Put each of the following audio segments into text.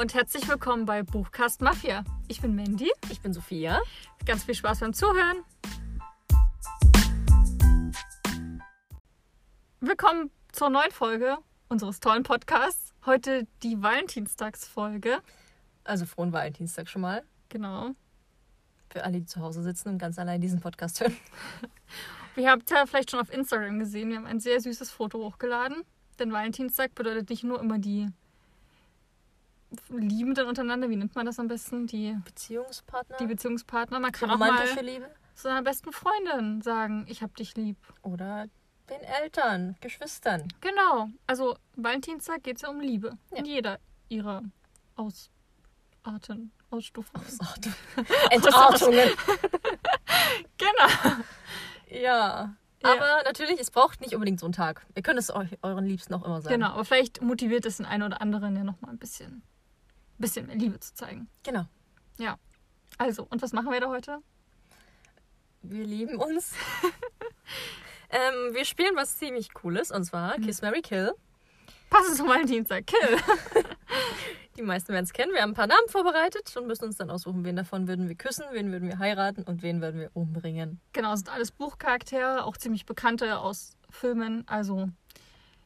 und herzlich willkommen bei Buchcast Mafia. Ich bin Mandy. Ich bin Sophia. Ganz viel Spaß beim Zuhören. Willkommen zur neuen Folge unseres tollen Podcasts. Heute die Valentinstagsfolge. Also frohen Valentinstag schon mal. Genau. Für alle, die zu Hause sitzen und ganz allein diesen Podcast hören. Wir habt ja vielleicht schon auf Instagram gesehen, wir haben ein sehr süßes Foto hochgeladen. Denn Valentinstag bedeutet nicht nur immer die Liebenden untereinander, wie nennt man das am besten? Die, Beziehungspartner? die Beziehungspartner. Man Die kann auch mal Liebe? seiner besten Freundin sagen, ich hab dich lieb. Oder den Eltern, Geschwistern. Genau. Also Valentinstag geht es ja um Liebe. Ja. In jeder ihrer Ausarten, Ausstufungen. Ausartung. Entartungen. Genau. ja. Ja. Aber natürlich, es braucht nicht unbedingt so einen Tag. Ihr könnt es euch, euren Liebsten auch immer sagen. Genau. Aber vielleicht motiviert es den einen oder anderen ja nochmal ein bisschen, bisschen mehr Liebe zu zeigen. Genau. Also, und was machen wir da heute? Wir lieben uns. ähm, wir spielen was ziemlich Cooles und zwar Mhm. Kiss Mary Kill. Passend zum Valentinstag. Kill. Die meisten werden es kennen. Wir haben ein paar Namen vorbereitet und müssen uns dann aussuchen, wen davon würden wir küssen, wen würden wir heiraten und wen würden wir umbringen. genau, sind alles Buchcharaktere, auch ziemlich bekannte aus Filmen. Also,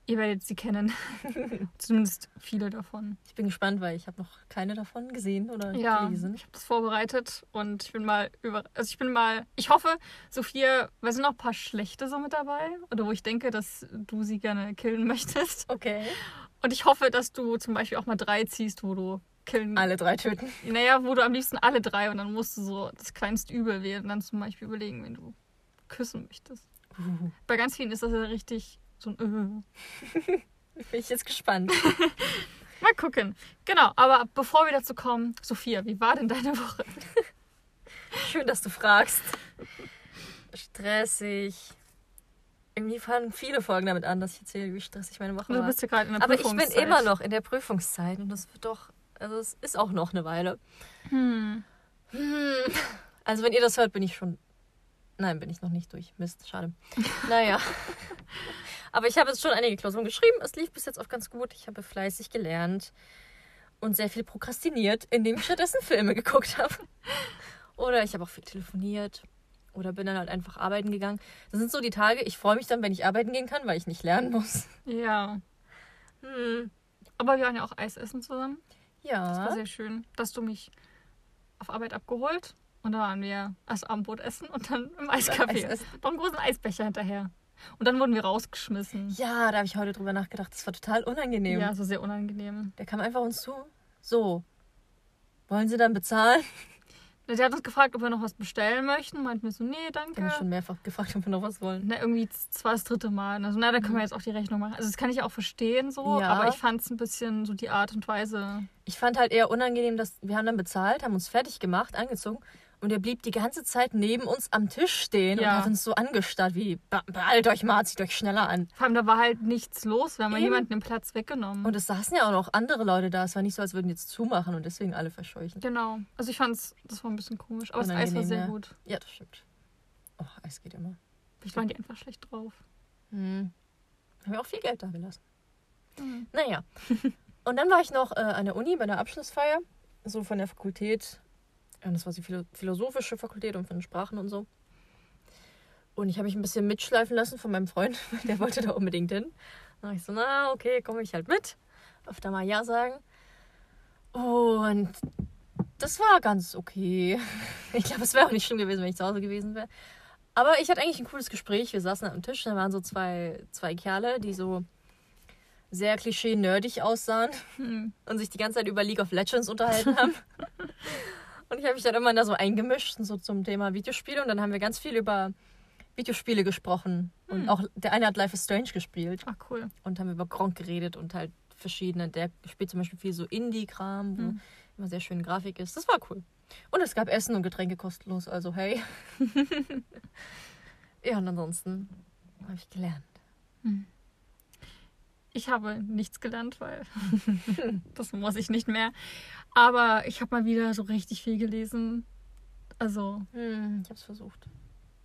ihr werdet sie kennen. Zumindest viele davon. Ich bin gespannt, weil ich habe noch keine davon gesehen oder Ja, gelesen. ich habe das vorbereitet und ich bin mal über. Also ich bin mal. Ich hoffe, Sophia, weil sind noch ein paar schlechte so mit dabei. Oder wo ich denke, dass du sie gerne killen möchtest. Okay. Und ich hoffe, dass du zum Beispiel auch mal drei ziehst, wo du killen. Alle drei töten. Naja, wo du am liebsten alle drei und dann musst du so das kleinste Übel wählen und dann zum Beispiel überlegen, wen du küssen möchtest. Uh, Bei ganz vielen ist das ja richtig so ein. Äh. bin ich jetzt gespannt. Mal gucken. Genau, aber bevor wir dazu kommen, Sophia, wie war denn deine Woche? Schön, dass du fragst. Stressig. Irgendwie fangen viele Folgen damit an, dass ich erzähle, wie stressig meine Woche Du war. bist ja gerade in der Aber ich bin Prüfungszeit. immer noch in der Prüfungszeit und das wird doch, also es ist auch noch eine Weile. Hm. Hm. Also wenn ihr das hört, bin ich schon. Nein, bin ich noch nicht durch. Mist, schade. Naja. Aber ich habe jetzt schon einige Klausuren geschrieben. Es lief bis jetzt auch ganz gut. Ich habe fleißig gelernt und sehr viel prokrastiniert, indem ich stattdessen Filme geguckt habe. Oder ich habe auch viel telefoniert. Oder bin dann halt einfach arbeiten gegangen. Das sind so die Tage, ich freue mich dann, wenn ich arbeiten gehen kann, weil ich nicht lernen muss. Ja. Hm. Aber wir waren ja auch Eis essen zusammen. Das war Ja. sehr schön. Dass du mich auf Arbeit abgeholt und da waren wir erst Abendbrot essen und dann im Eiscafé. Eis. Noch einen großen Eisbecher hinterher. Und dann wurden wir rausgeschmissen. Ja, da habe ich heute drüber nachgedacht. Das war total unangenehm. Ja, so sehr unangenehm. Der kam einfach uns zu. So. Wollen Sie dann bezahlen? Der hat uns gefragt, ob wir noch was bestellen möchten. Meinten wir so, nee, Ich habe danke. mich schon mehrfach gefragt, ob wir noch was wollen. Na, irgendwie, das war das dritte Mal. Also, na, da können wir jetzt auch die Rechnung machen. Also, das kann ich auch verstehen so, Ja. aber ich fand es ein bisschen so die Art und Weise. Ich fand halt eher unangenehm, dass wir haben dann bezahlt, haben uns fertig gemacht, angezogen und er blieb die ganze Zeit neben uns am Tisch stehen Ja. und hat uns so angestarrt wie, "Be- beeilt euch mal, zieht euch schneller an. Vor allem, da war halt nichts los. Wir haben mal Eben. jemanden den Platz weggenommen. Und es saßen ja auch noch andere Leute da. Es war nicht so, als würden jetzt zumachen und deswegen alle verscheuchen. Genau. Also ich fand's, das war ein bisschen komisch. Aber das Eis war Unangenehm, sehr ja. gut. Ja, das stimmt. Oh, Eis geht immer. Vielleicht waren die einfach schlecht drauf. Hm. Haben wir auch viel Geld da gelassen. Mhm. Naja. Und dann war ich noch äh, an der Uni bei der Abschlussfeier, so von der Fakultät. Ja, das war die Philo philosophische Fakultät und von Sprachen und so. Und ich habe mich ein bisschen mitschleifen lassen von meinem Freund, weil der wollte da unbedingt hin. War ich so, na, okay, komme ich halt mit. Öfter mal Ja sagen. Und das war ganz okay. Ich glaube, es wäre auch nicht schlimm gewesen, wenn ich zu Hause gewesen wäre. Aber ich hatte eigentlich ein cooles Gespräch. Wir saßen am Tisch, da waren so zwei, zwei Kerle, die so sehr klischee-nerdig aussahen Hm. und sich die ganze Zeit über League of Legends unterhalten haben. und ich habe mich dann immer da so eingemischt, so zum Thema Videospiele. Und dann haben wir ganz viel über Videospiele gesprochen. Und Hm. auch der eine hat Life is Strange gespielt Ach, cool. und haben über Gronk geredet und halt verschiedene. Der spielt zum Beispiel viel so Indie-Kram, wo Hm. immer sehr schön Grafik ist. Das war cool. Und es gab Essen und Getränke kostenlos, also hey. ja, und ansonsten habe ich gelernt. Ich habe nichts gelernt, weil das muss ich nicht mehr. Aber ich habe mal wieder so richtig viel gelesen. Also, Hm, ich habe es versucht.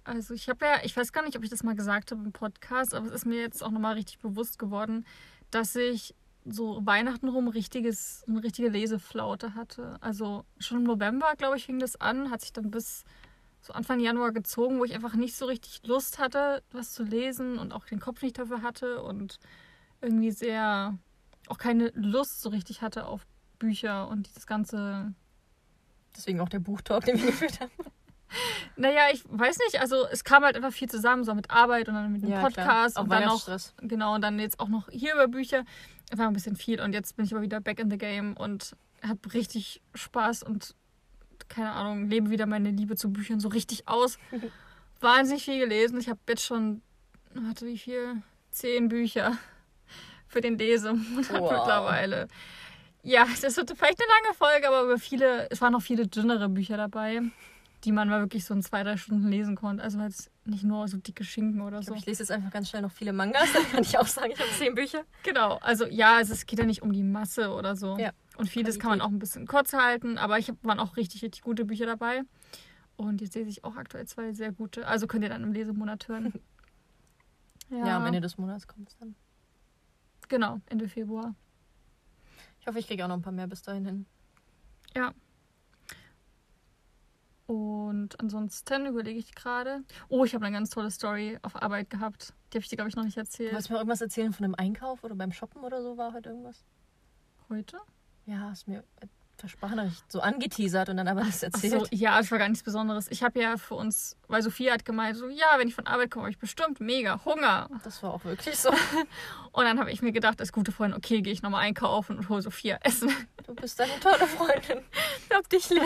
also ich habe ja, ich weiß gar nicht, ob ich das mal gesagt habe im Podcast, aber es ist mir jetzt auch nochmal richtig bewusst geworden, dass ich so Weihnachten rum richtiges, eine richtige Leseflaute hatte. Also schon im November, glaube ich, fing das an, hat sich dann bis so Anfang Januar gezogen, wo ich einfach nicht so richtig Lust hatte, was zu lesen und auch den Kopf nicht dafür hatte und irgendwie sehr auch keine Lust so richtig hatte auf Bücher und dieses ganze. Deswegen auch der Buchtalk, den wir geführt haben. Naja, ich weiß nicht, also es kam halt einfach viel zusammen, so mit Arbeit und dann mit dem Ja, Podcast. Auch und dann noch, Weihnachtsstress. genau, und dann jetzt auch noch hier über Bücher. War ein bisschen viel und jetzt bin ich aber wieder back in the game und habe richtig Spaß und keine Ahnung, lebe wieder meine Liebe zu Büchern so richtig aus. Wahnsinnig viel gelesen. Ich habe jetzt schon, warte, wie viel? Zehn Bücher für den Lesemonat Wow. mittlerweile. Ja, das wird vielleicht eine lange Folge, aber über viele, es waren noch viele dünnere Bücher dabei, die man mal wirklich so in zwei, drei Stunden lesen konnte. Also jetzt nicht nur so dicke Schinken oder Ich, so. glaub, ich lese jetzt einfach ganz schnell noch viele Mangas, dann kann ich auch sagen, ich habe zehn Bücher. Genau, also ja, also es geht ja nicht um die Masse oder so. Ja. Und vieles kann man auch ein bisschen kurz halten, aber ich hab, waren auch richtig, richtig gute Bücher dabei. Und jetzt lese ich auch aktuell zwei sehr gute. Also könnt ihr dann im Lesemonat hören. Ja, am Ende des Monats kommt es dann. Genau, Ende Februar. Ich hoffe, ich kriege auch noch ein paar mehr bis dahin hin. Und ansonsten überlege ich gerade. Oh, ich habe eine ganz tolle Story auf Arbeit gehabt. Die habe ich dir, glaube ich, noch nicht Du erzählt. wolltest mir irgendwas erzählen von einem Einkauf oder beim Shoppen oder so war heute irgendwas? Heute? Ja, hast mir Versprachnachricht so angeteasert und dann aber Ach erzählt. so, ja, es war gar nichts Besonderes. Ich habe ja für uns, weil Sophia hat gemeint, so, ja, wenn ich von Arbeit komme, habe ich bestimmt mega Hunger. Das war auch wirklich so. Und dann habe ich mir gedacht, als gute Freundin, okay, gehe ich nochmal einkaufen und hole Sophia Essen. Du bist eine tolle Freundin. Ich hab dich lieb.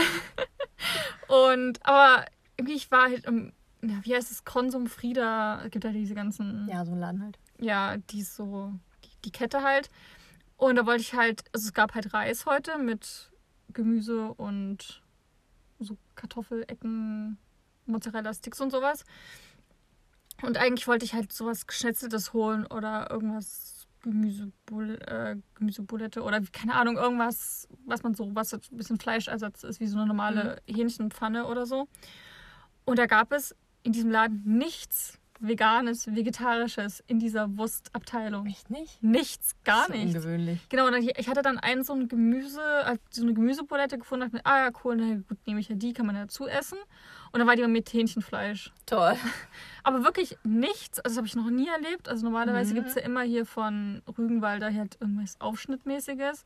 Und, aber irgendwie, ich war halt im, ja, wie heißt es, Konsum Frieda, es gibt ja diese ganzen, Ja, so ein Laden halt. ja, die ist so, die, die Kette halt. Und da wollte ich halt, also es gab halt Reis heute mit Gemüse und so Kartoffelecken, Mozzarella-Sticks und sowas. Und eigentlich wollte ich halt sowas Geschnetzeltes holen oder irgendwas Gemüsebul äh, Gemüsebulette oder keine Ahnung, irgendwas, was man so, was so ein bisschen Fleischersatz ist, wie so eine normale Hähnchenpfanne oder so. Und da gab es in diesem Laden nichts Veganes, Vegetarisches in dieser Wurstabteilung. Echt nicht? Nichts, gar Das ist nichts. Ungewöhnlich. Genau, ich hatte dann einen so ein Gemüse, also so eine Gemüsebulette gefunden, dachte mir, ah ja, cool, na gut, nehme ich ja die, kann man dazu essen. Und dann war die mit Hähnchenfleisch. Toll. Aber wirklich nichts, also das habe ich noch nie erlebt. Also normalerweise Mhm. gibt es ja immer hier von Rügenwalder halt irgendwas Aufschnittmäßiges.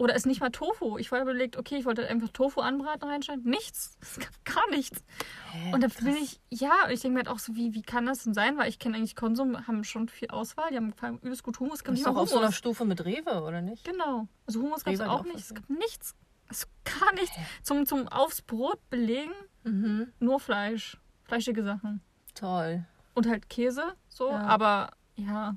Oder ist nicht mal Tofu. Ich war überlegt, okay, ich wollte einfach Tofu anbraten reinschneiden. Nichts. Es gab gar nichts. Hä, Und da bin ich, ja, und ich denke mir halt auch so, wie, wie kann das denn sein? Weil ich kenne eigentlich Konsum, haben schon viel Auswahl. Die haben übelst gut Hummus. Kann bist nicht doch auf so einer. Stufe mit Rewe, oder nicht? Genau. Also Hummus gab es auch auch nicht. Es gab nichts. Also gar nichts. Zum, zum aufs Brot belegen Mhm. nur Fleisch. Fleischige Sachen. Toll. Und halt Käse, so. Ja. Aber ja,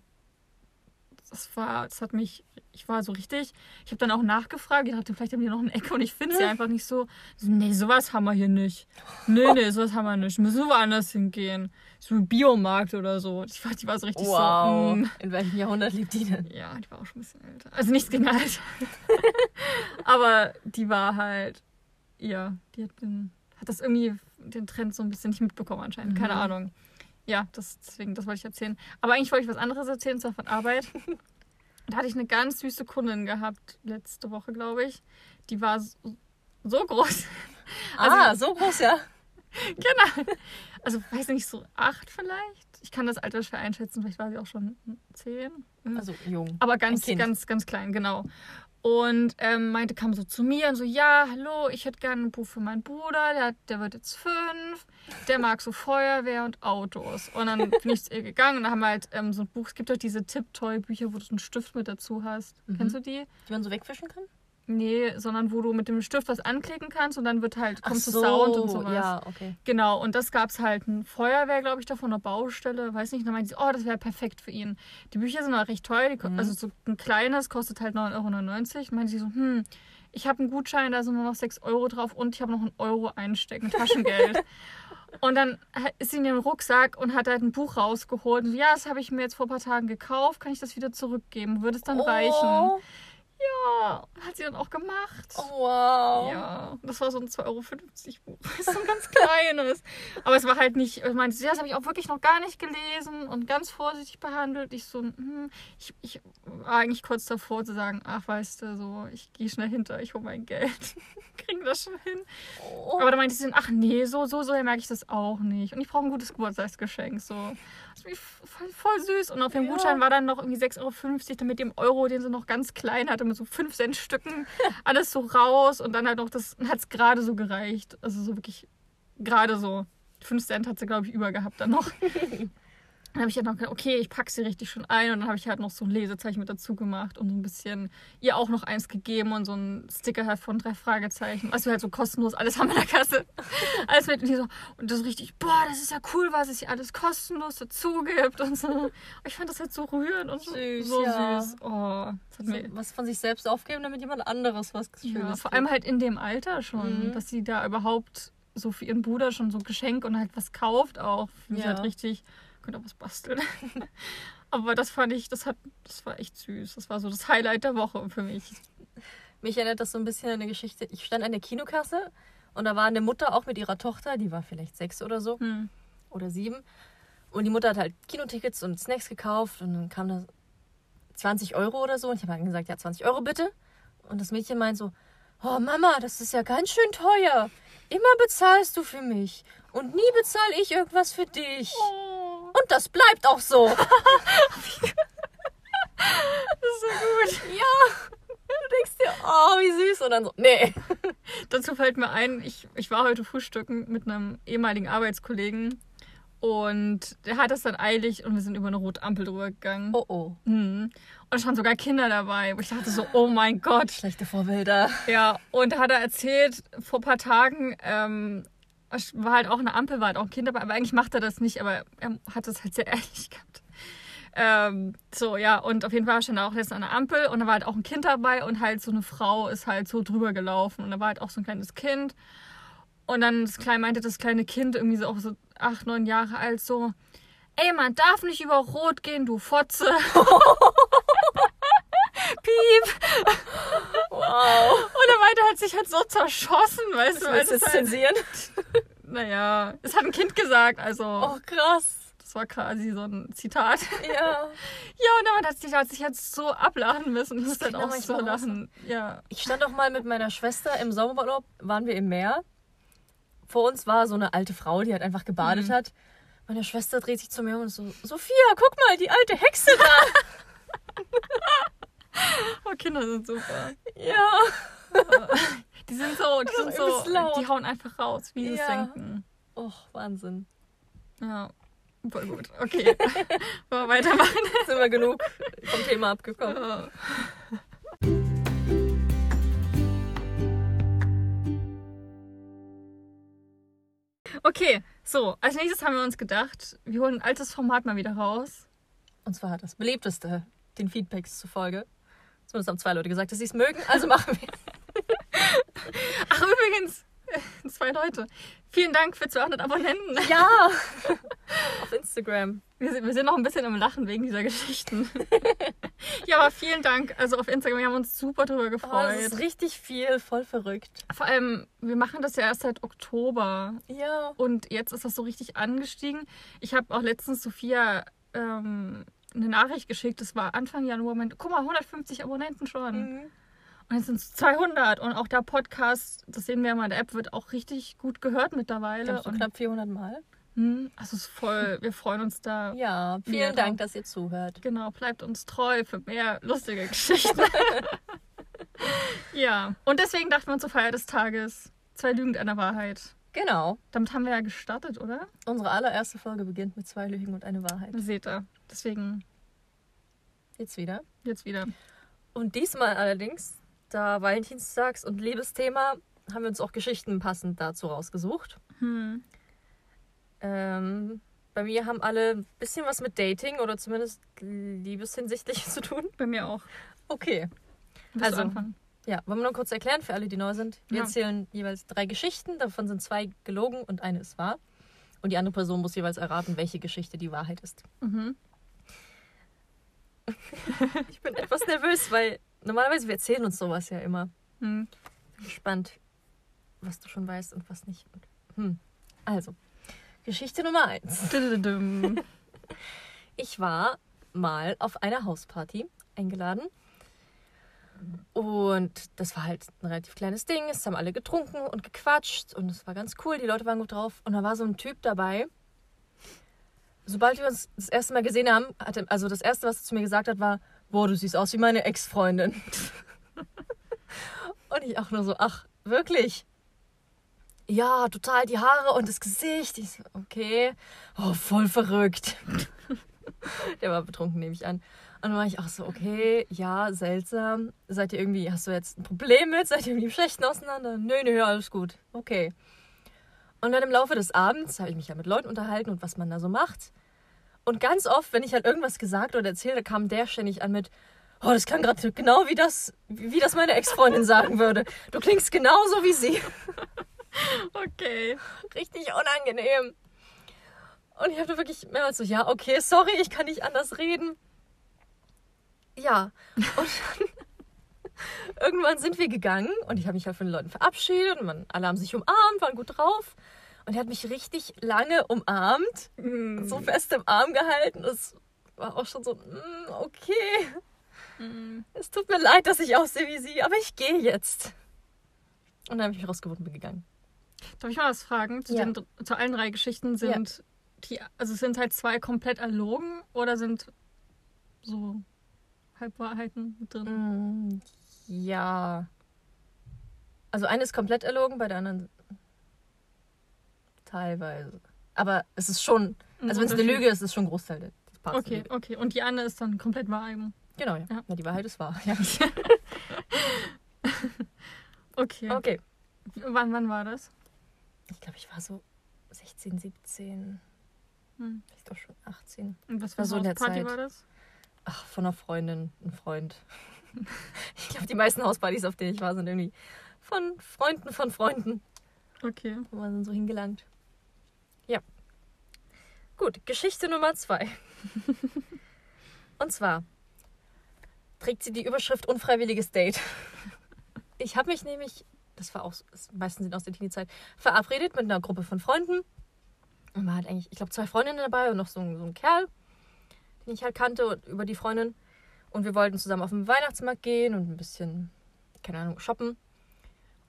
das war, das hat mich, ich war so richtig. Ich habe dann auch nachgefragt. Ich dachte, vielleicht haben die noch eine Ecke und ich finde sie einfach nicht so. so. Nee, sowas haben wir hier nicht. Nee, nee, sowas haben wir nicht. Müssen wir woanders hingehen. So ein Biomarkt oder so. Ich war, die war so richtig Wow. so. mm. In welchem Jahrhundert lebt die denn? Ja, die war auch schon ein bisschen älter. Also nichts gegen alt. Aber die war halt, ja, die hat, den, hat das irgendwie den Trend so ein bisschen nicht mitbekommen anscheinend. Keine Mhm. Ahnung. Ja, das, deswegen, das wollte ich erzählen. Aber eigentlich wollte ich was anderes erzählen, zwar von Arbeit. Da hatte ich eine ganz süße Kundin gehabt, letzte Woche, glaube ich. Die war so, so groß. Also- ah, so groß, ja. genau. Also, weiß nicht, so acht vielleicht. Ich kann das Alter schwer einschätzen. Vielleicht war sie auch schon zehn. Also jung. Aber ganz, ganz, ganz klein, genau. Und ähm, meinte, kam so zu mir und so, ja, hallo, ich hätte gerne ein Buch für meinen Bruder, der, der wird jetzt fünf, der mag so Feuerwehr und Autos. Und dann bin ich zu ihr gegangen und dann haben wir halt ähm, so ein Buch, es gibt doch diese Tipptoy-Bücher, wo du so einen Stift mit dazu hast. Mhm. Kennst du die? Die man so wegfischen kann? Nee, sondern wo du mit dem Stift was anklicken kannst und dann wird halt, kommt so, so, Sound und sowas. Ja, okay. Genau, und das gab es halt ein Feuerwehr, glaube ich, da von der Baustelle, weiß nicht. Dann meinte sie, oh, das wäre perfekt für ihn. Die Bücher sind auch recht teuer, Mhm. also so ein kleines kostet halt 9,99 Euro. Und meinte sie so, hm, ich habe einen Gutschein, da sind nur noch 6 Euro drauf und ich habe noch einen Euro einstecken, Taschengeld. und dann ist sie in ihrem Rucksack und hat halt ein Buch rausgeholt. Und so, ja, das habe ich mir jetzt vor ein paar Tagen gekauft, kann ich das wieder zurückgeben? Würde es dann reichen? Ja, hat sie dann auch gemacht. Oh, wow. Ja, das war so ein 2,50 Euro Buch. Das ist so ein ganz kleines. Aber es war halt nicht, ich meine, das habe ich auch wirklich noch gar nicht gelesen und ganz vorsichtig behandelt. Ich so, hm, ich, ich war eigentlich kurz davor zu sagen, ach, weißt du, so, ich gehe schnell hinter, ich hole mein Geld. Kriegen das schon hin. Oh. Aber da meinte sie, ach nee, so, so, so merke ich das auch nicht. Und ich brauche ein gutes Geburtstagsgeschenk. So. Das ist voll, voll süß. Und auf dem Ja. Gutschein war dann noch irgendwie 6,50 Euro, dann mit dem Euro, den sie noch ganz klein hatte, mit so 5 Cent Stücken, alles so raus. Und dann halt noch, das hat es gerade so gereicht. Also so wirklich gerade so. 5 Cent hat sie, glaube ich, über gehabt dann noch. Dann habe ich halt noch gedacht, okay, ich packe sie richtig schon ein und dann habe ich halt noch so ein Lesezeichen mit dazu gemacht und so ein bisschen ihr auch noch eins gegeben und so ein Sticker halt von drei Fragezeichen. Also halt so kostenlos, alles haben wir in der Kasse. Alles mit und so, und das richtig, boah, das ist ja cool, was es hier alles kostenlos dazu gibt und so. Ich fand das halt so rührend und so Süß, so ja. süß. Oh, das hat So, mir, was von sich selbst aufgeben, damit jemand anderes was Schönes ja, vor allem halt in dem Alter schon, Mhm. dass sie da überhaupt so für ihren Bruder schon so Geschenk und halt was kauft auch. Finde ich Ja. halt richtig, könnte auch was basteln. Aber das fand ich, das hat, das war echt süß. Das war so das Highlight der Woche für mich. Mich erinnert das so ein bisschen an eine Geschichte. Ich stand an der Kinokasse und da war eine Mutter auch mit ihrer Tochter, die war vielleicht sechs oder so Hm. oder sieben. Und die Mutter hat halt Kinotickets und Snacks gekauft und dann kam da 20 Euro oder so. Und ich habe dann gesagt, ja, 20 Euro bitte. Und das Mädchen meint so, oh Mama, das ist ja ganz schön teuer. Immer bezahlst du für mich und nie bezahle ich irgendwas für dich. Oh, Und das bleibt auch so. das ist so gut. ja. Du denkst dir, oh, wie süß. Und dann so, nee. Dazu fällt mir ein, ich, ich war heute frühstücken mit einem ehemaligen Arbeitskollegen und der hat es dann eilig und wir sind über eine rote Ampel drüber gegangen. Oh, oh. Mhm. Und es waren sogar Kinder dabei, wo ich dachte so, oh mein Gott. Schlechte Vorbilder. Ja, und da hat er erzählt, vor ein paar Tagen, ähm, es war halt auch eine Ampel, war halt auch ein Kind dabei, aber eigentlich macht er das nicht, aber er hat das halt sehr ehrlich gehabt. Ähm, so, ja, und auf jeden Fall stand er auch jetzt an der Ampel und da war halt auch ein Kind dabei und halt so eine Frau ist halt so drüber gelaufen und da war halt auch so ein kleines Kind. Und dann das kleine, meinte das kleine Kind, irgendwie so auch so acht, neun Jahre alt, so, ey, man darf nicht über Rot gehen, du Fotze. Piep. Wow. Und er meinte, er hat sich halt so zerschossen, weißt du? Willst du jetzt halt, zensieren? naja, es hat ein Kind gesagt, also Oh, krass. das war quasi so ein Zitat. Ja. Ja, und dann hat sich, hat sich jetzt so ablachen müssen. Ich musste halt auch so lachen. Ja. Ich stand auch mal mit meiner Schwester im Sommerurlaub, waren wir im Meer. Vor uns war so eine alte Frau, die halt einfach gebadet Mhm. hat. Meine Schwester dreht sich zu mir und so, Sophia, guck mal, die alte Hexe da. Oh, Kinder sind super. ja. Die sind so, die sind so, laut. die hauen einfach raus, wie sie es Ja. denken. Och, Wahnsinn. Ja. Voll gut. Okay. Wollen wir weitermachen? Jetzt sind wir genug vom Thema abgekommen. Ja. Okay, so, als nächstes haben wir uns gedacht, wir holen ein altes Format mal wieder raus. Und zwar das beliebteste, den Feedbacks zufolge. Zumindest haben zwei Leute gesagt, dass sie es mögen, also machen wir. Ach, übrigens, zwei Leute. Vielen Dank für 200 Abonnenten. Ja. Auf Instagram. Wir sind, wir sind noch ein bisschen im Lachen wegen dieser Geschichten. ja, aber vielen Dank. Also auf Instagram, wir haben uns super drüber Oh, das gefreut. ist richtig viel, voll verrückt. Vor allem, wir machen das ja erst seit Oktober. Ja. Und jetzt ist das so richtig angestiegen. Ich habe auch letztens Sophia ähm, eine Nachricht geschickt. Das war Anfang Januar. Meinte, guck mal, 150 Abonnenten schon. Mhm. Und jetzt sind es 200. Und auch der Podcast, das sehen wir ja mal in der App, wird auch richtig gut gehört mittlerweile. so Und, knapp 400 Mal. hm, also es ist voll, wir freuen uns da. Ja, vielen Dank, dass ihr zuhört. Genau, bleibt uns treu für mehr lustige Geschichten. ja, und deswegen dachten wir uns zur Feier des Tages, zwei Lügen und eine Wahrheit. Genau. Damit haben wir ja gestartet, oder? Unsere allererste Folge beginnt mit zwei Lügen und eine Wahrheit. Seht ihr. Deswegen Jetzt wieder. jetzt wieder. Und diesmal allerdings, da Valentinstags- und Liebesthema, haben wir uns auch Geschichten passend dazu rausgesucht. Hm. Ähm, bei mir haben alle ein bisschen was mit Dating oder zumindest liebeshinsichtlich zu tun. Bei mir auch. Okay. Willst Also, anfangen? Ja, wollen wir nur kurz erklären für alle, die neu sind. Wir Ja. erzählen jeweils drei Geschichten, davon sind zwei gelogen und eine ist wahr. Und die andere Person muss jeweils erraten, welche Geschichte die Wahrheit ist. Mhm. Ich bin etwas nervös, weil Normalerweise, wir erzählen uns sowas ja immer. Hm. Bin gespannt, was du schon weißt und was nicht. Hm. Also, Geschichte Nummer eins. Ich war mal auf einer Hausparty eingeladen. Und das war halt ein relativ kleines Ding. Es haben alle getrunken und gequatscht und es war ganz cool. Die Leute waren gut drauf. Und da war so ein Typ dabei. Sobald wir uns das erste Mal gesehen haben, hatte, also das erste, was er zu mir gesagt hat, war: Boah, du siehst aus wie meine Ex-Freundin. und ich auch nur so: Ach, wirklich? Ja, total die Haare und das Gesicht. Ich so: Okay. Oh, voll verrückt. Der war betrunken, nehme ich an. Und dann war ich auch so, okay, ja, seltsam. Seid ihr irgendwie, hast du jetzt ein Problem mit? Seid ihr irgendwie im Schlechten auseinander? Nö, nö, alles gut. Okay. Und dann im Laufe des Abends habe ich mich ja mit Leuten unterhalten und was man da so macht. Und ganz oft, wenn ich halt irgendwas gesagt oder erzählt, kam der ständig an mit, oh, das kann gerade genau wie das, wie das meine Ex-Freundin sagen würde. Du klingst genauso wie sie. Okay. Richtig unangenehm. Und ich habe wirklich mehrmals so, ja, okay, sorry, ich kann nicht anders reden. Ja. Und dann irgendwann sind wir gegangen und ich habe mich halt von den Leuten verabschiedet und man, alle haben sich umarmt, waren gut drauf. Und er hat mich richtig lange umarmt, Hm. so fest im Arm gehalten. Es war auch schon so, mm, okay, Hm. es tut mir leid, dass ich aussehe wie sie, aber ich gehe jetzt. Und dann habe ich mich rausgewogen und bin gegangen. Darf ich mal was fragen? Zu, Ja. den, zu allen drei Geschichten sind die, also sind halt zwei komplett erlogen oder sind so Halbwahrheiten mit drin? Ja. Also eine ist komplett erlogen, bei der anderen teilweise. Aber es ist schon, also wenn es eine. Lüge ist, ist es schon ein Großteil des Parts. Okay, okay. Und die andere ist dann komplett wahr eben. Genau, ja. Ja. ja. Die Wahrheit ist wahr. Ja. Okay. Okay. Wann, wann war das? Ich glaube, ich war so 16, 17, Hm. vielleicht auch schon 18. Und was für War so in eine Hausparty Zeit. war das? Ach, von einer Freundin, ein Freund. Ich glaube, die meisten Hauspartys, auf denen ich war, sind irgendwie von Freunden von Freunden. Okay. wo man dann so hingelangt. Ja. Gut, Geschichte Nummer zwei. Und zwar trägt sie die Überschrift Unfreiwilliges Date. Ich habe mich nämlich, das war auch, so- das meisten sind aus der Teenie-Zeit, verabredet mit einer Gruppe von Freunden. Und man hat eigentlich, ich glaube, zwei Freundinnen dabei und noch so ein, so ein Kerl, den ich halt kannte und über die Freundin. Und wir wollten zusammen auf den Weihnachtsmarkt gehen und ein bisschen, keine Ahnung, shoppen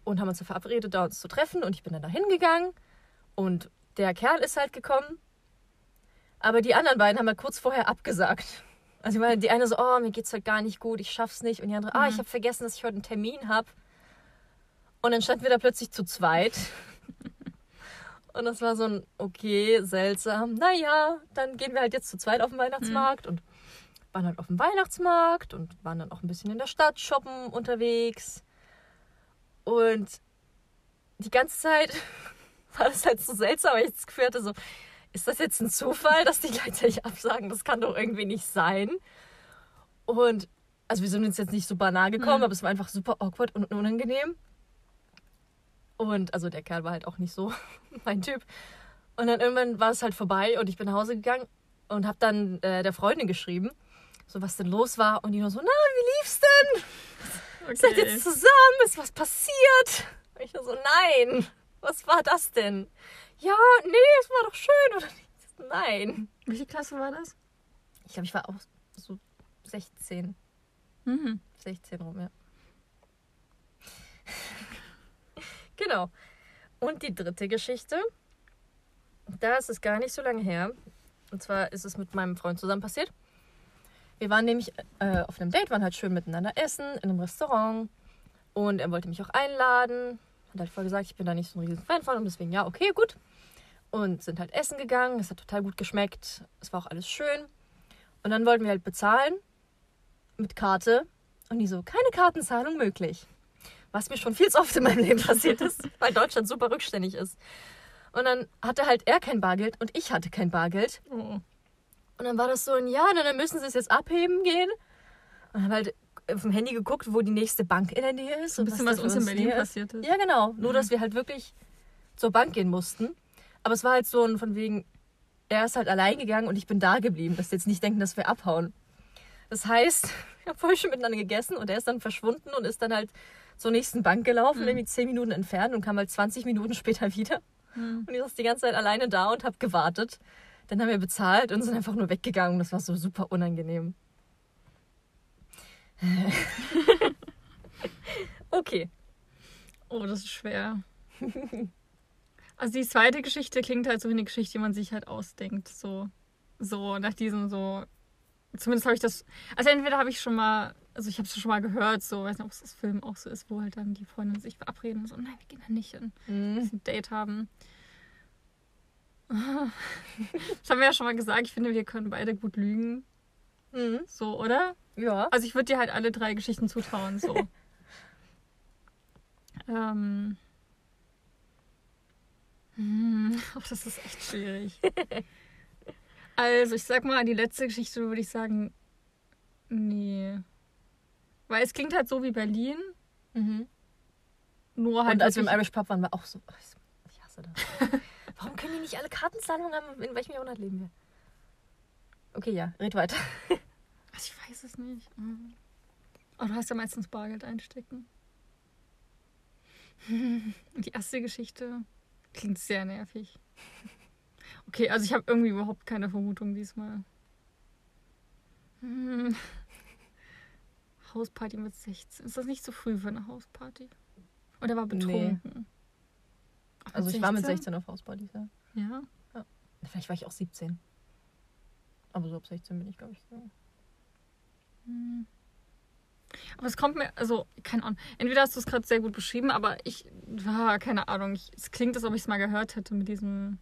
und haben uns so verabredet, da uns zu treffen. Und ich bin dann da hingegangen und der Kerl ist halt gekommen. Aber die anderen beiden haben halt kurz vorher abgesagt. Also meine, die eine so, oh, mir geht's halt gar nicht gut, ich schaff's nicht. Und die andere, ah, ich habe vergessen, dass ich heute einen Termin habe. Und dann standen wir da plötzlich zu zweit. Und das war so ein, okay, seltsam. Naja, dann gehen wir halt jetzt zu zweit auf den Weihnachtsmarkt und waren halt auf dem Weihnachtsmarkt und waren dann auch ein bisschen in der Stadt shoppen unterwegs. Und die ganze Zeit war das halt so seltsam, weil ich das Gefühl hatte, so, ist das jetzt ein Zufall, dass die gleichzeitig absagen? Das kann doch irgendwie nicht sein. Und, also wir sind uns jetzt nicht super nahe gekommen, Mhm. aber es war einfach super awkward und unangenehm. Und, also der Kerl war halt auch nicht so mein Typ. Und dann irgendwann war es halt vorbei und ich bin nach Hause gegangen und habe dann äh, der Freundin geschrieben, so was denn los war. Und die nur so, na, wie lief's denn? Seid ihr Okay. jetzt zusammen? Ist was passiert? Und ich nur so, nein. Was war das denn? Ja, nee, es war doch schön, oder nicht? Nein. Welche Klasse war das? Ich glaube, ich war auch so 16. Mhm. 16 rum, ja. genau. Und die dritte Geschichte, da ist es gar nicht so lange her. Und zwar ist es mit meinem Freund zusammen passiert. Wir waren nämlich äh, auf einem Date, waren halt schön miteinander essen in einem Restaurant. Und er wollte mich auch einladen. Hat halt vorher gesagt, ich bin da nicht so ein riesen Fan von. Und deswegen, ja, okay, gut. Und sind halt essen gegangen. Es hat total gut geschmeckt. Es war auch alles schön. Und dann wollten wir halt bezahlen mit Karte. Und die so, keine Kartenzahlung möglich. Was mir schon viel zu oft in meinem Leben passiert ist, weil Deutschland super rückständig ist. Und dann hatte halt er kein Bargeld und ich hatte kein Bargeld. Oh. Und dann war das so ein, ja, dann müssen sie es jetzt abheben gehen. Und dann halt auf dem Handy geguckt, wo die nächste Bank in der Nähe ist. Ein und bisschen was für uns in Berlin ist. passiert ist. Ja, genau. Nur, dass wir halt wirklich zur Bank gehen mussten. Aber es war halt so ein von wegen, er ist halt allein gegangen und ich bin da geblieben, dass sie jetzt nicht denken, dass wir abhauen. Das heißt, haben voll schön miteinander gegessen und er ist dann verschwunden und ist dann halt zur nächsten Bank gelaufen, Mhm. irgendwie 10 Minuten entfernt und kam halt 20 Minuten später wieder. Hm. Und ich saß die ganze Zeit alleine da und habe gewartet. Dann haben wir bezahlt und sind einfach nur weggegangen. Das war so super unangenehm. okay. Oh, das ist schwer. Also die zweite Geschichte klingt halt so wie eine Geschichte, die man sich halt ausdenkt. So, so nach diesem so. Zumindest habe ich das. Also entweder habe ich schon mal, also ich habe es schon mal gehört, so, weiß nicht, ob es das Film auch so ist, wo halt dann die Freundinnen sich verabreden und so, nein, wir gehen da nicht hin. Mhm. ein Date haben. Das haben wir ja schon mal gesagt. Ich finde, wir können beide gut lügen. Mhm. So, oder? Ja. Also ich würde dir halt alle drei Geschichten zutrauen. So. ähm. Hm, oh, das ist echt schwierig. Also, ich sag mal, die letzte Geschichte würde ich sagen, nee. Weil es klingt halt so wie Berlin, Mhm. nur halt Und als wir im Irish Pub waren, war auch so. ach, Ich hasse das. Warum können die nicht alle Kartenzahlungen haben? In welchem Jahrhundert leben wir? Okay, ja, red weiter. Also ich weiß es nicht. Aber du hast ja meistens Bargeld einstecken. Die erste Geschichte klingt sehr nervig. Okay, also ich habe irgendwie überhaupt keine Vermutung diesmal. Hm. Hausparty mit 16. Ist das nicht zu früh für eine Hausparty? Oder war Nee. betrunken? Ach, Also ich war mit 16 auf Hauspartys, ja. Ja. Vielleicht war ich auch 17. Aber so ab 16 bin ich, glaube ich. So. Hm. Aber es kommt mir, also, keine Ahnung. Entweder hast du es gerade sehr gut beschrieben, aber ich, ah, keine Ahnung. Ich, es klingt, als ob ich es mal gehört hätte mit diesem,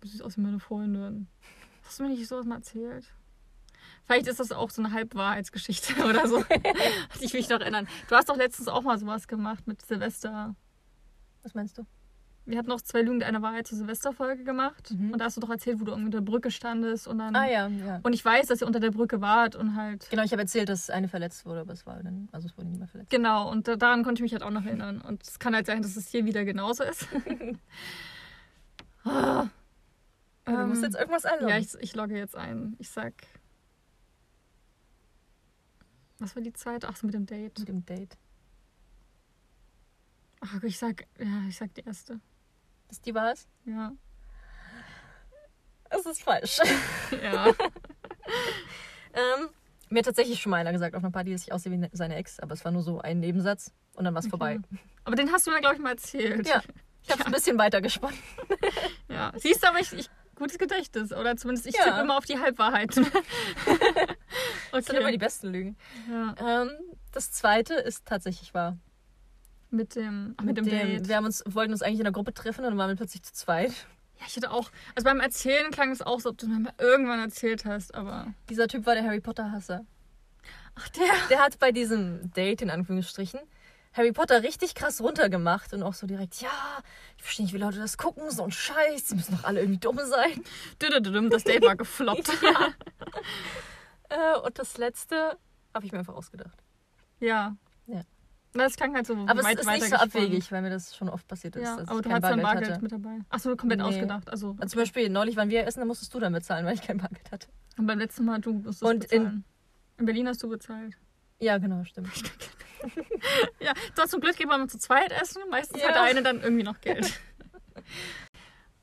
wie sieht aus wie meine Freundin. Hast du mir nicht sowas mal erzählt? Vielleicht ist das auch so eine Halbwahrheitsgeschichte oder so, ich mich noch erinnern. Du hast doch letztens auch mal sowas gemacht mit Silvester. Was meinst du? Wir hatten noch zwei Lügen, eine Wahrheit zur Silvesterfolge gemacht. Mhm. Und da hast du doch erzählt, wo du unter der Brücke standest und dann. Ah ja, ja. Und ich weiß, dass ihr unter der Brücke wart und halt. Genau, ich habe erzählt, dass eine verletzt wurde, aber es war dann, also es wurde niemand verletzt. Genau, und da- daran konnte ich mich halt auch noch erinnern. Und es kann halt sein, dass es hier wieder genauso ist. Ah. Ja, du musst Ähm, jetzt irgendwas einloggen. ja, ich, ich logge jetzt ein. Ich sag. Was war die Zeit? Ach so, mit dem Date. mit dem Date. Ach, ich sag, ja, ich sag die erste. Das die war es? Ja. Das ist falsch. Ja. ähm, mir hat tatsächlich schon mal einer gesagt auf einer Party, dass ich aussehe wie seine Ex, aber es war nur so ein Nebensatz und dann war es vorbei. Aber den hast du mir, glaube ich, mal erzählt. Ja. Ich habe es ein bisschen weiter gesponnen. ja. Siehst du, aber ich, ich gutes Gedächtnis. Oder zumindest ich Ja. tippe immer auf die Halbwahrheit. Das sind immer die okay. besten Lügen. Ja. Ähm, das zweite ist tatsächlich wahr. Mit dem, ach, mit dem, Date. Wir haben uns, wollten uns eigentlich in der Gruppe treffen und dann waren wir plötzlich zu zweit. Ja, ich hatte auch. Also beim Erzählen klang es auch so, ob du mir mal irgendwann erzählt hast, aber. Dieser Typ war der Harry Potter-Hasser. Ach, der. Der hat bei diesem Date, in Anführungsstrichen, Harry Potter richtig krass runtergemacht und auch so direkt, ja, ich verstehe nicht, wie Leute das gucken, so ein Scheiß, die müssen doch alle irgendwie dumm sein. Das Date war gefloppt. Äh, und das letzte habe ich mir einfach ausgedacht. ja. Ja. Das klang halt so Aber es weit ist nicht so abwegig, weil mir das schon oft passiert ist. Ja, aber du kein hattest dann Bargeld Bargeld hatte. mit dabei. Achso, komplett Nee. ausgedacht. Also, Und zum Beispiel neulich waren wir essen, da musstest du dann bezahlen, weil ich kein Bargeld hatte. und beim letzten Mal du musstest Und in- bezahlen. In, Berlin hast du bezahlt. Ja, genau, stimmt. Ja, du hast zum Glück immer nur zu zweit essen. Meistens Ja. hat der eine dann irgendwie noch Geld.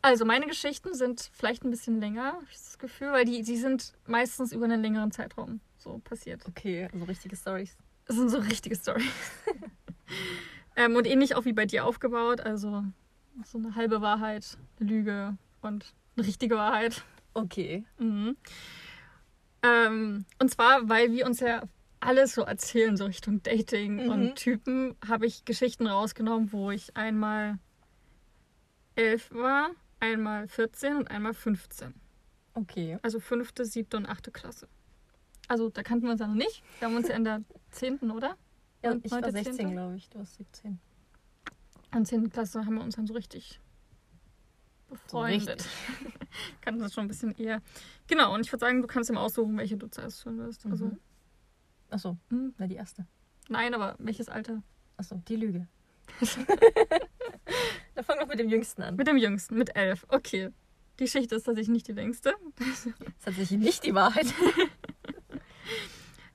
Also meine Geschichten sind vielleicht ein bisschen länger, habe ich das Gefühl, weil die, die sind meistens über einen längeren Zeitraum so passiert. Okay, also richtige Stories. Das sind so richtige Storys. ähm, und ähnlich auch wie bei dir aufgebaut. Also so eine halbe Wahrheit, eine Lüge und eine richtige Wahrheit. Okay. Mhm. Ähm, und zwar, weil wir uns ja alles so erzählen, so Richtung Dating Mhm. und Typen, habe ich Geschichten rausgenommen, wo ich einmal elf war, einmal 14 und einmal 15. Okay. Also fünfte, siebte und achte Klasse. Also da kannten wir uns ja noch nicht. Wir haben uns ja in der zehnten, oder? Ja, Und ich war neunte, 16, zehnte? glaube ich. Du warst 17. In der 10. Klasse haben wir uns dann so richtig befreundet. richtig. Kannten das schon ein bisschen eher. Genau, und ich würde sagen, du kannst ihm aussuchen, welche du zuerst hören wirst. Also, Mhm. Achso, hm, na die erste. nein, aber welches Alter? Achso, die Lüge. da fangen wir mit dem Jüngsten an. Mit dem Jüngsten, mit elf. Okay. Die Geschichte ist tatsächlich nicht die längste. Das ist tatsächlich nicht die Wahrheit.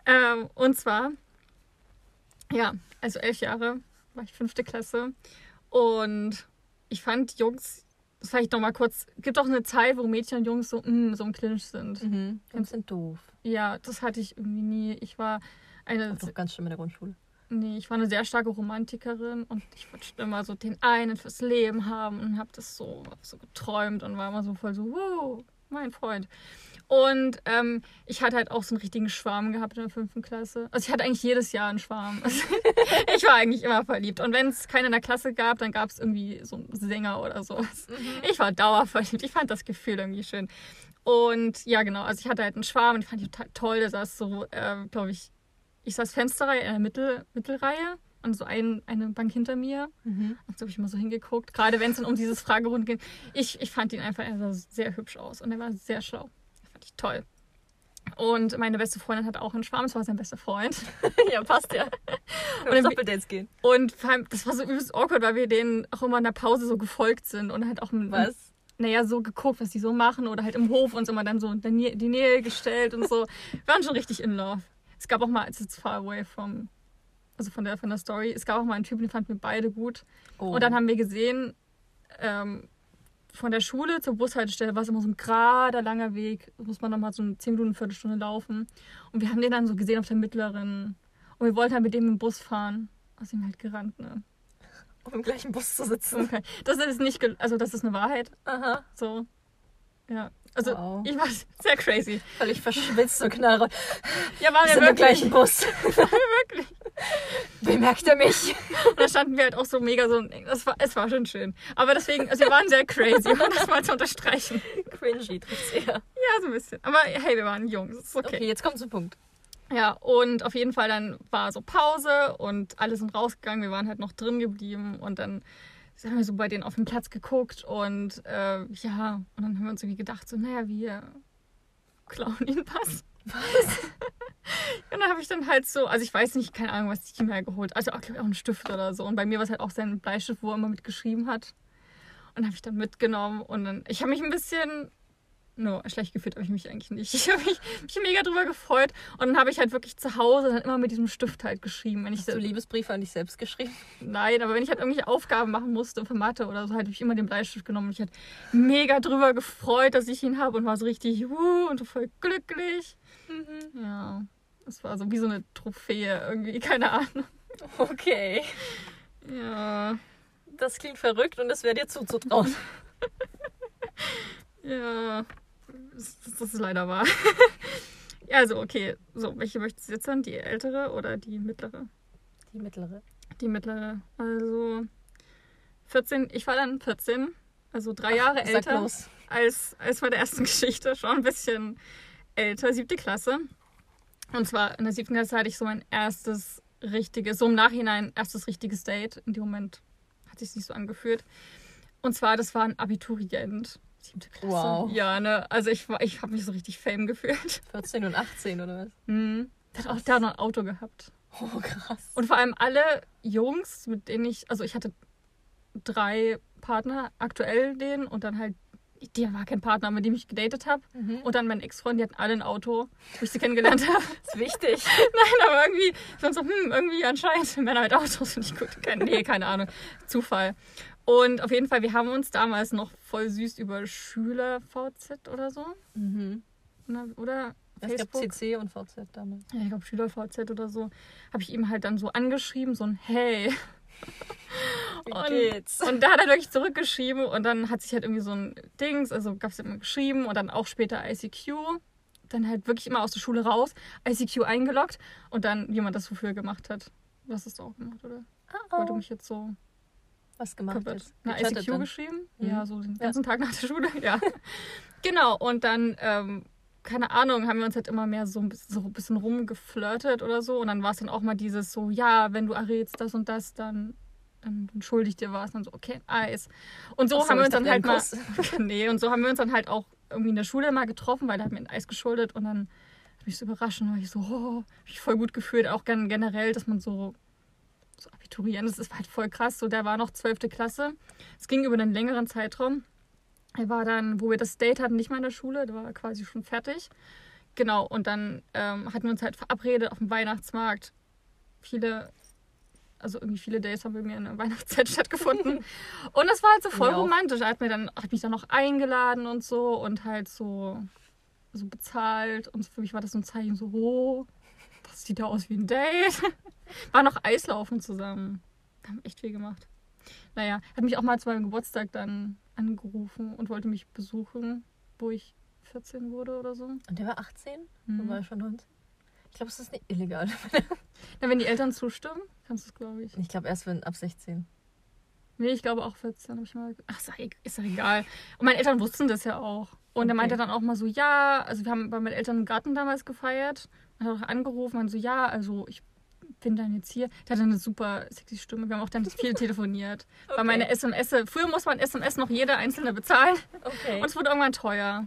Ähm, und zwar, ja, also elf Jahre war ich fünfte Klasse. Und ich fand Jungs, das vielleicht nochmal kurz, gibt auch eine Zeit, wo Mädchen und Jungs so, mm, so im Clinch sind. Mhm. Jungs sind doof. Ja, das hatte ich irgendwie nie. Ich war eine. Das ist ganz schlimm in der Grundschule. Nee, ich war eine sehr starke Romantikerin und ich wollte schon immer so den einen fürs Leben haben und habe das so, so geträumt und war immer so voll so, wow, mein Freund. Und ähm, ich hatte halt auch so einen richtigen Schwarm gehabt in der fünften Klasse. Also ich hatte eigentlich jedes Jahr einen Schwarm. Also ich war eigentlich immer verliebt. Und wenn es keinen in der Klasse gab, dann gab es irgendwie so einen Sänger oder sowas. Mhm. Ich war dauerverliebt. Ich fand das Gefühl irgendwie schön. Und ja, genau. Also ich hatte halt einen Schwarm und ich fand ihn total toll. Der saß so, äh, glaube ich, ich saß Fensterreihe in der Mittel, Mittelreihe und so ein, eine Bank hinter mir. Mhm. Und so habe ich immer so hingeguckt. Gerade wenn es dann um dieses Fragerund ging. Ich, ich fand ihn einfach, er sah sehr hübsch aus und er war sehr schlau. Fand ich toll. Und meine beste Freundin hat auch einen Schwarm, das war sein bester Freund. ja, passt ja. Und Doppeldates gehen. Und vor allem, das war so übelst awkward, weil wir denen auch immer in der Pause so gefolgt sind und halt auch mit, Was? naja, so geguckt, was die so machen oder halt im Hof uns immer dann so in die Nähe gestellt und so. Wir waren schon richtig in love. Es gab auch mal, it's it's far away from, also von der, von der Story, es gab auch mal einen Typen, den fanden wir beide gut. Oh. Und dann haben wir gesehen, ähm, von der Schule zur Bushaltestelle war es immer so ein gerader, langer Weg. Da muss man nochmal so eine 10 Minuten, Viertelstunde laufen. Und wir haben den dann so gesehen auf der mittleren. Und wir wollten halt mit dem im Bus fahren. Aus ihm halt gerannt, ne? um im gleichen Bus zu sitzen. Okay. Das ist nicht, also das ist eine Wahrheit. Aha. So. Ja. Also Wow. ich war sehr crazy. Völlig verschwitzt und knallrot. Ja, waren Wir wir sind im wirklich. gleichen Bus. wirklich. Bemerkt er mich? Und da standen wir halt auch so mega so. Das war, es war schon schön. Aber deswegen, also wir waren sehr crazy, um das mal zu unterstreichen. Cringy trifft's eher. Ja, so ein bisschen. Aber hey, wir waren jung. Das ist Okay. okay. jetzt kommt zum Punkt. Ja, und auf jeden Fall dann war so Pause und alle sind rausgegangen. Wir waren halt noch drin geblieben und dann haben wir so bei denen auf den Platz geguckt und äh, ja, und dann haben wir uns irgendwie gedacht, so, naja, wir klauen ihn was. Was? und dann habe ich dann halt so, also ich weiß nicht, keine Ahnung, was ich ihm halt geholt. Also auch, glaub ich, auch einen Stift oder so. Und bei mir war es halt auch sein Bleistift, wo er immer mitgeschrieben hat. Und habe ich dann mitgenommen und dann, ich habe mich ein bisschen, no, schlecht gefühlt habe ich mich eigentlich nicht. Ich habe mich, mich mega drüber gefreut und dann habe ich halt wirklich zu Hause dann immer mit diesem Stift halt geschrieben. Wenn ich Hast du Liebesbriefe an dich selbst geschrieben? Nein, aber wenn ich halt irgendwelche Aufgaben machen musste für Mathe oder so, halt habe ich immer den Bleistift genommen und ich hatte mega drüber gefreut, dass ich ihn habe und war so richtig wuh und so voll glücklich. Ja, es war so wie so eine Trophäe irgendwie, keine Ahnung. Okay. Ja, Das klingt verrückt und es wäre dir zuzutrauen. ja, das, ist leider wahr. ja, also okay, so, welche möchtest du jetzt dann? Die ältere oder die mittlere? Die mittlere. Die mittlere. Also 14, ich war dann 14, also drei Jahre Sag älter. los. als, als bei der ersten Geschichte, schon ein bisschen älter, siebte Klasse. Und zwar in der siebten Klasse hatte ich so mein erstes richtiges, so im Nachhinein erstes richtiges Date. In dem Moment hat sich nicht so angefühlt. Und zwar, das war ein Abiturient. Siebte Klasse. Wow. Ja, ne? Also ich war, ich habe mich so richtig fame gefühlt. 14 und 18 oder was? Mhm. Der hat auch da noch ein Auto gehabt. Oh, krass. Und vor allem alle Jungs, mit denen ich, also ich hatte drei Partner, aktuell den und dann halt, der war kein Partner, mit dem ich gedatet habe. Mhm. Und dann mein Ex-Freund, die hatten alle ein Auto, wo ich sie kennengelernt habe. Das ist wichtig. Nein, aber irgendwie, ich fand so, hm, irgendwie anscheinend Männer mit Autos finde ich gut. Kein, nee, keine Ahnung. Zufall. Und auf jeden Fall, wir haben uns damals noch voll süß über Schüler-VZ oder so. Mhm. Ne, Oder Es gab. CC und VZ damals. Ja, ich glaube Schüler-VZ oder so. Habe ich ihm halt dann so angeschrieben, so ein Hey. Wie Und- geht's? Und da hat er wirklich zurückgeschrieben und dann hat sich halt irgendwie so ein Dings, also gab es immer geschrieben und dann auch später ICQ. Dann halt wirklich immer aus der Schule raus, ICQ eingeloggt und dann, wie man das wofür gemacht hat. Was hast du auch gemacht, oder? Oh, Weil du mich jetzt so Was gemacht verwirrt. jetzt? Na, ICQ dann. geschrieben? Mhm. Ja, so den Ja. ganzen Tag nach der Schule, ja. genau, und dann, ähm, keine Ahnung, haben wir uns halt immer mehr so ein bisschen, so ein bisschen rumgeflirtet oder so. Und dann war es dann auch mal dieses so, ja, wenn du errätst das und das, dann, dann schulde ich dir was. Und dann so, okay, Eis. Und so so, haben wir uns dann halt mal. nee, und so haben wir uns dann halt auch irgendwie in der Schule mal getroffen, weil er hat mir ein Eis geschuldet und dann hat mich so überrascht und war ich so, oh, hab ich voll gut gefühlt, auch gen- generell, dass man so, so Abiturient, das ist halt voll krass, so der war noch 12. Klasse, es ging über einen längeren Zeitraum, er war dann, wo wir das Date hatten, nicht mal in der Schule, der war quasi schon fertig, Genau, und dann ähm, hatten wir uns halt verabredet auf dem Weihnachtsmarkt. Viele, also irgendwie viele Days haben bei mir in der Weihnachtszeit stattgefunden. Und das war halt so voll auch. romantisch. Er hat, mir dann, hat mich dann noch eingeladen und so und halt so, so bezahlt. Und für mich war das so ein Zeichen so, oh, das sieht ja aus wie ein Date. War noch Eislaufen zusammen. Wir haben echt viel gemacht. Naja, hat mich auch mal zu meinem Geburtstag dann angerufen und wollte mich besuchen, wo ich 14 wurde oder so. Und der war 18? Mhm. Und war schon 19? Ich glaube, es ist nicht illegal. Na, wenn die Eltern zustimmen, kannst du es, glaube ich. Ich glaube, erst wenn ab 16. Nee, ich glaube auch 14 habe ich mal. Ach, ist doch e- egal. Und meine Eltern wussten das ja auch. Und er Okay. meinte dann auch mal so, ja, also wir haben bei meinen Eltern im Garten damals gefeiert. Und hat auch angerufen und so, ja, also ich bin dann jetzt hier. Der hatte eine super sexy Stimme. Wir haben auch dann viel telefoniert. Weil meine SMS, früher muss man SMS noch jeder einzelne bezahlen. Okay. Und es wurde irgendwann teuer.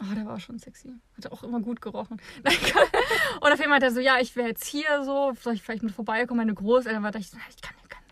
Oh, der war schon sexy. Hat auch immer gut gerochen. Und auf jeden Fall hat er so, ja, ich wäre jetzt hier so, soll ich vielleicht mit vorbeikommen? Meine Großeltern, war da ich, ich kann, ich kann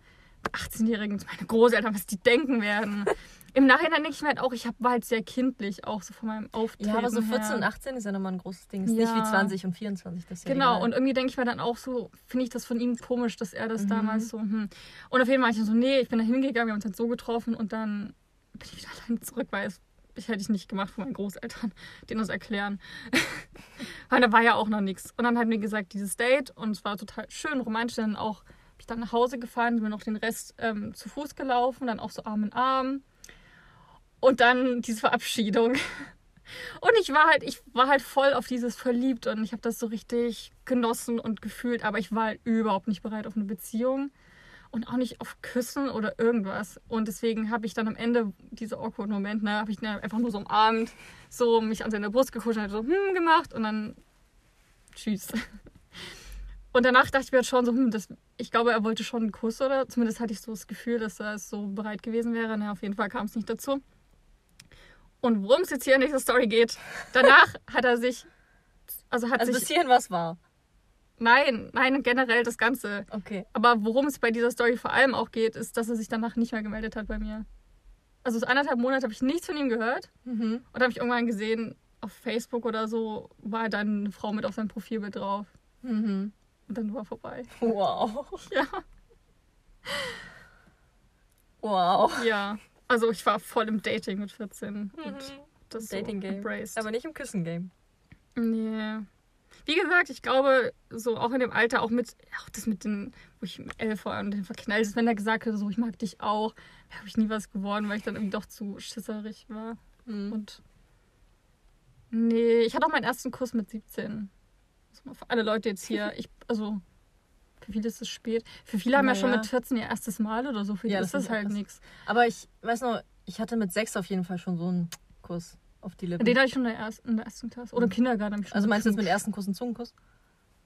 18-Jährigen zu meine Großeltern, was die denken werden. Im Nachhinein denke ich mir halt auch, ich hab, war halt sehr kindlich, auch so von meinem Auftreten ja, aber so her. 14 und 18 ist ja nochmal ein großes Ding. Ist Ja. nicht wie 20 und 24. Das ja Genau, egal. und irgendwie denke ich mir dann auch so, finde ich das von ihm komisch, dass er das Mhm. damals so, hm. Und auf jeden Fall war ich dann so, nee, ich bin da hingegangen, wir haben uns halt so getroffen und dann bin ich wieder allein zurück, weil es ich hätte ich nicht gemacht von meinen Großeltern, denen das erklären. weil da war ja auch noch nichts. Und dann hat mir gesagt, dieses Date und es war total schön, romantisch. Dann auch, bin ich dann nach Hause gefahren, sind wir noch den Rest ähm, zu Fuß gelaufen, dann auch so Arm in Arm. Und dann diese Verabschiedung. Und ich war halt, ich war halt voll auf dieses verliebt und ich habe das so richtig genossen und gefühlt, aber ich war halt überhaupt nicht bereit auf eine Beziehung und auch nicht auf Küssen oder irgendwas. Und deswegen habe ich dann am Ende diese awkward Moment, ne, habe ich einfach nur so umarmt, so mich an seine Brust gekuschelt, so hm gemacht und dann tschüss. Und danach dachte ich mir halt schon so, hm, das, ich glaube, er wollte schon einen Kuss oder zumindest hatte ich so das Gefühl, dass er so bereit gewesen wäre. Na, auf jeden Fall kam es nicht dazu. Und worum es jetzt hier in dieser Story geht, danach hat er sich, also hat Also bis sich, hierhin was war. nein, nein, generell das Ganze. Okay. Aber worum es bei dieser Story vor allem auch geht, ist, dass er sich danach nicht mehr gemeldet hat bei mir. Also so anderthalb Monate habe ich nichts von ihm gehört Mhm. und habe ich irgendwann gesehen, auf Facebook oder so war dann eine Frau mit auf seinem Profilbild drauf. Mhm. Und dann war vorbei. Wow. Ja. Wow. Ja. Also ich war voll im Dating mit 14. Und das so Dating-Game. embraced. Aber nicht im Küssen-Game. Nee. Wie gesagt, ich glaube, so auch in dem Alter, auch mit, auch das mit den, wo ich mit elf war und den verknallt ist, wenn er gesagt hätte, so, ich mag dich auch, habe ich nie was geworden, weil ich dann irgendwie doch zu schisserig war. Mhm. Und nee, ich hatte auch meinen ersten Kuss mit 17. Das mal für alle Leute jetzt hier, ich, also, für viele ist es spät. Für viele haben ja schon Naja. mit 14 ihr erstes Mal oder so. Für die Ja, ist das halt nichts. Aber ich weiß noch, ich hatte mit sechs auf jeden Fall schon so einen Kuss auf die Lippen. Den hatte ich schon in der, ersten, in der ersten Klasse. Oder im Kindergarten habe ich schon. also meinst du jetzt mit dem ersten Kuss einen Zungenkuss?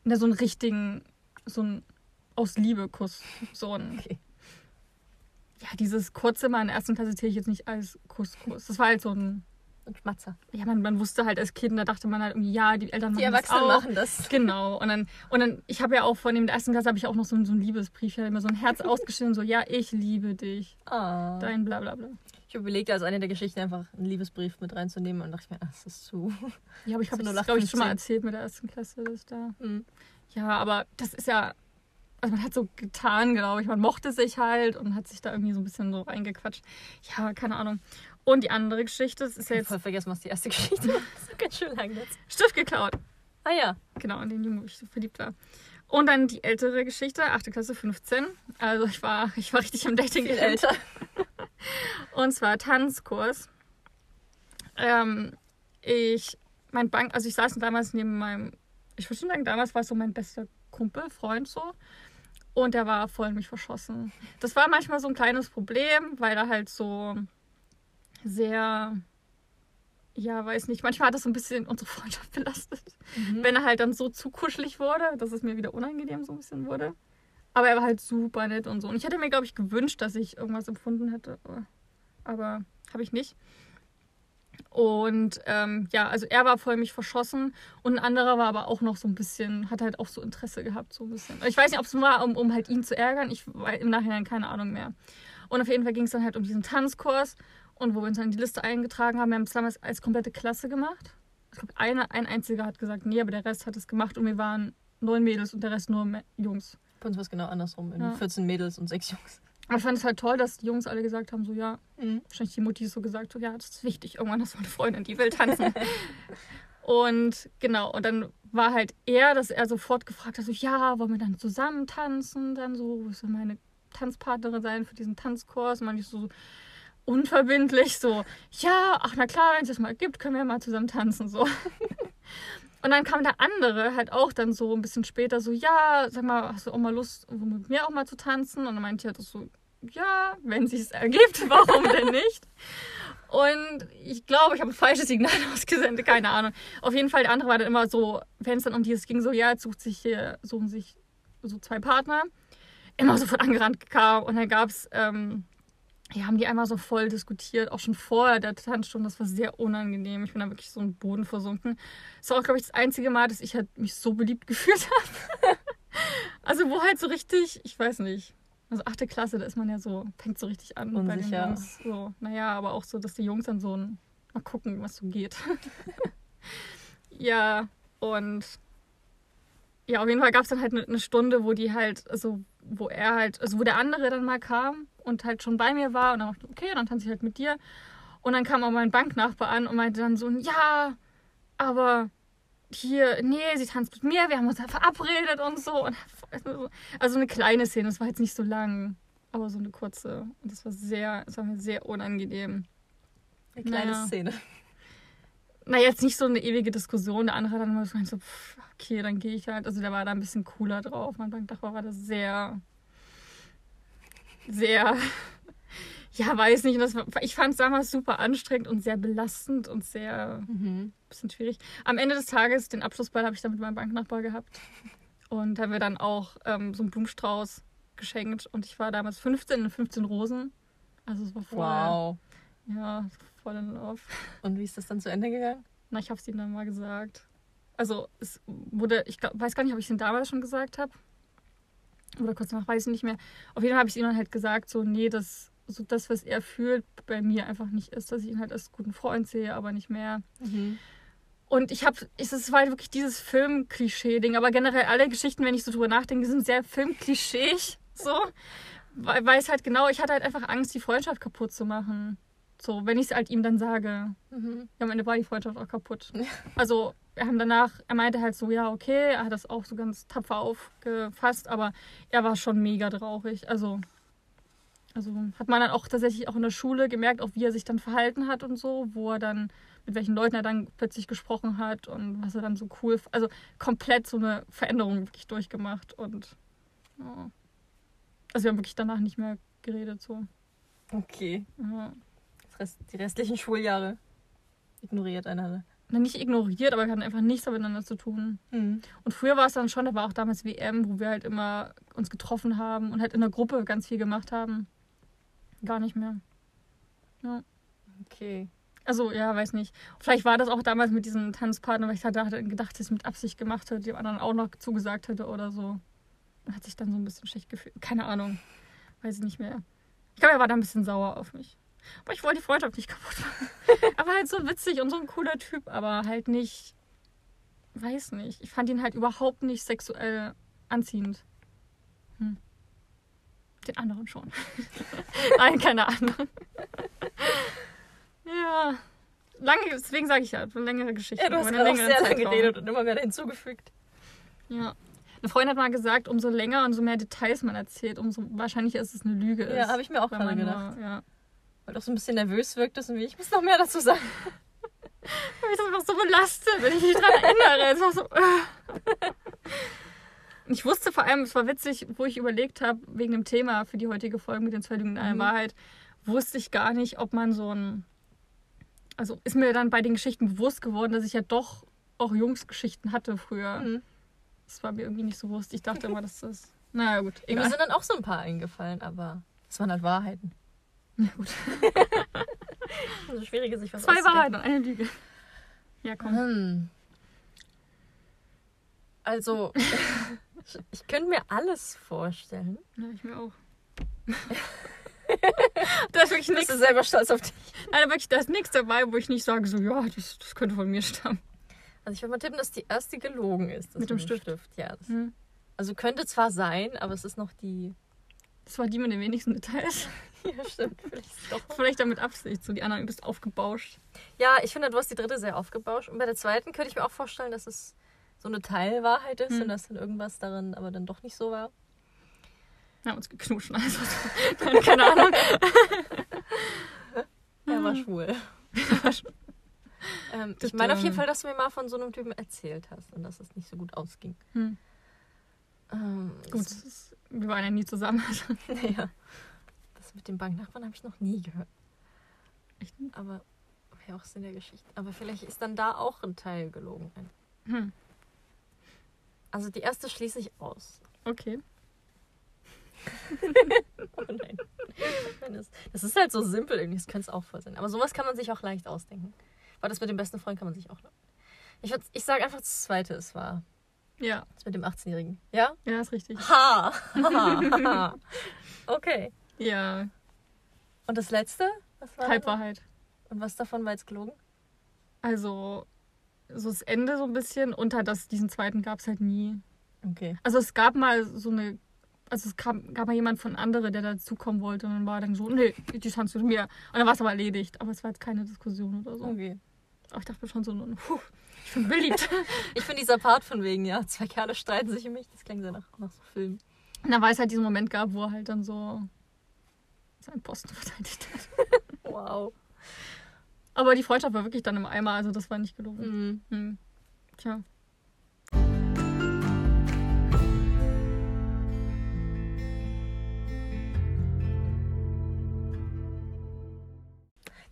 Ne, so einen richtigen, so einen aus Liebe Kuss. So ein, Okay. ja, dieses kurze Mal in der ersten Klasse zähle ich jetzt nicht als Kuss-Kuss. Das war halt so ein, Ein Schmatzer. ja, man, man wusste halt als Kind, da dachte man halt irgendwie, ja, die Eltern machen Die Erwachsenen das auch. machen das. Genau. Und dann, und dann ich habe ja auch von dem der ersten Klasse habe ich auch noch so, einen- so einen Liebesbrief, hatte immer so ein Herz ausgeschnitten, so, ja, ich liebe dich. Ah. Dein bla bla bla. Ich überlegte als eine der Geschichten einfach einen Liebesbrief mit reinzunehmen und dachte mir, ach, das ist zu. Ja, aber ich habe es, glaube ich, schon mal 0815. erzählt mit der ersten Klasse, dass da. Mhm. Ja, aber das ist ja. Also man hat so getan, glaube ich. Man mochte sich halt und hat sich da irgendwie so ein bisschen so reingequatscht. Ja, keine Ahnung. Und die andere Geschichte, das ist ja Ich jetzt voll vergessen, was die erste Geschichte war. Das ist ganz schön lang jetzt. Stift geklaut. Ah ja. Genau, in den Jungen, wo ich so verliebt war. Und dann die ältere Geschichte, 8. Klasse 15. Also ich war, ich war richtig im Dating Viel älter. Und zwar Tanzkurs. Ähm, ich, mein Bank, also ich saß damals neben meinem, ich würde schon sagen, damals war es so mein bester Kumpel, Freund so. Und der war voll in mich verschossen. Das war manchmal so ein kleines Problem, weil er halt so sehr, ja, weiß nicht, manchmal hat das so ein bisschen unsere Freundschaft belastet. Wenn er halt dann so zu kuschelig wurde, dass es mir wieder unangenehm so ein bisschen wurde. Aber er war halt super nett und so. Und ich hätte mir, glaube ich, gewünscht, dass ich irgendwas empfunden hätte. Aber, habe ich nicht. Und ähm, ja, also er war voll mich verschossen und ein anderer war aber auch noch so ein bisschen, hat halt auch so Interesse gehabt, so ein bisschen. Ich weiß nicht, ob es war, um, um halt ihn zu ärgern. Ich weiß im Nachhinein keine Ahnung mehr. Und auf jeden Fall ging es dann halt um diesen Tanzkurs und wo wir uns dann in die Liste eingetragen haben. Wir haben es damals als komplette Klasse gemacht. Ich glaube, eine, ein einziger hat gesagt, nee, aber der Rest hat es gemacht und wir waren neun Mädels und der Rest nur Jungs. Bei uns war es genau andersrum. Ja. 14 Mädels und 6 Jungs. Aber ich fand es halt toll, dass die Jungs alle gesagt haben, so ja, Mhm. wahrscheinlich die Mutti so gesagt, so ja, das ist wichtig, irgendwann hast du eine Freundin, die will tanzen. und genau, und dann war halt er, dass er sofort gefragt hat, so ja, wollen wir dann zusammen tanzen, dann so, wo soll meine Tanzpartnerin sein für diesen Tanzkurs? Und man ich so unverbindlich, so, ja, ach na klar, wenn es das mal gibt, können wir mal zusammen tanzen, so. Und dann kam der andere halt auch dann so ein bisschen später so, ja, sag mal, hast du auch mal Lust, mit mir auch mal zu tanzen? Und dann meinte ich halt so, ja, wenn sich es ergibt, warum denn nicht? Und ich glaube, ich habe ein falsches Signal ausgesendet, keine Ahnung. Auf jeden Fall, der andere war dann immer so, wenn es dann um dieses ging, so, ja, jetzt sucht sich hier, suchen sich so zwei Partner, immer sofort angerannt kam. Und dann gab es, ähm, ja, haben die einmal so voll diskutiert, auch schon vor der Tanzstunde. Das war sehr unangenehm. Ich bin da wirklich so im Boden versunken. Das war auch, glaube ich, das einzige Mal, dass ich halt mich so beliebt gefühlt habe. also, wo halt so richtig, ich weiß nicht. Also, achte Klasse, da ist man ja so, fängt so richtig an bei den Unsicher. Jungs. So, naja, aber auch so, dass die Jungs dann so ein, mal gucken, was so geht. ja, und ja, auf jeden Fall gab es dann halt eine, eine Stunde, wo die halt, also wo er halt, also wo der andere dann mal kam und halt schon bei mir war und dann dachte ich, okay, dann tanze ich halt mit dir. Und dann kam auch mein Banknachbar an und meinte dann so, ja, aber hier, nee, sie tanzt mit mir, wir haben uns da verabredet und so. Und also eine kleine Szene, das war jetzt nicht so lang, aber so eine kurze. Und das war sehr, das war mir sehr unangenehm. Eine kleine Naja. Szene. Na, jetzt nicht so eine ewige Diskussion. Der andere hat dann immer so, gemeint, so pff, okay, dann gehe ich halt. Also der war da ein bisschen cooler drauf. Mein Bankdachbar war da sehr, sehr, ja, weiß nicht. Das ich fand es damals super anstrengend und sehr belastend und sehr, Mhm. bisschen schwierig. Am Ende des Tages, den Abschlussball habe ich dann mit meinem Banknachbar gehabt. Und haben wir dann auch ähm, so einen Blumenstrauß geschenkt. Und ich war damals 15 in 15 Rosen. Also es war voll, Wow. ja, voll in Love. Und wie ist das dann zu Ende gegangen? Na, ich habe es ihm dann mal gesagt. Also es wurde, ich glaub, weiß gar nicht, ob ich es ihm damals schon gesagt habe. Oder kurz danach, weiß ich nicht mehr. Auf jeden Fall habe ich ihm dann halt gesagt, so, nee, das, so das, was er fühlt, bei mir einfach nicht ist, dass ich ihn halt als guten Freund sehe, aber nicht mehr. Mhm. Und ich habe, es ist- war halt wirklich dieses Film-Klischee-Ding, aber generell alle Geschichten, wenn ich so drüber nachdenke, sind sehr Film-Klischeeig, so. Weil, weil es halt genau, ich hatte halt einfach Angst, die Freundschaft kaputt zu machen. So, wenn ich es halt ihm dann sage. Mhm. Ja, am Ende war die Freundschaft auch kaputt. Also, wir haben danach, er meinte halt so, ja, okay, er hat das auch so ganz tapfer aufgefasst, aber er war schon mega traurig. Also, also hat man dann auch tatsächlich auch in der Schule gemerkt, auch wie er sich dann verhalten hat und so, wo er dann, mit welchen Leuten er dann plötzlich gesprochen hat und was er dann so cool, also komplett so eine Veränderung wirklich durchgemacht und ja. also wir haben wirklich danach nicht mehr geredet so. Okay. Ja. Rest, die restlichen Schuljahre ignoriert einander. Na, Nicht ignoriert, aber wir hatten einfach nichts miteinander zu tun. Mhm. Und früher war es dann schon, da war auch damals WM, wo wir halt immer uns getroffen haben und halt in der Gruppe ganz viel gemacht haben. Gar nicht mehr. Okay. Also, ja, weiß nicht. Vielleicht war das auch damals mit diesen Tanzpartnern, weil ich halt gedacht, dass ich es mit Absicht gemacht hätte, dem anderen auch noch zugesagt hätte oder so. Und hat sich dann so ein bisschen schlecht gefühlt. Keine Ahnung. Weiß ich nicht mehr. Ich glaube, er war da ein bisschen sauer auf mich. Aber ich wollte die Freundschaft nicht kaputt machen. er war halt so witzig und so ein cooler Typ, aber halt nicht. Weiß nicht. Ich fand ihn halt überhaupt nicht sexuell anziehend. Hm. Den anderen schon. Nein, keine Ahnung. ja. Lange, deswegen sage ich ja, eine längere Geschichte. Ja, du hast einen auch sehr lange geredet und immer mehr hinzugefügt. Ja. Eine Freundin hat mal gesagt, umso länger und so mehr Details man erzählt, umso wahrscheinlicher ist es eine Lüge. Ja, ist, habe ich mir auch gerade gedacht. Nur, ja. Weil du auch so ein bisschen nervös wirktest und wie, ich muss noch mehr dazu sagen. Mich ist einfach so belastet, wenn ich mich daran erinnere. Es war so. äh. Ich wusste vor allem, es war witzig, wo ich überlegt habe, wegen dem Thema für die heutige Folge mit den zwei Lügen in einer Mhm. Wahrheit, wusste ich gar nicht, ob man so ein. Also ist mir dann bei den Geschichten bewusst geworden, dass ich ja doch auch Jungsgeschichten hatte früher. Mhm. Das war mir irgendwie nicht so bewusst. Ich dachte immer, dass das. Naja, gut, Mir egal. sind dann auch so ein paar eingefallen, aber es waren halt Wahrheiten. Ja, gut. Also schwierig, sich was Zwei. Wahrheiten und eine Lüge. Ja, komm. Hm. Also, ich, könnte mir alles vorstellen. Ja, ich mir auch. da ist wirklich nichts. selber stolz auf dich? Nein, wirklich, da ist nichts dabei, wo ich nicht sage, so, ja, das, das könnte von mir stammen. Also ich würde mal tippen, dass die erste gelogen ist. das Mit dem Stift. Ja. Das, Hm. also könnte zwar sein, aber es ist noch die. Das war die mit den wenigsten Details. Ja, stimmt. Vielleicht doch. Vielleicht damit Absicht. So die anderen übelst aufgebauscht. Ja, ich finde, du hast die dritte sehr aufgebauscht. Und bei der zweiten könnte ich mir auch vorstellen, dass es so eine Teilwahrheit ist Hm. und dass dann irgendwas darin aber dann doch nicht so war. Wir haben uns geknutscht. alles. Nein, keine Ahnung. Er war Mhm. schwul. Ähm, Das ich meine auf jeden. Fall, dass du mir mal von so einem Typen erzählt hast und dass es nicht so gut ausging. Hm. Ähm, Gut, ist, wir waren ja nie zusammen. Naja. Das mit dem Banknachbarn habe ich noch nie gehört. Echt? Aber wäre auch Sinn der Geschichte. Aber vielleicht ist dann da auch ein Teil gelogen. Hm. Also die erste schließe ich aus. Okay. Oh nein. Das, ist halt so simpel irgendwie, das könnte es auch voll sein. Aber sowas kann man sich auch leicht ausdenken. Weil das mit dem besten Freund kann man sich auch noch. Ich, würd- ich sage einfach das zweite, es war Ja, das mit dem 18-Jährigen. Ja? ja, ist richtig. Ha! ha. okay. Ja, Und das letzte? Was war Halbwahrheit. Und was davon war jetzt gelogen? Also, so das Ende so ein bisschen. Unter das, diesen zweiten gab es halt nie. Okay. Also, es gab mal so eine. Also, es gab, gab mal jemand von andere, der dazukommen wollte. Und dann war dann so, nee, die tanzt mit mir. Und dann war es aber erledigt. Aber es war jetzt keine Diskussion oder so. Okay. Aber ich dachte schon so, puh, ich bin beliebt. Ich finde dieser Part von wegen, ja, zwei Kerle streiten sich um mich, das klingt sehr nach, nach so Film. Und dann, weil es halt diesen Moment gab, wo er halt dann so seinen Posten verteidigt hat. Wow. Aber die Freundschaft war wirklich dann im Eimer, also das war nicht gelogen. Mhm. Hm. Tja.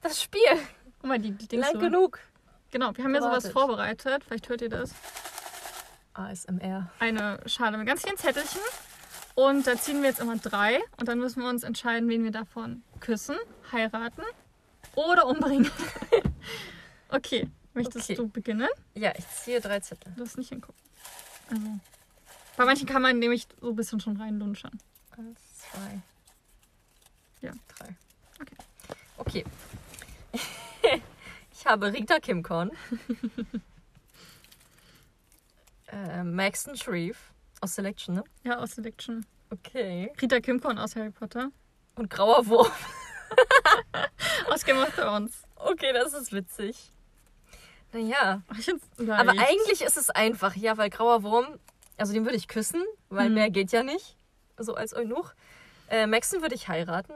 Das Spiel. Guck mal, die, die Dings Lang so. genug. Genau, wir haben ja sowas vorbereitet. Vielleicht hört ihr das. ASMR. Eine Schale mit ganz vielen Zettelchen. Und da ziehen wir jetzt immer drei. Und dann müssen wir uns entscheiden, wen wir davon küssen, heiraten oder umbringen. okay, möchtest Okay. du beginnen? Ja, ich ziehe drei Zettel. Du hast nicht hingucken. Also, bei manchen kann man nämlich so ein bisschen schon reinlunschern. Eins, zwei. Ja. Drei. Okay. Okay. Ich habe Rita Kimcorn. äh, Maxton Shreve aus Selection, ne? Ja, aus Selection. Okay. Rita Kimcorn aus Harry Potter. Und Grauer Wurm. Aus Game of Thrones. Okay, das ist witzig. Naja. Aber eigentlich ist es einfach, ja, weil Grauer Wurm, also den würde ich küssen, weil Mhm. mehr geht ja nicht. So als Eunuch. Äh, Maxon würde ich heiraten.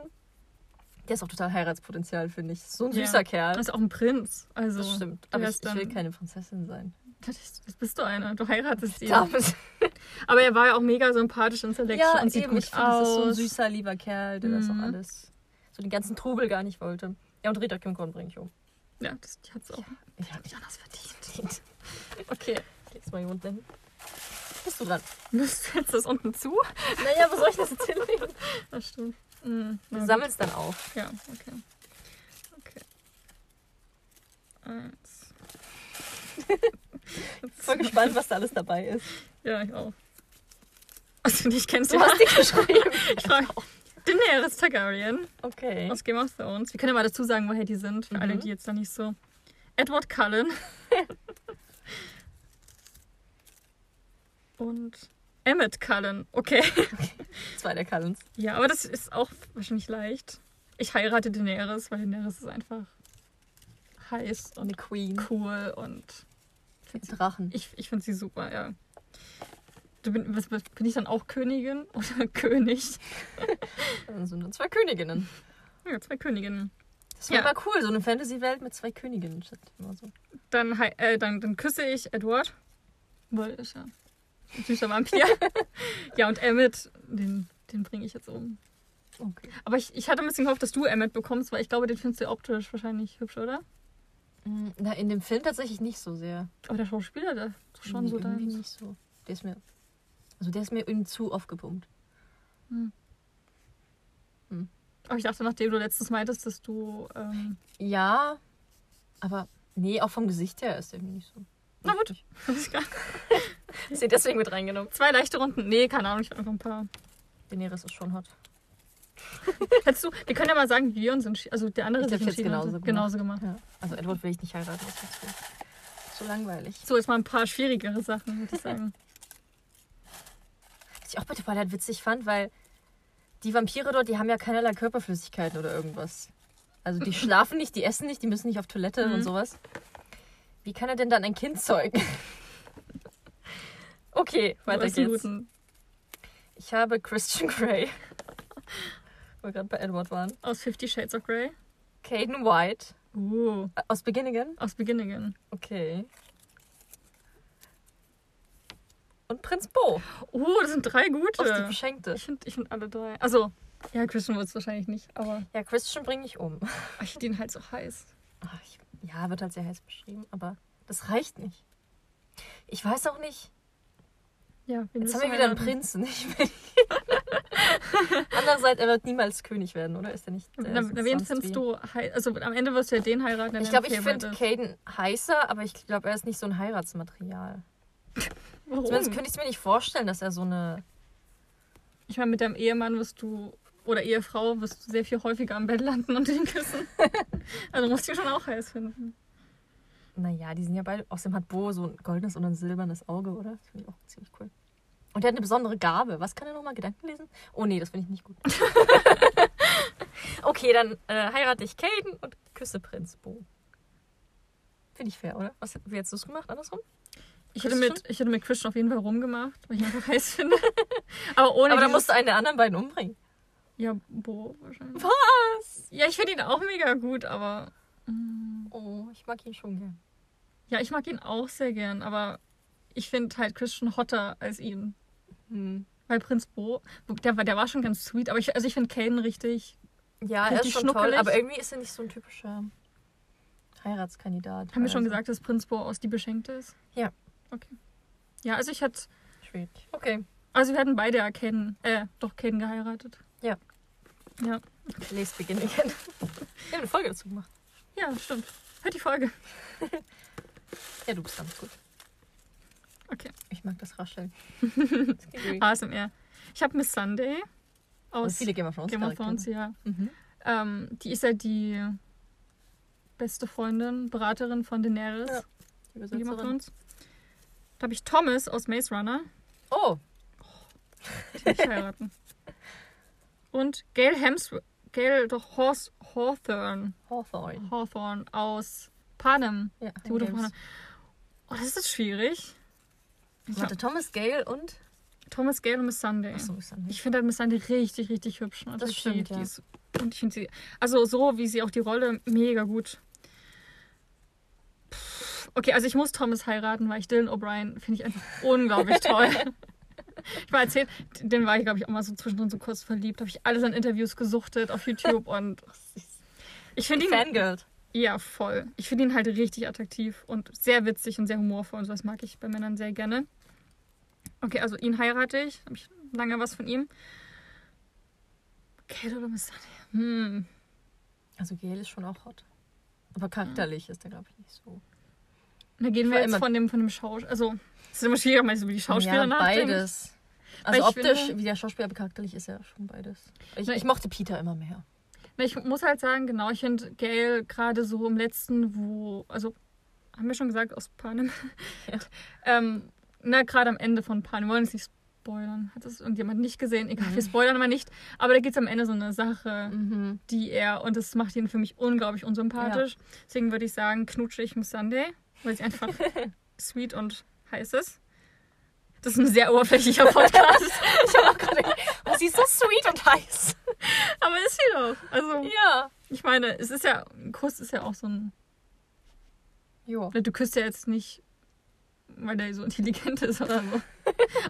Der ist auch total Heiratspotenzial, finde ich. So ein Ja. süßer Kerl. Das ist auch ein Prinz. Also, Das stimmt. Aber ich, ich will keine Prinzessin sein. Das, das bist du eine. Du heiratest ihn. Aber er war ja auch mega sympathisch in Selection Ja, und sieht eben. gut ich finde, das ist so ein aus. süßer, lieber Kerl, der das Mhm. auch alles, so den ganzen Trubel gar nicht wollte. Ja, und Rita bringe ich um. ja, das, die hat's auch Ich habe nicht anders verdient. verdient. Okay, leg's mal hier unten hin. Bist du dran? Löst du jetzt das unten zu? Naja, wo soll ich das jetzt hinlegen? Das stimmt. Mhm. Wir Ja, sammeln es dann auf. Ja, okay. Okay. Eins. Voll gespannt, was da alles dabei ist. Ja, ich auch. Also, dich kennst Du du. hast die geschrieben. Ich frage. Daenerys Targaryen Okay. aus Game of Thrones. Wir können ja mal dazu sagen, woher die sind, für Mhm. alle, die jetzt da nicht so. Edward Cullen. Und Emmett Cullen. Okay. Zwei der Cullens. Ja, aber das ist auch wahrscheinlich leicht. Ich heirate Daenerys, weil Daenerys ist einfach heiß Und eine Queen. cool und Drachen. ich, ich finde sie super, ja. Du bin, bin ich dann auch Königin oder König? Dann sind nur zwei Königinnen. Ja, zwei Königinnen. Das wäre Ja. aber cool, so eine Fantasy-Welt mit zwei Königinnen. so. Dann, äh, dann, dann küsse ich Edward. Weil ist ja süßer Vampir. ja, und Emmett, den, den bringe ich jetzt um. Okay. Aber ich, ich hatte ein bisschen gehofft, dass du Emmett bekommst, weil ich glaube, den findest du optisch wahrscheinlich hübsch, oder? Mm, Na, in dem Film tatsächlich nicht so sehr. Aber der Schauspieler, der ist schon Nee, so dein. nicht so. Der ist mir. Also der ist mir irgendwie zu aufgepumpt. Aber ich dachte, nachdem du letztes meintest, dass du. Ähm, Ja, aber nee, auch vom Gesicht her ist der irgendwie nicht so. Na gut. Ist sie deswegen mit reingenommen? zwei leichte Runden. Nee, keine Ahnung, ich habe einfach ein paar. Daenerys ist schon hot. Hättest du, wir können ja mal sagen, wir uns entschieden Also der andere Ich sich entschieden genauso gemacht. genauso gemacht. Ja. Also Edward will ich nicht heiraten. Das ist zu, So langweilig. So, jetzt mal ein paar schwierigere Sachen, würde ich sagen. Was ich auch bei Twilight witzig fand, weil die Vampire dort, die haben ja keinerlei Körperflüssigkeiten oder irgendwas. Also die schlafen nicht, die essen nicht, die müssen nicht auf Toilette Mhm. und sowas. Wie kann er denn dann ein Kind zeugen? Okay, weiter geht's. Ich habe Christian Grey. Wo wir gerade bei Edward waren. Aus Fifty Shades of Grey. Caden White. Uh, Äh, Aus Beginningen. aus Beginningen. Okay. Und Prinz Bo. Uh, das sind drei Aus die gute. Beschenkte. Ich finde ich find alle drei. Also, ja, Christian wird es wahrscheinlich nicht, aber Ja, Christian bringe ich um. ich finde ihn halt so heiß. Ach, ich, ja, wird halt sehr heiß beschrieben, aber das reicht nicht. Ich weiß auch nicht. Ja, Jetzt haben wir wieder einen? Prinzen. Ich Andererseits, er wird niemals König werden, oder? Ist er nicht? der Na, na, wen findest wie? du Also am Ende wirst du ja den heiraten, Ich glaube, ich finde. Caden heißer, aber ich glaube, er ist nicht so ein Heiratsmaterial. Warum? Zumindest könnte ich es mir nicht vorstellen, dass er so eine. Ich meine, mit deinem Ehemann wirst du oder Ehefrau wirst du sehr viel häufiger am Bett landen und ihn küssen. also musst du schon auch heiß finden. Naja, die sind ja beide. Außerdem hat Bo so ein goldenes und ein silbernes Auge, oder? Das finde ich auch ziemlich cool. Und er hat eine besondere Gabe. Was kann er nochmal? Gedanken lesen? Oh nee, das finde ich nicht gut. okay, dann äh, heirate ich Caden und küsse Prinz Bo. Finde ich fair, oder? Was, wie hättest du es gemacht? Andersrum? Ich hätte, mit, ich hätte mit Christian auf jeden Fall rumgemacht, weil ich ihn einfach heiß finde. Aber ohne Aber dieses- musst du einen der anderen beiden umbringen. Ja, Bo wahrscheinlich. Was? Ja, ich finde ihn auch mega gut, aber... mm, Oh, ich mag ihn schon gern. Ja, ich mag ihn auch sehr gern, aber ich finde halt Christian hotter als ihn. Hm. Weil Prinz Bo, der, war- der war schon ganz sweet, aber ich, also ich finde Caden richtig. Ja, er ist Richtig schon toll, schnuckelig. aber irgendwie ist er nicht so ein typischer Heiratskandidat. Haben wir schon Also, gesagt, dass Prinz Bo aus die Beschenkte ist? Ja. Okay. Ja, also ich hätte. Schwierig. Okay. Also wir hätten beide ja Caden, äh, doch Caden geheiratet. Ja. Ja. Lest Beginn again. Wir haben eine Folge dazu gemacht. Ja, stimmt. Hört die Folge. Ja, du bist ganz gut. Okay. Ich mag das Rascheln. Das. ASMR. Ich habe Miss Sunday Und aus viele Game of Thrones. Game of. Thrones, ja. Mhm. Ähm, die ist ja die beste Freundin, Beraterin von Daenerys. Ja, Die Game of. Thrones. Da habe ich Thomas aus Maze Runner. Oh, Die will ich heiraten. Und Gail Hemsworth. Gail, doch Horse, Hawthorne. Hawthorne. Hawthorne aus Panem. Ja, Die gute. Freundin. Oh, das ist schwierig. Ich Warte, Thomas Gale und. Thomas Gale und Miss Sunday. Achso, ist dann Ich finde halt Miss Sunday richtig, richtig hübsch. und Das stimmt, ja. Ist, und ich finde sie, also so wie sie auch die Rolle, mega gut. Pff, Okay, also ich muss Thomas heiraten, weil ich Dylan O'Brien finde ich einfach unglaublich toll. Ich war erzählt, den war ich, glaube ich, auch mal so zwischendrin so kurz verliebt. Habe ich alles an Interviews gesuchtet auf YouTube und ich finde ihn. Fangirl. Ja, voll. Ich finde ihn halt richtig attraktiv und sehr witzig und sehr humorvoll und sowas mag ich bei Männern sehr gerne. Okay, also ihn heirate ich. Habe ich lange was von ihm. Kate oder Miss Sunday? Hm. Also Gale ist schon auch hot. Aber charakterlich ist er, glaube ich, nicht so. Da gehen wir jetzt von dem, von dem Schauspieler. Also, es ist immer schwierig, wenn man über die Schauspieler ja, nachdenkt. beides. Also optisch, finde- wie der Schauspieler, aber charakterlich ist er schon beides. Ich, ich mochte Peter immer mehr. Ich muss halt sagen, genau, ich finde Gail gerade so im letzten, wo, also, haben wir schon gesagt, aus Panem. Ja. ähm, na, gerade am Ende von Panem, wir wollen es nicht spoilern. Hat das irgendjemand nicht gesehen? Egal, wir spoilern mal nicht. Aber da geht es am Ende so eine Sache, Mhm. die er, und das macht ihn für mich unglaublich unsympathisch. Deswegen würde ich sagen, knutsche ich Miss Sunday, weil sie einfach sweet und heiß ist. Das ist ein sehr oberflächlicher Podcast. Ich habe auch gerade. Oh, sie ist so sweet und heiß. aber ist sie doch. Also, Ja. ich meine, es ist ja, ein Kuss ist ja auch so ein Jo. Du küsst ja jetzt nicht, weil der so intelligent ist oder so.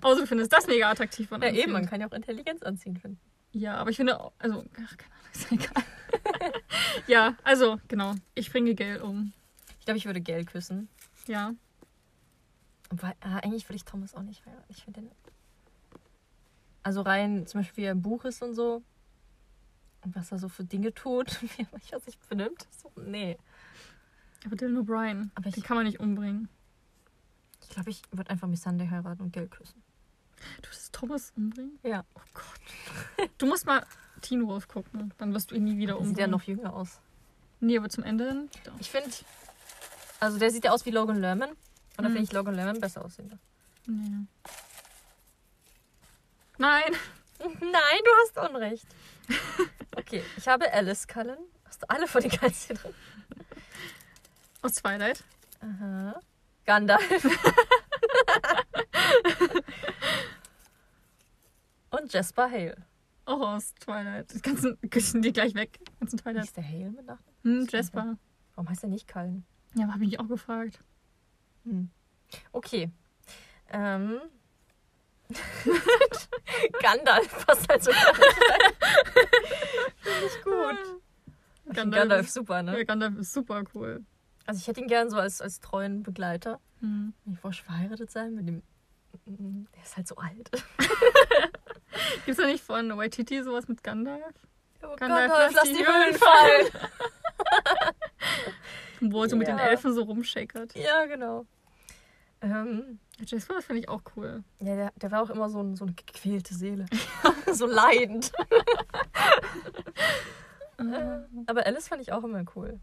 Außer du findest das mega attraktiv und Ja, eben, man kann ja auch Intelligenz anziehen finden. Ja, aber ich finde, auch- also, ach, keine Ahnung, ist ja egal. ja, also, genau. Ich bringe Geld um. Ich glaube, ich würde Gale küssen. Ja. Weil, ah, eigentlich würde ich Thomas auch nicht heiraten. Ich finde den. Also rein, zum Beispiel wie er im Buch ist und so. Und was er so für Dinge tut und wie er manchmal sich benimmt. So, nee. Aber Dylan O'Brien, Aber ich- den kann man nicht umbringen. Ich glaube, ich würde einfach Miss Sunday heiraten und Gale küssen. Du würdest Thomas umbringen? Ja. Oh Gott. Du musst mal Teen Wolf gucken, dann wirst du ihn nie wieder Der sieht umbringen. ja noch jünger aus. Nee, aber zum Ende hin. Ich finde, Also der sieht ja aus wie Logan Lerman. Und da Mhm. finde ich Logan Lerman besser aussehen. Nee. Nein. Nein, du hast Unrecht. Okay, ich habe Alice Cullen. Hast du alle von den Geist hier drin? Aus Twilight. Aha. Gandalf. Und Jasper Hale. Auch aus Twilight. Die ganzen Küchen die gleich weg. Ganzen Twilight. ist der Hale mit Nachnamen? Hm, Jasper. Warum heißt er nicht Cullen? Ja, habe ich mich auch gefragt. Hm. Okay. Ähm. Gandalf passt halt so. Finde ich gut. Ich find Gandalf super, Ja, ne? Gandalf ist super cool. Also ich hätte ihn gern so als, als treuen Begleiter. Hm. Ich wollte verheiratet sein mit dem. Der ist halt so alt. Gibt's da nicht von Waititi sowas mit Gandalf? Oh Gandalf, Gandalf, lass lass die die Höhlen fallen. Wo er so mit den Ja. Elfen so rumshakert. Ja, genau. Ähm, Jasper, das finde ich auch cool. ja, der, der war auch immer so, ein, so eine gequälte Seele. so leidend. Äh, Aber Alice fand ich auch immer cool.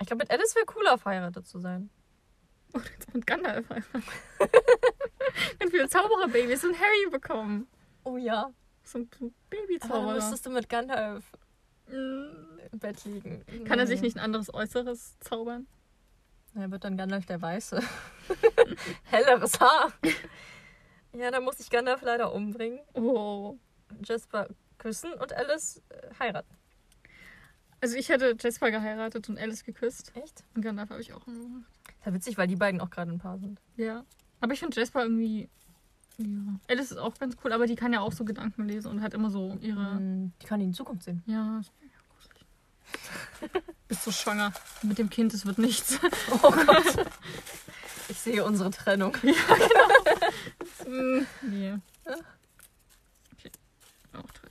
Ich glaube, mit Alice wäre cooler, verheiratet zu sein. Und jetzt mit Gandalf einfach. Ganz viele Zaubererbabys und Harry bekommen. Oh ja. So ein Aber dann Babyzauberer. müsstest du mit Gandalf Mm. im Bett liegen. Kann er sich nicht ein anderes Äußeres zaubern? Er wird dann Gandalf der Weiße. Helleres Haar. Ja, dann muss ich Gandalf leider umbringen. Oh. Jasper küssen und Alice äh, heiraten. Also ich hätte Jasper geheiratet und Alice geküsst. Echt? Und Gandalf habe ich auch immer gemacht. Ist ja witzig, weil die beiden auch gerade ein Paar sind. Ja. Aber ich finde Jasper irgendwie. Ja. Alice ist auch ganz cool, aber die kann ja auch so Gedanken lesen und hat immer so ihre. Mm, Die kann ihn in Zukunft sehen. Ja. Bist so schwanger. Mit dem Kind, es wird nichts. Oh Gott. Ich sehe unsere Trennung. Mm, nee. Okay. Auch toll.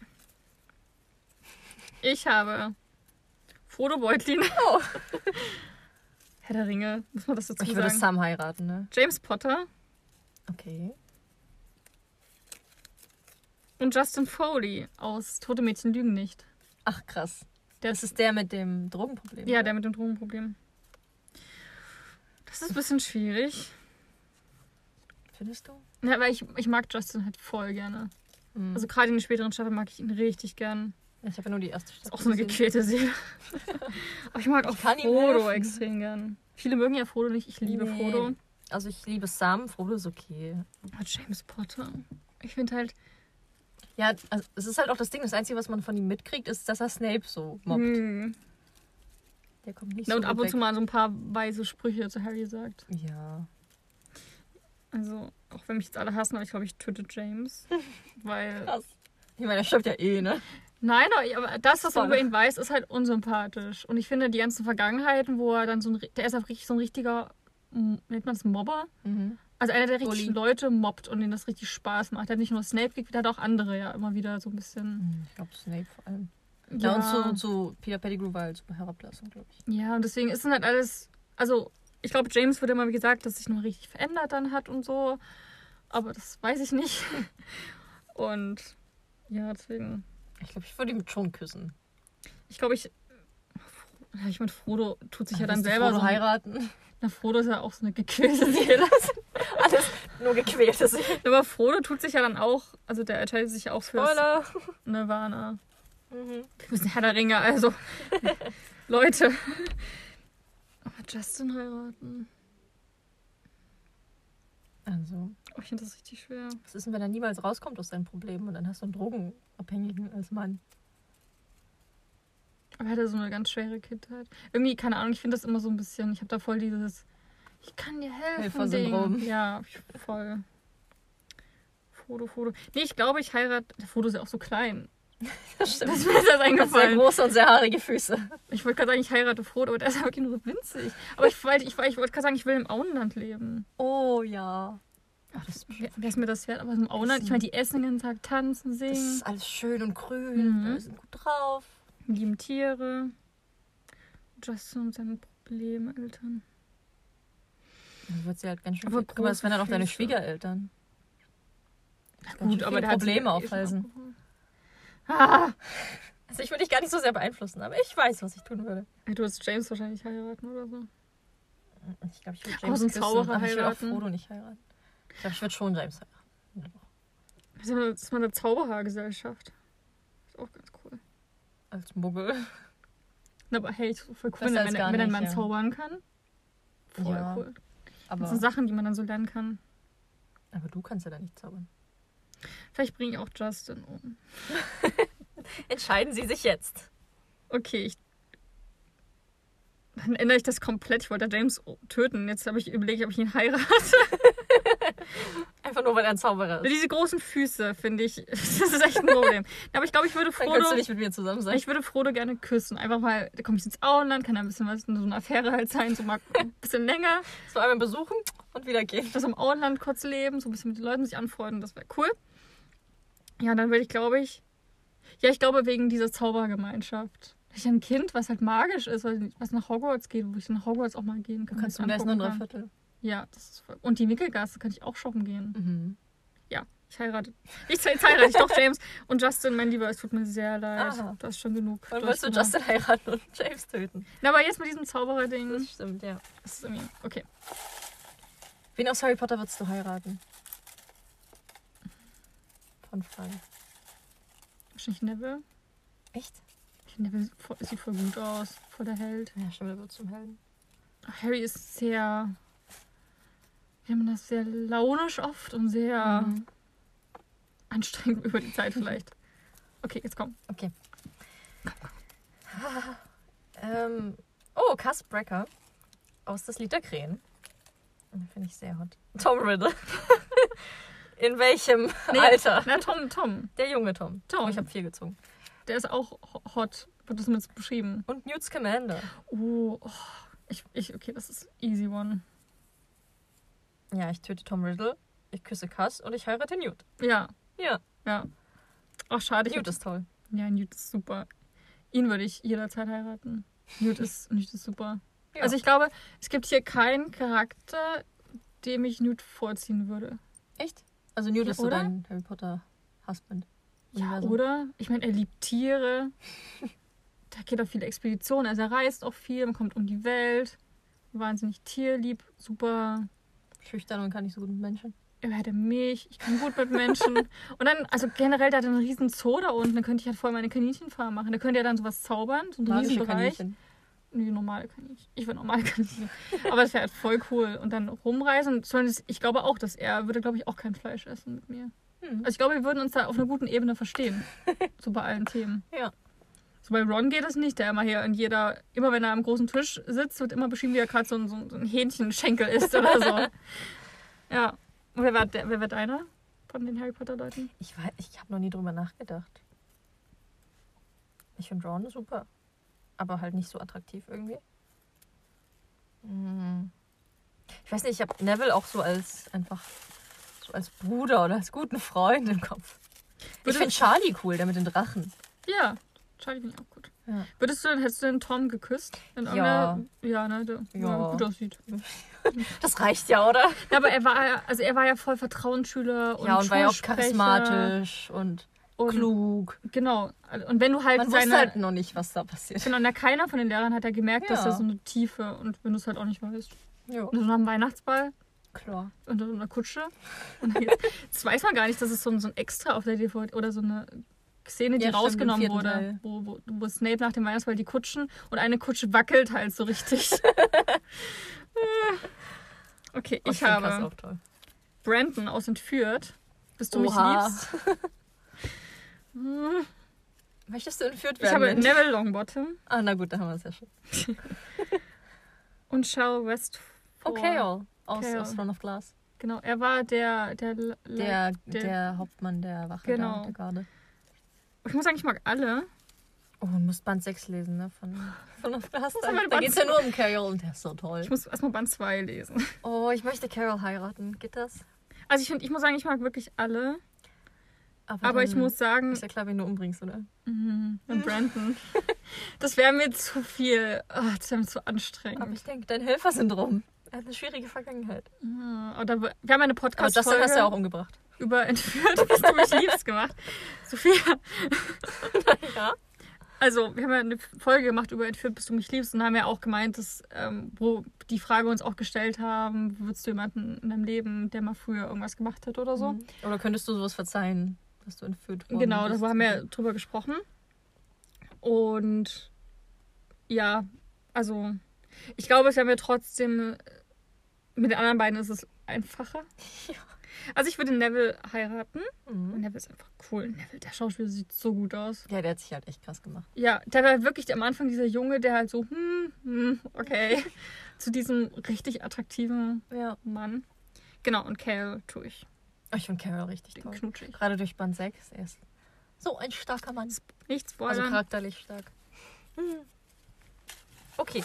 Ich habe Frodo Beutlin. Oh. Herr der Ringe, muss man das dazu Ich würde sagen. Sam heiraten, ne? James Potter Okay. und Justin Foley aus Tote Mädchen lügen nicht. Ach krass. Das ist der mit dem Drogenproblem. Ja, oder? der mit dem Drogenproblem. Das ist ein bisschen schwierig. Findest du? Ja, weil ich, ich mag Justin halt voll gerne. Mhm. Also gerade in den späteren Staffeln mag ich ihn richtig gern. ich habe ja nur die erste Staffel. Ist auch so eine gequälte Seele. Aber ich mag auch Ich Frodo extrem gern. Viele mögen ja Frodo nicht. Ich liebe Nee. Frodo. Also ich liebe Sam, Frodo ist okay. Aber James Potter. Ich finde halt. Ja, also es ist halt auch das Ding, das Einzige, was man von ihm mitkriegt, ist, dass er Snape so mobbt. Hm. Der kommt nicht Na, so und ab und weg. zu mal so ein paar weise Sprüche zu Harry sagt. Ja. Also, auch wenn mich jetzt alle hassen, aber ich glaube, ich töte James. Weil. Krass. Ich meine, er stirbt ja eh, ne? Nein, aber- aber das, was man über ihn weiß, ist halt unsympathisch. Und ich finde, die ganzen Vergangenheiten, wo er dann so ein. Der ist einfach richtig so ein richtiger. m- Nennt man das Mobber? Mhm. Also einer, der richtig Bully. Leute mobbt und denen das richtig Spaß macht. Der hat nicht nur Snape gekriegt, der hat auch andere ja immer wieder so ein bisschen. Hm, Ich glaube Snape vor allem. Ja, und zu, zu Peter Pettigrew war halt super herablassend, glaube ich. Ja, und deswegen ist dann halt alles. Also, ich glaube, James wird immer gesagt, dass sich noch richtig verändert dann hat und so. Aber das weiß ich nicht. Und ja, deswegen. Ich glaube, ich würde ihn schon küssen. Ich glaube, ich. Ja, ich meine, Frodo tut sich ja dann Willst du selber Frodo so. heiraten. Na, Frodo ist ja auch so eine gequälte Seele. Alles nur gequälte Seele. Aber Frodo tut sich ja dann auch. Also, der entscheidet sich ja auch für Spoiler. Nirvana. Mhm. Wir müssen Herr der Ringe, also. Leute. Aber Justin heiraten. Also, Oh, ich finde das richtig schwer. was ist denn, wenn er niemals rauskommt aus seinen Problemen und dann hast du einen Drogenabhängigen als Mann? Aber er hatte so eine ganz schwere Kindheit. Irgendwie, keine Ahnung, ich finde das immer so ein bisschen. Ich habe da voll dieses. Ich kann dir helfen. Helfersyndrom. Ding. Ja, voll. Foto, Foto. Nee, ich glaube, ich heirate. Der Foto ist ja auch so klein. Das Das ist mir jetzt erst Sehr eingefallen. große und sehr haarige Füße. Ich wollte gerade sagen, ich heirate Frodo, aber der ist ja wirklich nur winzig. Aber ich, wollte- ich, ich wollte gerade sagen, ich will im Auenland leben. Oh ja. Ach, das, wer ist mir das wert? Aber im Auenland, ich meine, die essen den ganzen Tag, tanzen, das singen, ist alles schön und grün. Mhm. Wir sind gut drauf. lieben Tiere. Justin und seine Probleme, Eltern. Dann wird sie halt ganz schön. Aber mal, das wären dann auch deine. Schwiegereltern. Gut, aber sich Probleme eh aufhalsen. abgeholt. Ah! Also ich würde dich gar nicht so sehr beeinflussen, aber ich weiß, was ich tun würde. Du würdest James wahrscheinlich heiraten oder so. Ich glaube, ich würde James dem küssen, Zauberer aber ich will auch heiraten. Frodo nicht heiraten. Ich glaube, ich würde schon James heiraten. Das ist mal- eine Zauberergesellschaft. Ist auch ganz cool. Als Muggel. Aber hey, voll cool, wenn, wenn, wenn ein Mann ja. zaubern kann. Voll Ja. cool. Aber, Das sind Sachen, die man dann so lernen kann. aber du kannst ja da nicht zaubern. Vielleicht bringe ich auch Justin um. Entscheiden Sie sich jetzt. Okay, ich. Dann ändere ich das komplett. Ich wollte James töten. Jetzt habe ich überlegt, ob ich ihn heirate. Einfach nur, weil er ein Zauberer ist. Diese großen Füße, finde ich, das ist echt ein Problem. Aber ich glaube, ich würde Dann kannst du Frodo. nicht mit mir zusammen sein. Ich würde Frodo gerne küssen. Einfach mal, da komme ich ins Auenland, kann da ein bisschen was, so eine Affäre halt sein, so mal ein bisschen länger. So einmal besuchen und wieder gehen. Das im Auenland kurz leben, so ein bisschen mit den Leuten sich anfreunden, das wäre cool. Ja, dann würde ich, glaube ich. Ja, ich glaube, wegen dieser Zaubergemeinschaft. Ich ein Kind, was halt magisch ist, was nach Hogwarts geht, wo ich nach Hogwarts auch mal gehen kann. Du kannst mir du das ist. Ja, das ist voll. Und die Wickelgasse kann ich auch shoppen gehen. Mhm. Ja, ich heirate. Ich jetzt heirate ich doch James. Und Justin, mein Lieber, es tut mir sehr leid. Aha. Du hast schon genug. Und Du willst du. Justin heiraten und James töten? Na, aber jetzt mit diesem Zauberer-Ding. Das stimmt, ja. Das ist irgendwie. Okay. Wen aus Harry Potter würdest du heiraten? Von Fragen. Wahrscheinlich Neville. Echt? Neville sieht voll- sieht voll gut aus. Voll der Held. Ja, stimmt, er wird zum Helden. Harry ist sehr. Wie haben das sehr launisch oft und sehr Mhm. anstrengend über die Zeit vielleicht. Okay, jetzt komm. Okay. Ähm, oh, Cass Brecker aus Das Lied der Krähen. Finde ich sehr hot. Tom Riddle. In welchem Nee, Alter? Na, Tom, Tom. Der junge Tom. Tom. Oh, ich habe vier gezogen. Der ist auch ho- hot. Wird das mit beschrieben? Und Newt Scamander. Oh, oh. Ich, ich, okay, das ist easy one. Ja, ich töte Tom Riddle, ich küsse Cass und ich heirate Newt. Ja, Ja, ja. Ach, schade. Newt ist toll. Ja, Newt ist super. Ihn würde ich jederzeit heiraten. Newt ist, Newt ist super. Ja. Also ich glaube, es gibt hier keinen Charakter, dem ich Newt vorziehen würde. Echt? Also Newt Ja, ist so oder? dein Harry Potter Husband. Ja, oder? Ich meine, er liebt Tiere. Da geht auf viele Expeditionen. Also er reist auch viel, man kommt um die Welt. Wahnsinnig tierlieb, super. Schüchtern und kann nicht so gut mit Menschen. Er hätte mich, ich kann gut mit Menschen. Und dann, also generell, da hat er einen riesen Zoo da unten. Da könnte ich halt voll meine Kaninchenfarm machen. Da könnte er dann sowas zaubern, so einen riesen Bereich. Kaninchen. Nee, normale Kaninchen. Ich will normale Kaninchen. Aber das wäre halt voll cool. Und dann rumreisen. Ich glaube auch, dass er würde, glaube ich, auch kein Fleisch essen mit mir. Hm. Also ich glaube, wir würden uns da auf einer guten Ebene verstehen. so bei allen Themen. Ja. So bei Ron geht es nicht, der immer hier in jeder, immer wenn er am großen Tisch sitzt, wird immer beschrieben, wie er gerade so, ein- so, ein- Hähnchenschenkel isst oder so. ja. Und wer war, der, wer war deiner von den Harry Potter Leuten? Ich, weiß- ich habe noch nie drüber nachgedacht. Ich finde Ron super. Aber halt nicht so attraktiv irgendwie. Hm. Ich weiß nicht, ich habe Neville auch so als einfach so als Bruder oder als guten Freund im Kopf. Ich finde Charlie cool, der mit den Drachen. Ja, Charlie finde ich auch gut. Ja. Würdest du hättest du den Tom geküsst? In Ja. Ja, ne? Der Ja. ja. gut aussieht. Das reicht ja, oder? Ja, aber er war ja, also er war ja voll Vertrauensschüler und ja, und war ja auch charismatisch und, und klug. Genau. Und wenn du halt Man seine. wusste halt noch nicht, was da passiert. Genau, na, keiner von den Lehrern hat ja gemerkt, dass er so eine Tiefe und wenn du es halt auch nicht weißt. Ja, Und so nach dem Weihnachtsball klar. und so einer Kutsche. Und dann jetzt, das weiß man gar nicht, dass es so ein, so ein Extra auf der DVD oder so eine Szene, die Ja, rausgenommen wurde, wo, wo, wo Snape nach dem Weihnachtsball die Kutschen und eine Kutsche wackelt halt so richtig. okay, ich Cass habe. Brandon aus Entführt. Bis du Oha. mich liebst. Hm, Möchtest du entführt Ich werden? habe Mensch? Neville Longbottom Ah, na gut, da haben wir es ja schon. und Shell Westfall. Oh, Kale. Aus, Kale. aus Throne of Glass. Genau, er war der, der, Der, der der, Hauptmann der Wache Genau. da, der Garde. Ich muss sagen, ich mag alle. Oh, du musst Band 6 lesen, ne? Von of Glass. muss Da, aber geht es ja nur um Carol und der ist so toll. Ich muss erstmal Band 2 lesen. Oh, ich möchte Carol heiraten. Geht das? Also ich finde, ich muss sagen, ich mag wirklich alle. Aber dann ich muss sagen, Ist ja klar, wen du umbringst, oder? mhm, und Brandon, das wäre mir zu viel, ah, das wäre mir zu anstrengend. Aber ich denke, dein Helfersyndrom. Er hat eine schwierige Vergangenheit. Ja, oder wir haben eine Aber Justin Podcast-Folge hast du ja auch umgebracht. Über Entführt, bis du mich liebst gemacht. Sophia, ja. Also, wir haben ja eine Folge gemacht über Entführt, bis du mich liebst und haben ja auch gemeint, dass, ähm, wo die Frage uns auch gestellt haben, würdest du jemanden in deinem Leben, der mal früher irgendwas gemacht hat oder so? Mhm. Oder könntest du sowas verzeihen, dass du entführt worden Genau, bist? da haben wir drüber gesprochen. Und ja, also ich glaube, es wäre mir trotzdem, mit den anderen beiden ist es einfacher. Ja. Also ich würde Neville heiraten. Mhm. Neville ist einfach cool. Neville, der Schauspieler sieht so gut aus. Ja, der hat sich halt echt krass gemacht. Ja, der war wirklich am Anfang dieser Junge, der halt so, hm, hm, okay, zu diesem richtig attraktiven Ja. Mann. Genau, und Cal tue ich. Oh, ich finde Carol richtig Den toll. knutsche ich. Gerade durch Band 6. Er ist so ein starker Mann. Nichts Also spoilern. charakterlich stark. Hm. Okay.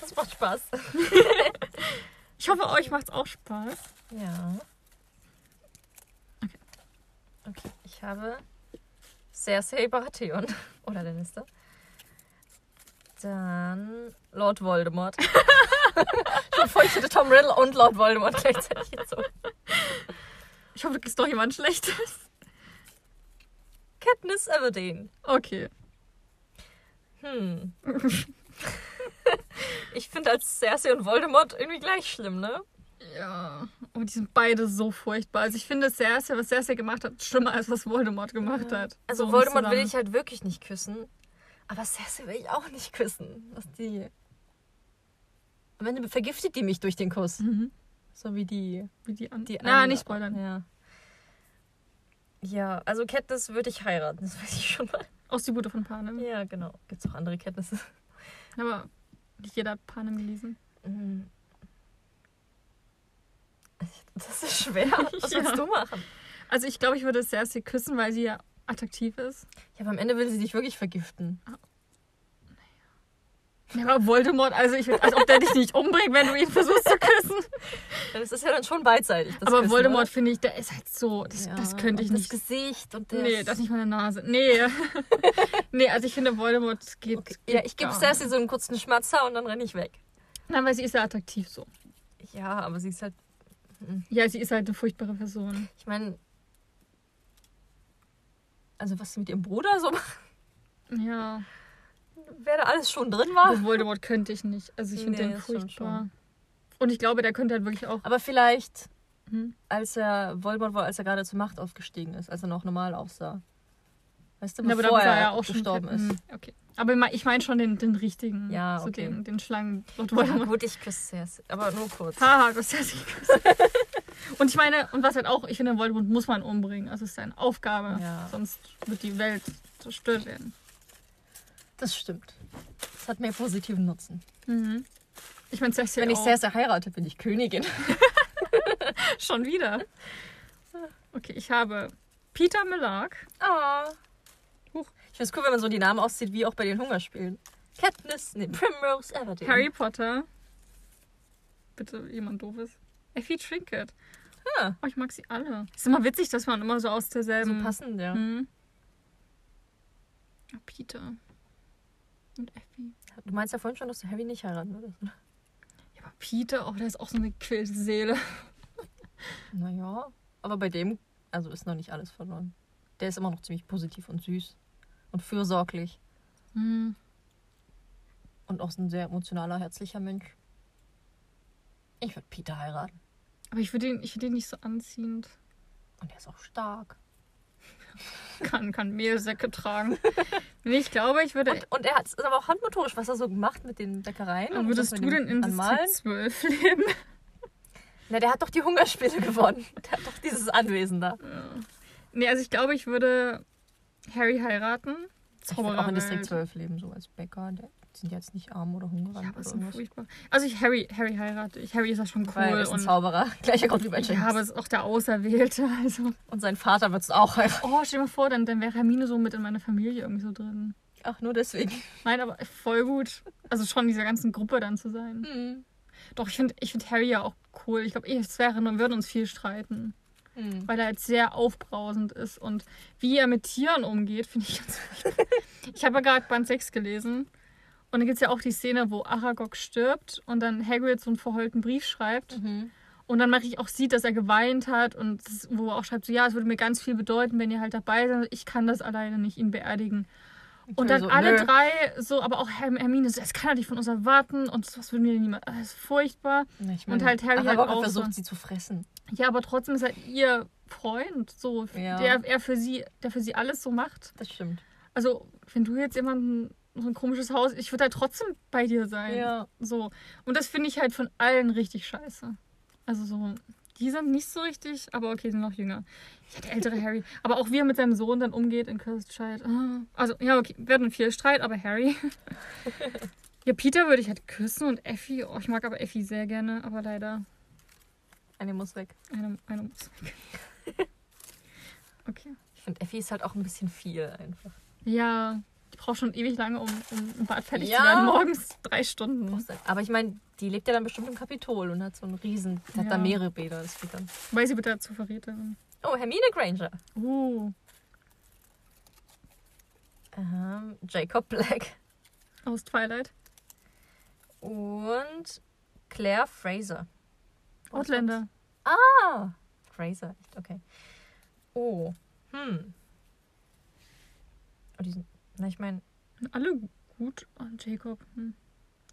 Das macht Spaß. ich hoffe, euch macht's auch Spaß. Ja. Okay. Okay, ich habe Cersei Baratheon. Oder Lannister. Dann Lord Voldemort. Schon hätte Tom Riddle und Lord Voldemort gleichzeitig gezogen. Ich hoffe, du kriegst doch jemand Schlechtes. Katniss Everdeen. Okay. Hm. ich finde als Cersei und Voldemort irgendwie gleich schlimm, ne? Ja, und die sind beide so furchtbar. Also ich finde Cersei, was Cersei gemacht hat, schlimmer als was Voldemort gemacht hat. Also So Voldemort will ich halt wirklich nicht küssen. Aber Cersei will ich auch nicht küssen. Was die. Am Ende vergiftet die mich durch den Kuss. Mhm. So wie die. Wie die an. die Na, andere- nicht spoilern. Ja. Ja, also Katniss würde ich heiraten, das weiß ich schon mal. Aus die Bude von Panem. Ja, genau. Gibt es auch andere Katnisse? Aber nicht jeder hat Panem gelesen. Mhm. Das ist schwer. Was Ja. willst du machen? Also ich glaube, ich würde Cersei küssen, weil sie ja attraktiv ist. Ja, aber am Ende will sie dich wirklich vergiften. Ja, aber Voldemort, also ich als ob der dich nicht umbringt, wenn du ihn versuchst zu küssen. Das ist ja dann schon beidseitig. Das aber Küssen, Voldemort finde ich, der ist halt so, das, Ja, das könnte ich nicht. Das Gesicht und der. Nee, das ist nicht meine Nase. Nee. nee, also ich finde Voldemort geht. Okay. geht Ja, ich gebe Cersei so einen kurzen Schmatzer und dann renne ich weg. Nein, weil sie ist ja attraktiv so. Ja, aber sie ist halt. Ja, sie ist halt eine furchtbare Person. Ich meine. Also, was sie mit ihrem Bruder so macht, Ja. Wer da alles schon drin war. Aber Voldemort könnte ich nicht. Also ich finde Nee, den ist schon furchtbar. Und ich glaube, der könnte halt wirklich auch. Aber vielleicht, Hm? als er Voldemort war, als er gerade zur Macht aufgestiegen ist, als er noch normal aussah. Weißt du, Ja, aber bevor da war er er auch schon gestorben ist. Hm, Okay. Aber ich mein- ich meine schon den, den richtigen. Ja, so okay. den, den Schlangen. Ja, gut, ich küsse Cersei, aber nur kurz. Haha, das ist ja sie Und ich meine, und was halt auch, ich finde, Voldemort muss man umbringen. Also es ist seine Aufgabe. Ja. Sonst wird die Welt zerstört werden. Das stimmt. Das hat mehr positiven Nutzen. Mhm. Ich meine, Cersei Wenn ich auch. Cersei heirate, bin ich Königin. Schon wieder. Okay, ich habe Peter Millark. Ah. Huch. Ich finde es cool, wenn man so die Namen auszieht, wie auch bei den Hungerspielen. Katniss, nee, Primrose Everdeen. Harry Potter. Bitte jemand doofes. Effie Trinket. Ah, Oh, ich mag sie alle. Ist immer witzig, dass man immer so aus so derselben. passend, ja. Hm. Ja, Peter. Und Effie. Du meinst ja vorhin schon, dass du Harry nicht heiraten würdest. oder? Ja, aber Peter, oh, der ist auch so eine quälte Seele. Naja, aber bei dem, also ist noch nicht alles verloren. Der ist immer noch ziemlich positiv und süß und fürsorglich Hm. und auch ein sehr emotionaler, herzlicher Mensch. Ich würde Peter heiraten. Aber ich finde ihn, ich find ihn nicht so anziehend. Und er ist auch stark. Kann, kann Mehlsäcke tragen. Nee, ich glaube, ich würde. Und, und er hat, ist aber auch handmotorisch, was er so gemacht mit den Bäckereien. und würdest das du denn in Anmalen. Distrikt 12 leben? Na, der hat doch die Hungerspiele gewonnen. Der hat doch dieses Anwesen da. Nee, also ich glaube, ich würde Harry heiraten. Ich würde auch in Distrikt Zaubererwelt. 12 leben, so als Bäcker. Sind jetzt nicht arm oder hungrig Ja, oder aber so irgendwas. furchtbar. Also ich Harry, Harry heirate ich. Harry ist ja schon cool. Weil er ist ein und, Zauberer. Gleicher Grund wie bei James. ja, aber ist auch der Auserwählte. Also. Und sein Vater wird es auch heiraten. Oh, stell dir mal vor, dann, dann wäre Hermine so mit in meiner Familie irgendwie so drin. Ach, nur deswegen. Nein, aber voll gut. Also schon in dieser ganzen Gruppe dann zu sein. Hm. Doch, ich finde ich find Harry ja auch cool. Ich glaube, es wäre, wir würden uns viel streiten. Hm. Weil er halt sehr aufbrausend ist. Und wie er mit Tieren umgeht, finde ich ganz. Ich habe ja gerade Band 6 gelesen. Und dann gibt es ja auch die Szene, wo Aragog stirbt und dann Hagrid so einen verheulten Brief schreibt. Mhm. Und dann mache ich auch sieht, dass er geweint hat und das, wo er auch schreibt, so ja, es würde mir ganz viel bedeuten, wenn ihr halt dabei seid. Ich kann das alleine nicht, ihn beerdigen. Und dann so, alle nö. drei so, aber auch Herm- Hermine so, das kann er nicht von uns erwarten und das würden wir niemals. Das ist furchtbar. Ich Und halt Harry halt Ron auch versucht so. sie zu fressen. Ja, aber trotzdem ist halt ihr Freund, so, Ja. der er für sie, der für sie alles so macht. Das stimmt. Also, wenn du jetzt jemanden so ein komisches Haus, ich würde halt trotzdem bei dir sein. Ja. So. Und das finde ich halt von allen richtig scheiße. Also so, die sind nicht so richtig, aber okay, sind noch jünger. Ja, der ältere Harry. Aber auch wie er mit seinem Sohn dann umgeht in Cursed Child. Ah. Also, ja, okay, wir hatten viel Streit, aber Harry. ja, Peter würde ich halt küssen und Effie, oh, ich mag aber Effie sehr gerne, aber leider Eine muss weg. eine, eine muss weg. Okay. Ich finde, Effie ist halt auch ein bisschen viel einfach. Ja, die braucht schon ewig lange, um, um im Bad fertig Ja. zu werden. Morgens drei Stunden. Aber ich meine, die lebt ja dann bestimmt im Kapitol und hat so einen riesen, die hat Ja. da mehrere Bäder. Das geht dann. Weil sie wird dazu Verräterin. Oh, Hermine Granger. Uh, Ähm, Jacob Black. aus Twilight. Und Claire Fraser. Outlander. Ah, Fraser, echt, okay. Oh, hm. Oh, die sind, na, ich meine, Alle gut. Oh, Jacob. Hm.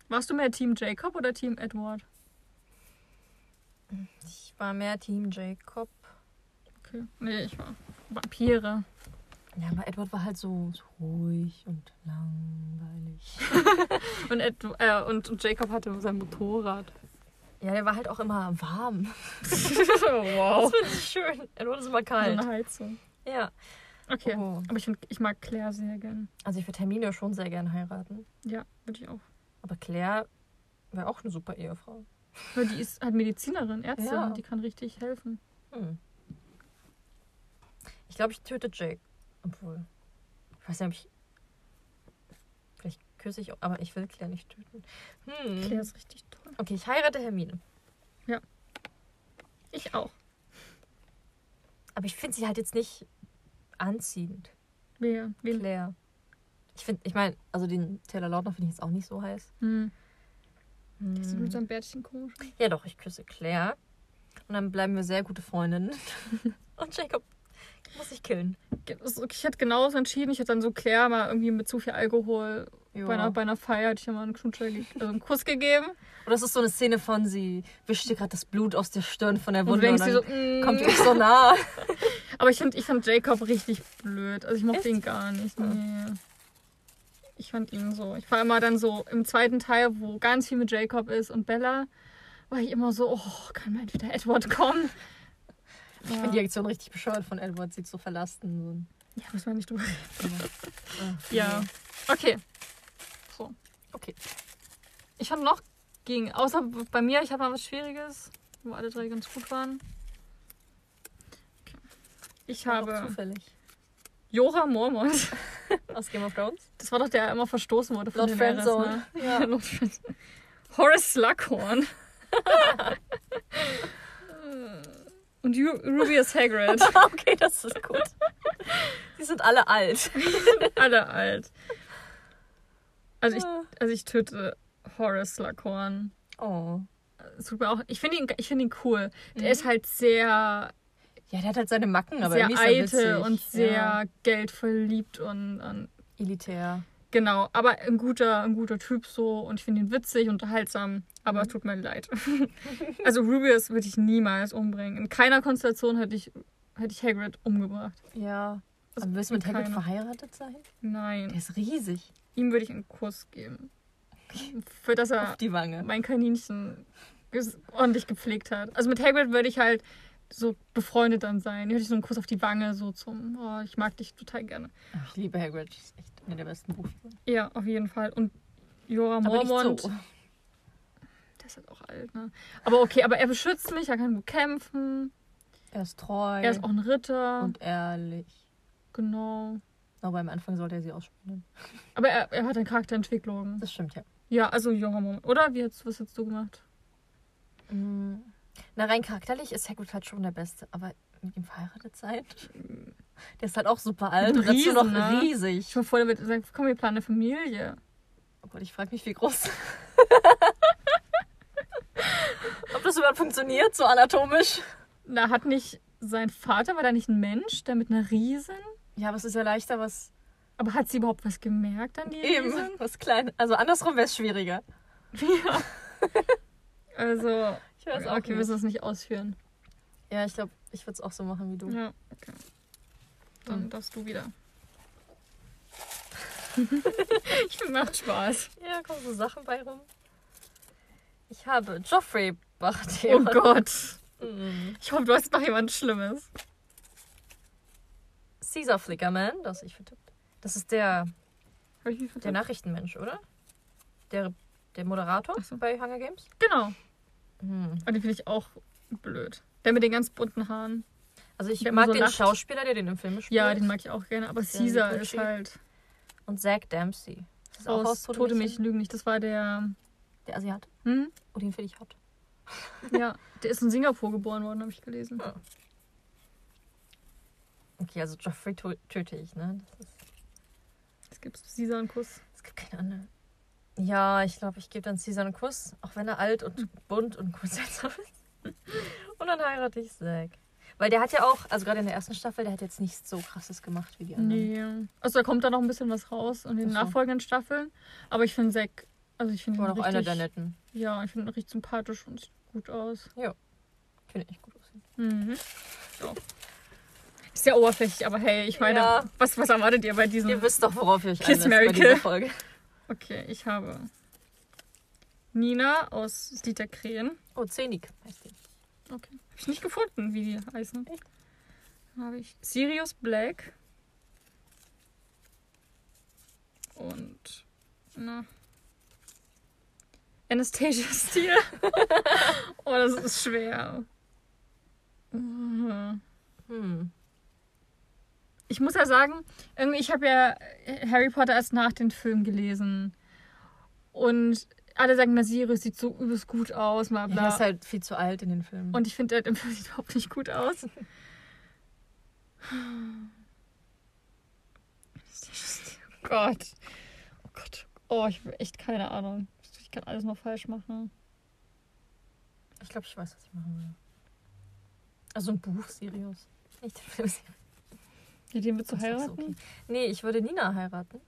Warst du mehr Team Jacob oder Team Edward? ich war mehr Team Jacob. Okay. Nee, ich war Vampire. Ja, aber Edward war halt so, so ruhig und langweilig. Und, Ed, äh, und, Jacob hatte sein Motorrad. Ja, der war halt auch immer warm. wow. Das finde ich schön. Edward ist immer kalt. eine Heizung. Ja. Okay. Oh. Aber ich, find, ich mag Claire sehr gern. Also ich würde Hermine schon sehr gern heiraten. Ja, würde ich auch. Aber Claire wäre auch eine super Ehefrau. Weil die ist halt Medizinerin, Ärztin. Ja. Die kann richtig helfen. Hm. Ich glaube, ich töte Jake. Obwohl. Ich weiß nicht, ob ich. Vielleicht küsse ich auch, aber ich will Claire nicht töten. Hm. Claire ist richtig toll. Okay, ich heirate Hermine. Ich auch. Aber ich finde sie halt jetzt nicht anziehend. Wer? Wen? Claire. Ich finde, ich meine, also den Taylor Lautner finde ich jetzt auch nicht so heiß. Hm. Hm. Sieht mit seinem Bärtchen komisch. aus. Ja, doch, ich küsse Claire. Und dann bleiben wir sehr gute Freundinnen. Und Jacob muss ich killen. Ich hätte genauso entschieden. Ich hätte dann so Claire mal irgendwie mit zu viel Alkohol Ja. bei, einer, bei einer Feier hätte ich ja mal einen Knutscher, also einen Kuss gegeben. Und das ist so eine Szene von, sie wischt dir gerade das Blut aus der Stirn von der Und Wunde. denkst und dir dann so, mm. kommt euch so nah. Aber ich fand, ich fand Jacob richtig blöd. Also ich mochte Echt? ihn gar nicht. Nee. Ich fand ihn so. Ich war immer dann so im zweiten Teil, wo ganz viel mit Jacob ist und Bella, war ich immer so, oh, kann mal wieder Edward kommen. Ich Ja, finde die Aktion richtig bescheuert von Edward, sie zu verlassen. ja müssen wir nicht drüber reden. Ja. Okay. Okay. Ich fand noch ging, außer bei mir, ich hatte mal was Schwieriges, wo alle drei ganz gut waren. Okay. Ich War habe Zufällig. Jorah Mormont. Aus Game of Thrones? Das war doch der, der immer verstoßen wurde von Lord Daenerys, Friendzone. Ne? Ja. Lord. Horace Slughorn. Und Ju- Rubius Hagrid. okay, das ist gut. Die sind alle alt. Alle alt. Also ich, Ah. also ich töte Horace Slughorn. Oh. Tut mir auch, ich finde ihn, ich finde ihn cool. Der Mhm. ist halt sehr, Ja, der hat halt seine Macken, aber sehr er eitel und sehr Ja. geldverliebt und, und elitär. genau. Aber ein guter, ein guter Typ so und ich finde ihn witzig, unterhaltsam. Aber es Mhm. tut mir leid. also Rubius würde ich niemals umbringen. In keiner Konstellation hätte ich, hätte ich Hagrid umgebracht. Ja. Also Aber willst du mit Hagrid keine. verheiratet sein? Nein. Der ist riesig. Ihm würde ich einen Kuss geben. Für das er Auf die Wange. mein Kaninchen ordentlich gepflegt hat. Also mit Hagrid würde ich halt so befreundet dann sein. Hier hätte ich so einen Kuss auf die Wange, so zum, oh, ich mag dich total gerne. Ach, Ich liebe Hagrid. Das ist echt einer der besten Buchfiguren. Ja, auf jeden Fall. Und Jorah Mormont, so. der ist halt auch alt, ne? Aber okay, aber er beschützt mich, er kann gut kämpfen. Er ist treu Er ist auch ein Ritter. und ehrlich. genau. Aber am Anfang sollte er sie ausspielen. Aber er, er hat eine Charakterentwicklung. Das stimmt, ja. Ja, also Jorah Mormont. Oder? Wie hättest, was hättest du gemacht? Mm. Na, rein charakterlich ist Hagrid halt schon der Beste. Aber mit ihm verheiratet sein? Der ist halt auch super alt und dazu noch ne? riesig. Ich war vor, der wird sagen, komm, wir planen eine Familie. Oh Gott, ich frage mich, wie groß. Ob das überhaupt funktioniert, so anatomisch? Da hat nicht sein Vater, war da nicht ein Mensch, der mit einer Riesen? Ja, aber es ist ja leichter, was. Aber hat sie überhaupt was gemerkt an die Eben, Elise? was klein. Also andersrum wäre es schwieriger. Ja. Also, Ich weiß auch okay, wir nicht. müssen es nicht ausführen. Ja, ich glaube, ich würde es auch so machen wie du. Ja, okay. Dann Hm. darfst du wieder. ich finde, macht Spaß. Ja, kommen so Sachen bei rum. Ich habe Joffrey Oh Baratheon. Gott. Mhm. Ich hoffe, du hast noch jemand Schlimmes. Caesar Flickerman, das hab ich vertippt. Das ist der, der? Nachrichtenmensch, oder? Der, der Moderator so. bei Hunger Games. Genau. Hm. Und den finde ich auch blöd. Der mit den ganz bunten Haaren. Also ich Der mag so den lacht. Schauspieler, der den im Film spielt. Ja, den mag ich auch gerne. Aber Der Caesar ist halt Und Zack Dempsey. Das ist auch aus aus Tote Tote Mädchen lügen nicht. Das war der. Der Asiat. Hm? Oh, den finde ich hot. Ja, der ist in Singapur geboren worden, habe ich gelesen. Ja. Okay, also Joffrey töte ich, ne? Das ist, Es gibt Caesar einen Kuss. es gibt keine andere. Ja, ich glaube, ich gebe dann Caesar einen Kuss, auch wenn er alt und bunt und gut seltsam ist. Und dann heirate ich Zack. Weil der hat ja auch, also gerade in der ersten Staffel, der hat jetzt nichts so krasses gemacht wie die anderen. Nee. Also da kommt da noch ein bisschen was raus in den so. nachfolgenden Staffeln. Aber ich finde Zack, also ich finde ihn War noch einer der netten. Ja, ich finde ihn richtig sympathisch und sieht gut aus. Finde ich gut aussehen. Mhm. Ja. Ist sehr oberflächlich, aber hey, ich meine, Ja. was, was erwartet ihr bei diesem? Ihr wisst doch, worauf ihr euch Kiss, Mary, Kill. Folge. Okay, ich habe Nina aus der Krähen. Oh, Zenik heißt die. Okay. Habe ich nicht gefunden, wie die heißen. Echt? Dann habe ich Sirius Black. Und. Na. Anastasia Steele. oh, das ist schwer. Mhm. Hm. Ich muss ja sagen, irgendwie, ich habe ja Harry Potter erst nach den Filmen gelesen. Und alle sagen, na Sirius sieht so übelst gut aus, bla Ja, bla. er ist halt viel zu alt in den Filmen. Und ich finde, der im Film sieht überhaupt nicht gut aus. Oh Gott. Oh Gott. Oh, ich habe echt keine Ahnung. Ich kann alles noch falsch machen. ich glaube, ich weiß, was ich machen will. Also ein Buch, Sirius. Nicht den Film Sirius. Ja, den willst du heiraten? okay. Nee, ich würde Nina heiraten.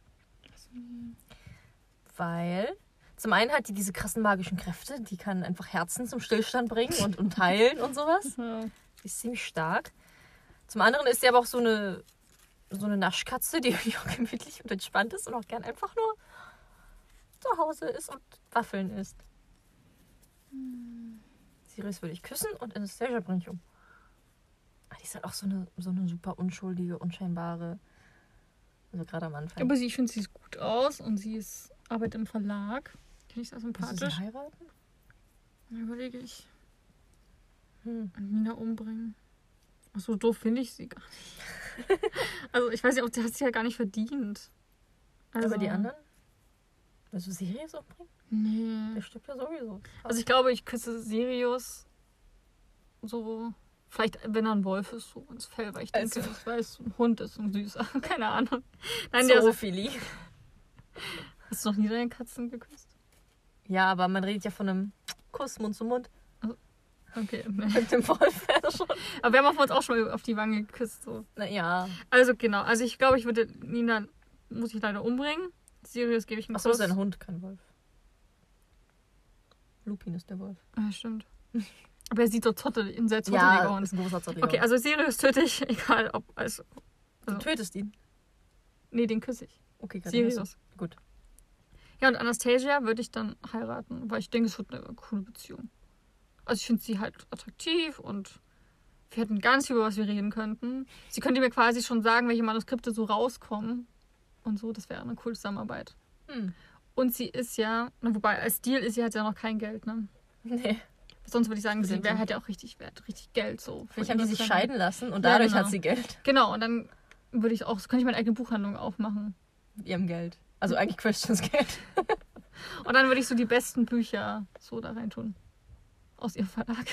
Weil zum einen hat die diese krassen magischen Kräfte. Die kann einfach Herzen zum Stillstand bringen und, und heilen und sowas. Die ist ziemlich stark. Zum anderen ist sie aber auch so eine, so eine Naschkatze, die auch gemütlich und entspannt ist und auch gern einfach nur zu Hause ist und Waffeln isst. Sirius würde ich küssen und Anastasia bringe ich um. Ah, Die ist halt auch so eine, so eine super unschuldige, unscheinbare. Also gerade am Anfang. Aber sie, ich finde, sie sieht gut aus und sie ist, arbeitet im Verlag. Finde ich sehr Willst du sie sympathisch. heiraten? Dann überlege ich. Hm. Und Nina umbringen. Ach so doof finde ich sie gar nicht. also ich weiß nicht, ob sie hat sie ja gar nicht verdient. Also, Aber die anderen? Willst du Sirius umbringen? Nee. Der stirbt ja sowieso. Also ich glaube, ich küsse Sirius so. Vielleicht, wenn er ein Wolf ist, so ins Fell, weil ich denke, Also. weil es ein Hund ist und süßer. Keine Ahnung. Nein, der Zoophilie. hast du noch nie deine Katzen geküsst? Ja, aber man redet ja von einem Kuss Mund zu Mund. Okay. Nee. Mit dem Wolf schon. Aber wir haben uns auch schon mal auf die Wange geküsst. So. Naja. Also genau. Also ich glaube, ich würde Nina, muss ich leider umbringen. Sirius gebe ich einen Achso, Kuss. ist ein Hund, kein Wolf. Lupin ist der Wolf. Ja, stimmt. Aber er sieht so zottelig, ein sehr zotteliger Hund. ist ein großer Zotteliger Okay, also Sirius töte ich, egal ob. Also, Du tötest ihn. nee, den küsse ich. Okay, Sirius. Gut. Ja, und Anastasia würde ich dann heiraten, weil ich denke, es wird eine coole Beziehung. Also ich finde sie halt attraktiv und wir hätten ganz viel, über was wir reden könnten. Sie könnte mir quasi schon sagen, welche Manuskripte so rauskommen und so. Das wäre eine coole Zusammenarbeit. Hm. Und sie ist ja, wobei als Deal ist sie halt ja noch kein Geld, ne? Nee. Sonst würde ich sagen, sie wäre halt ja auch richtig wert, richtig Geld so. Vielleicht haben die sich scheiden lassen und Ja, dadurch genau. hat sie Geld. Genau, und dann würde ich auch, könnte ich meine eigene Buchhandlung aufmachen. Mit ihrem Geld. Also eigentlich Christians Geld. Und dann würde ich so die besten Bücher so da rein tun. Aus ihrem Verlag.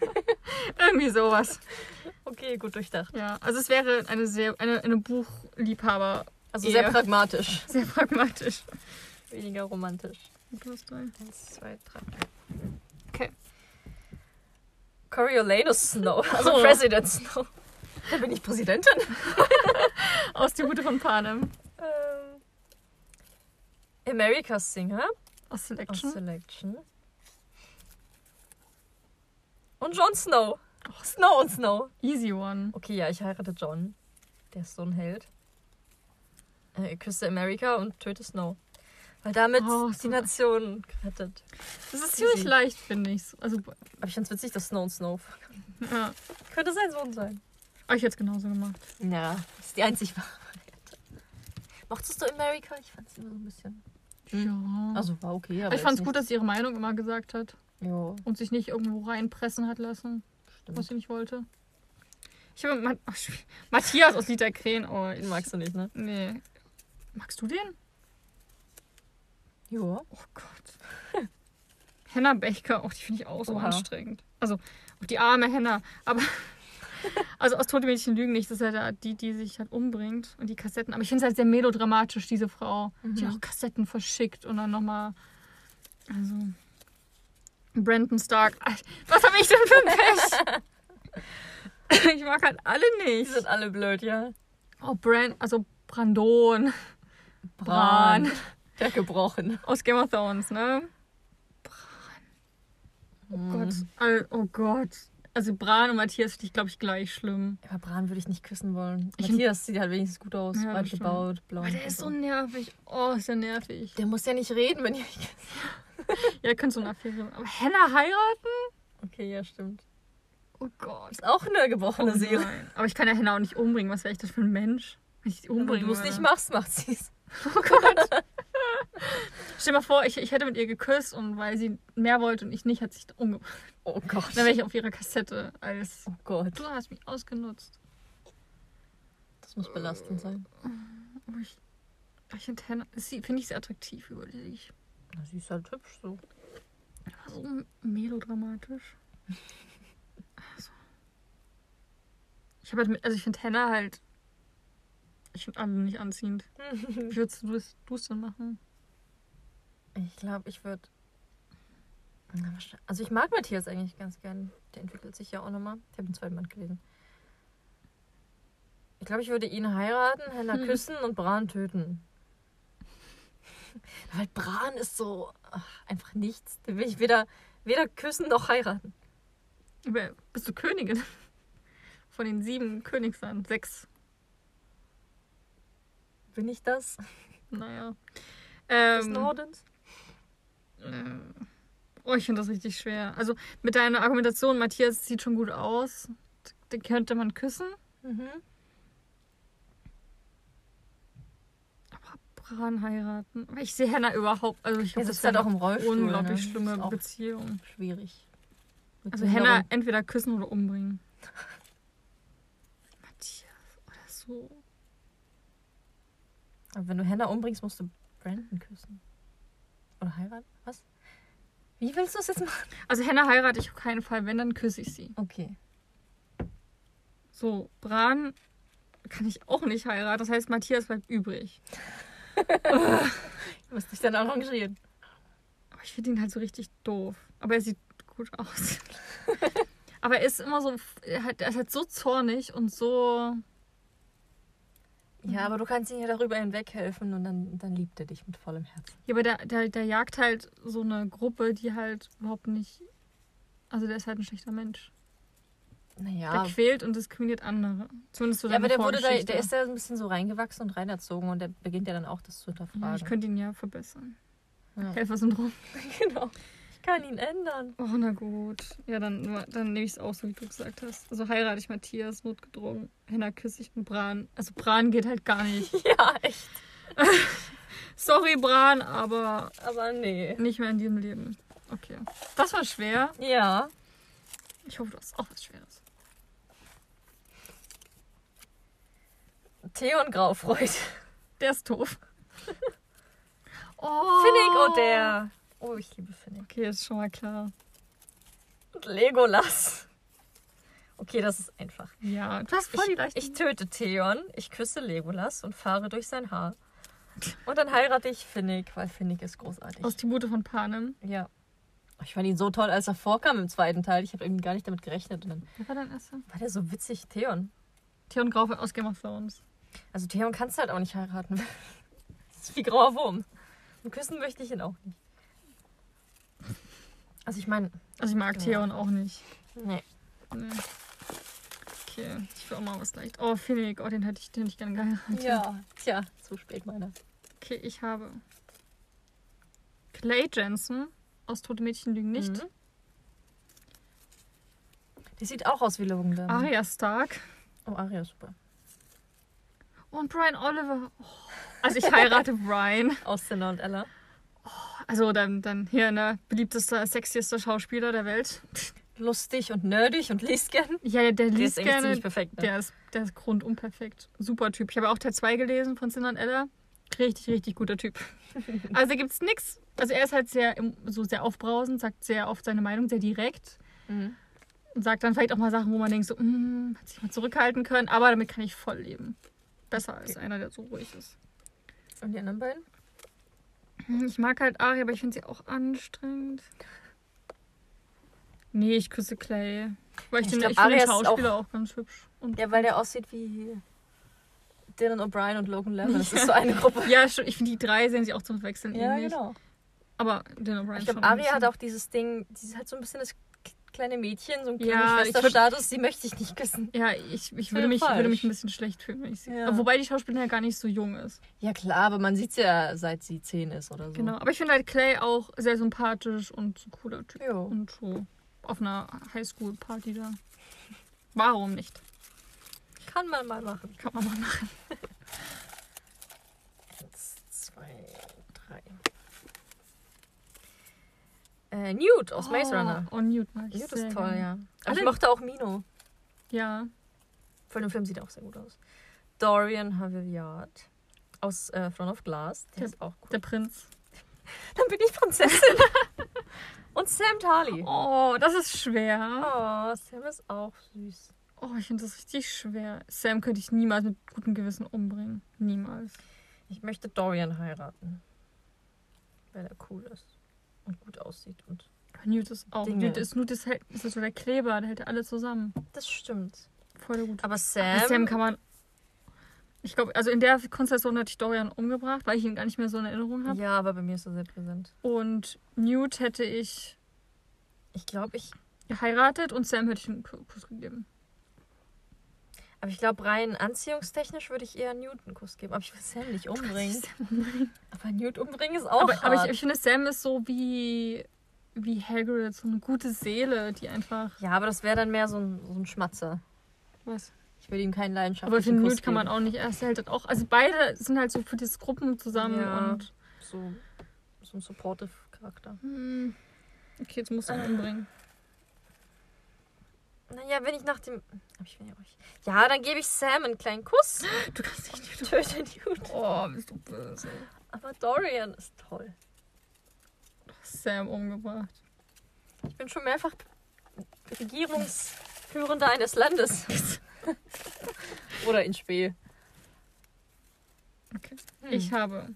Irgendwie sowas. Okay, gut durchdacht. Ja, also es wäre eine sehr, eine, eine Buchliebhaber. Also Ehe. sehr pragmatisch. Sehr pragmatisch. Weniger romantisch. Plus drei. Eins, zwei, drei. Okay. Coriolanus Snow. Also Oh. President Snow. Da bin ich Präsidentin. Aus die Hute von Panem. Äh, America's Singer Aus aus Selection. Selection. Und Jon Snow. Snow und Snow. Easy one. Okay, ja, ich heirate John. Der ist so ein Held. Äh, küsse America und töte Snow. Weil damit Oh, die Nation gerettet. Das ist ziemlich Easy. leicht, finde ich. Also, Aber ich find's witzig, dass Snow und Snow. ja. Könnte sein Sohn sein. Habe ich jetzt genauso gemacht. Ja, das ist die einzig wahre Variante. Mochtest du America? Ich fand sie immer so ein bisschen. Ja. Also war okay, aber. Aber ich fand es gut, dass sie ihre Meinung immer gesagt hat Jo, und sich nicht irgendwo reinpressen hat lassen, was stimmt. sie nicht wollte. Ich habe Ma Ach, schw- Matthias aus Lied der Krähen. Oh, Den magst du nicht, ne? Nee. Magst du den? Jo. Oh Gott. Henna Becher, auch die finde ich auch so Oha. anstrengend. Also, auch die arme Henna. Aber, also aus Tote Mädchen lügen nicht, das ist ja da die, die sich halt umbringt und die Kassetten. Aber ich finde es halt sehr melodramatisch, diese Frau, die Mhm. auch Kassetten verschickt und dann nochmal, also, Brandon Stark. Was habe ich denn für ein Pech? ich mag halt alle Die nicht. sind alle blöd, ja. Oh, Brand, also Brandon Bran. Bran. Der gebrochen. aus Game of Thrones, ne? Oh Gott. Al- Oh Gott. Also Bran und Matthias finde ich, glaube ich, gleich schlimm. Aber Bran würde ich nicht küssen wollen. Ich- Matthias sieht halt wenigstens gut aus. Ja, weit gebaut, blond. Aber der ist so nervig. Oh, ist der nervig. Der muss ja nicht reden, wenn ihr. Ja, könnte so eine Affäre. Aber Henna heiraten? Okay, ja, stimmt. Oh Gott. Ist auch eine gebrochene Oh Seele. Aber ich kann ja Henna auch nicht umbringen. Was wäre ich das für ein Mensch? Wenn ich die Wenn umbringen du es nicht machst, macht sie es. Oh Gott. Stell dir mal vor, ich, ich hätte mit ihr geküsst und weil sie mehr wollte und ich nicht, hat sich umgebracht. Oh Gott. Dann wäre ich auf ihrer Kassette als Oh Gott. Du hast mich ausgenutzt. Das muss belastend sein. Aber ich, ich finde Henna, sie finde ich sehr attraktiv über dich. Na, sie ist halt hübsch so. So melodramatisch. Also. Ich habe halt also ich finde Henna halt. Ich finde alle nicht anziehend. Wie würdest du es du es denn machen? Ich glaube, ich würde. Also ich mag Matthias eigentlich ganz gern. Der entwickelt sich ja auch nochmal. Ich habe den zweiten Band gelesen. Ich glaube, ich würde ihn heiraten, Henna Hm. küssen und Bran töten. Weil Bran ist so ach, einfach nichts. Den will ich weder, weder küssen noch heiraten. Aber bist du Königin? Von den sieben Königsland. Sechs. Bin ich das? Naja. Des Ähm, Nordens? Oh, ich finde das richtig schwer. Also mit deiner Argumentation, Matthias sieht schon gut aus. Den könnte man küssen. Mhm. Aber Bran heiraten. Ich sehe Henna überhaupt. Also ich glaube, das wäre halt auch eine im Rollstuhl. unglaublich ne? schlimme Ist Beziehung. schwierig. Mit Also. Henna entweder küssen oder umbringen. Matthias oder so. Aber wenn du Henna umbringst, musst du Brandon küssen. Oder heiraten? Was? Wie willst du es jetzt machen? Also Henna heirate ich auf keinen Fall. Wenn, dann küsse ich sie. Okay. So, Bran kann ich auch nicht heiraten. Das heißt, Matthias bleibt übrig. Du musst dich dann arrangieren. Aber ich finde ihn halt so richtig doof. Aber er sieht gut aus. Aber er ist immer so, er hat- er ist halt so zornig und so. Ja, aber du kannst ihm ja darüber hinweghelfen und dann, dann liebt er dich mit vollem Herzen. Ja, aber der, der, der jagt halt so eine Gruppe, die halt überhaupt nicht. Also der ist halt ein schlechter Mensch. Naja. Der quält und diskriminiert andere. Zumindest so Ja, aber der wurde da, der ist da ein bisschen so reingewachsen und reinerzogen und der beginnt ja dann auch das zu hinterfragen. ja, ich könnte ihn ja verbessern. Ja. Helfersyndrom. genau. Ich kann ihn ändern. Oh, na gut. Ja, dann, dann nehme ich es auch so, wie du gesagt hast. Also heirate ich Matthias, notgedrungen. Henna küsse ich und Bran. Also Bran geht halt gar nicht. Ja, echt. Sorry, Bran, aber Aber nee. nicht mehr in diesem Leben. Okay. Das war schwer. Ja. Ich hoffe, du hast auch was Schweres. Theon Graufreud. Der ist doof. oh. Finnick und der. Oh, ich liebe Finnick. Okay, ist schon mal klar. Und Legolas. Okay, das ist einfach. Ja, du hast voll die Ich, leichten... ich töte Theon, ich küsse Legolas und fahre durch sein Haar. Und dann heirate ich Finnick, weil Finnick ist großartig. aus Tribute von Panem. ja. Ich fand ihn so toll, als er vorkam im zweiten Teil. Ich habe irgendwie gar nicht damit gerechnet. Und dann Wer war dein erster? war der so witzig, Theon. Theon Graufe aus Game of Thrones. Also Theon kannst du halt auch nicht heiraten. Das ist wie grauer Wurm. Und küssen möchte ich ihn auch nicht. Also ich meine, Also ich mag Ja. Theon auch nicht. nee. Nee. Okay, ich will auch mal was leicht. Oh, Finnick, oh, den hätte ich, den hätte ich gerne geheiratet. Ja, tja, zu spät meiner. Okay, ich habe Clay Jensen aus Tote Mädchen lügen nicht. Mhm. Die sieht auch aus wie Logan. Arya Stark Oh, Aria, super. und Brian Oliver. Oh. Also ich heirate Brian. Aus Sinner und Ella. Also dann, dann hier, ne, beliebtester, sexiester Schauspieler der Welt. Lustig und nerdig und liest gern. Ja, der Der ist liest eigentlich gerne. ziemlich perfekt. Ne? Der ist, der ist rundum perfekt. Super Typ. Ich habe auch Teil 2 gelesen von Sin und Ella. Richtig, richtig guter Typ. Also da gibt's nix. Also er ist halt sehr, so sehr aufbrausend, sagt sehr oft seine Meinung, sehr direkt. Mhm. Und sagt dann vielleicht auch mal Sachen, wo man denkt, so, mm, hätte sich mal zurückhalten können. Aber damit kann ich voll leben. Besser als Okay. einer, der so ruhig ist. Und die anderen beiden? Hm, Ich mag halt Ari, aber ich finde sie auch anstrengend. Nee, ich küsse Clay. Weil ich, Ich den, glaub, ich finde Arya den ist Schauspieler auch, ganz hübsch. Und Ja, weil der aussieht wie Dylan O'Brien und Logan Lerman. Das ist so eine Gruppe. ja, schon- ich finde die drei sehen sich auch zum Wechseln Ja, ähnlich. genau. Aber Dylan O'Brien Ich glaube, bisschen. hat auch dieses Ding, sie ist halt so ein bisschen das kleine Mädchen, so ein Ja, Schwesterstatus, die möchte ich nicht küssen. Ja, ich, ich, ja würde mich, ich würde mich ein bisschen schlecht fühlen, wenn ich sie. Ja. Wobei die Schauspielerin ja gar nicht so jung ist. Ja klar, aber man sieht ja, seit sie zehn ist oder so. Genau. Aber ich finde halt Clay auch sehr sympathisch und so ein cooler Typ. Jo. Und so auf einer Highschool-Party da. Warum nicht? Kann man mal machen. Kann man mal machen. Eins, zwei, drei. Äh, Newt aus Maze Runner. Oh, Newt mag ich Newt ist toll, gerne. ja. Aber Alle- ich mochte auch Mino. Ja. Von dem Film sieht er auch sehr gut aus. Dorian Havilliard aus äh, Throne of Glass. Der Der- ist auch gut. Der Prinz. Dann bin ich Prinzessin. Und Sam Tarly. Oh, das ist schwer. Oh, Sam ist auch süß. Oh, ich finde das richtig schwer. Sam könnte ich niemals mit gutem Gewissen umbringen. Niemals. Ich möchte Dorian heiraten. Weil er cool ist. Und gut aussieht. Und Newt ist auch. Dinge. Newt ist, Newt ist, halt, ist so der Kleber, der hält alle zusammen. das stimmt. Voll gut. Aber Aber Sam. Sam kann man. Ich glaube, also in der Konstellation hätte ich Dorian umgebracht, weil ich ihn gar nicht mehr so in Erinnerung habe. ja, aber bei mir ist er sehr präsent. Und Newt hätte ich Ich glaube, ich. geheiratet und Sam hätte ich einen Ku- Kuss gegeben. Aber ich glaube, rein anziehungstechnisch würde ich eher Newt einen Kuss geben. Aber ich will Sam nicht umbringen. Aber Newt umbringen ist auch Aber, aber ich, hart. ich finde, Sam ist so wie, wie Hagrid, so eine gute Seele, die einfach. Ja, aber das wäre dann mehr so ein, so ein Schmatzer. Was? Ich würde ihm keinen leidenschaftlichen Aber für den Newt kann man geben. auch nicht. Er hält halt auch. Also beide sind halt so für das Gruppen zusammen Ja. und. So, so ein supportive Charakter. Hm. Okay, jetzt musst du ihn umbringen. Naja, wenn ich nach dem. Aber ich will ja euch. Ja, dann gebe ich Sam einen kleinen Kuss. Du kannst nicht. Töte Newt. Oh, bist du böse. Aber Dorian ist toll. Sam umgebracht. Ich bin schon mehrfach Regierungsführender eines Landes. Oder in Spee. Okay. Hm. Ich habe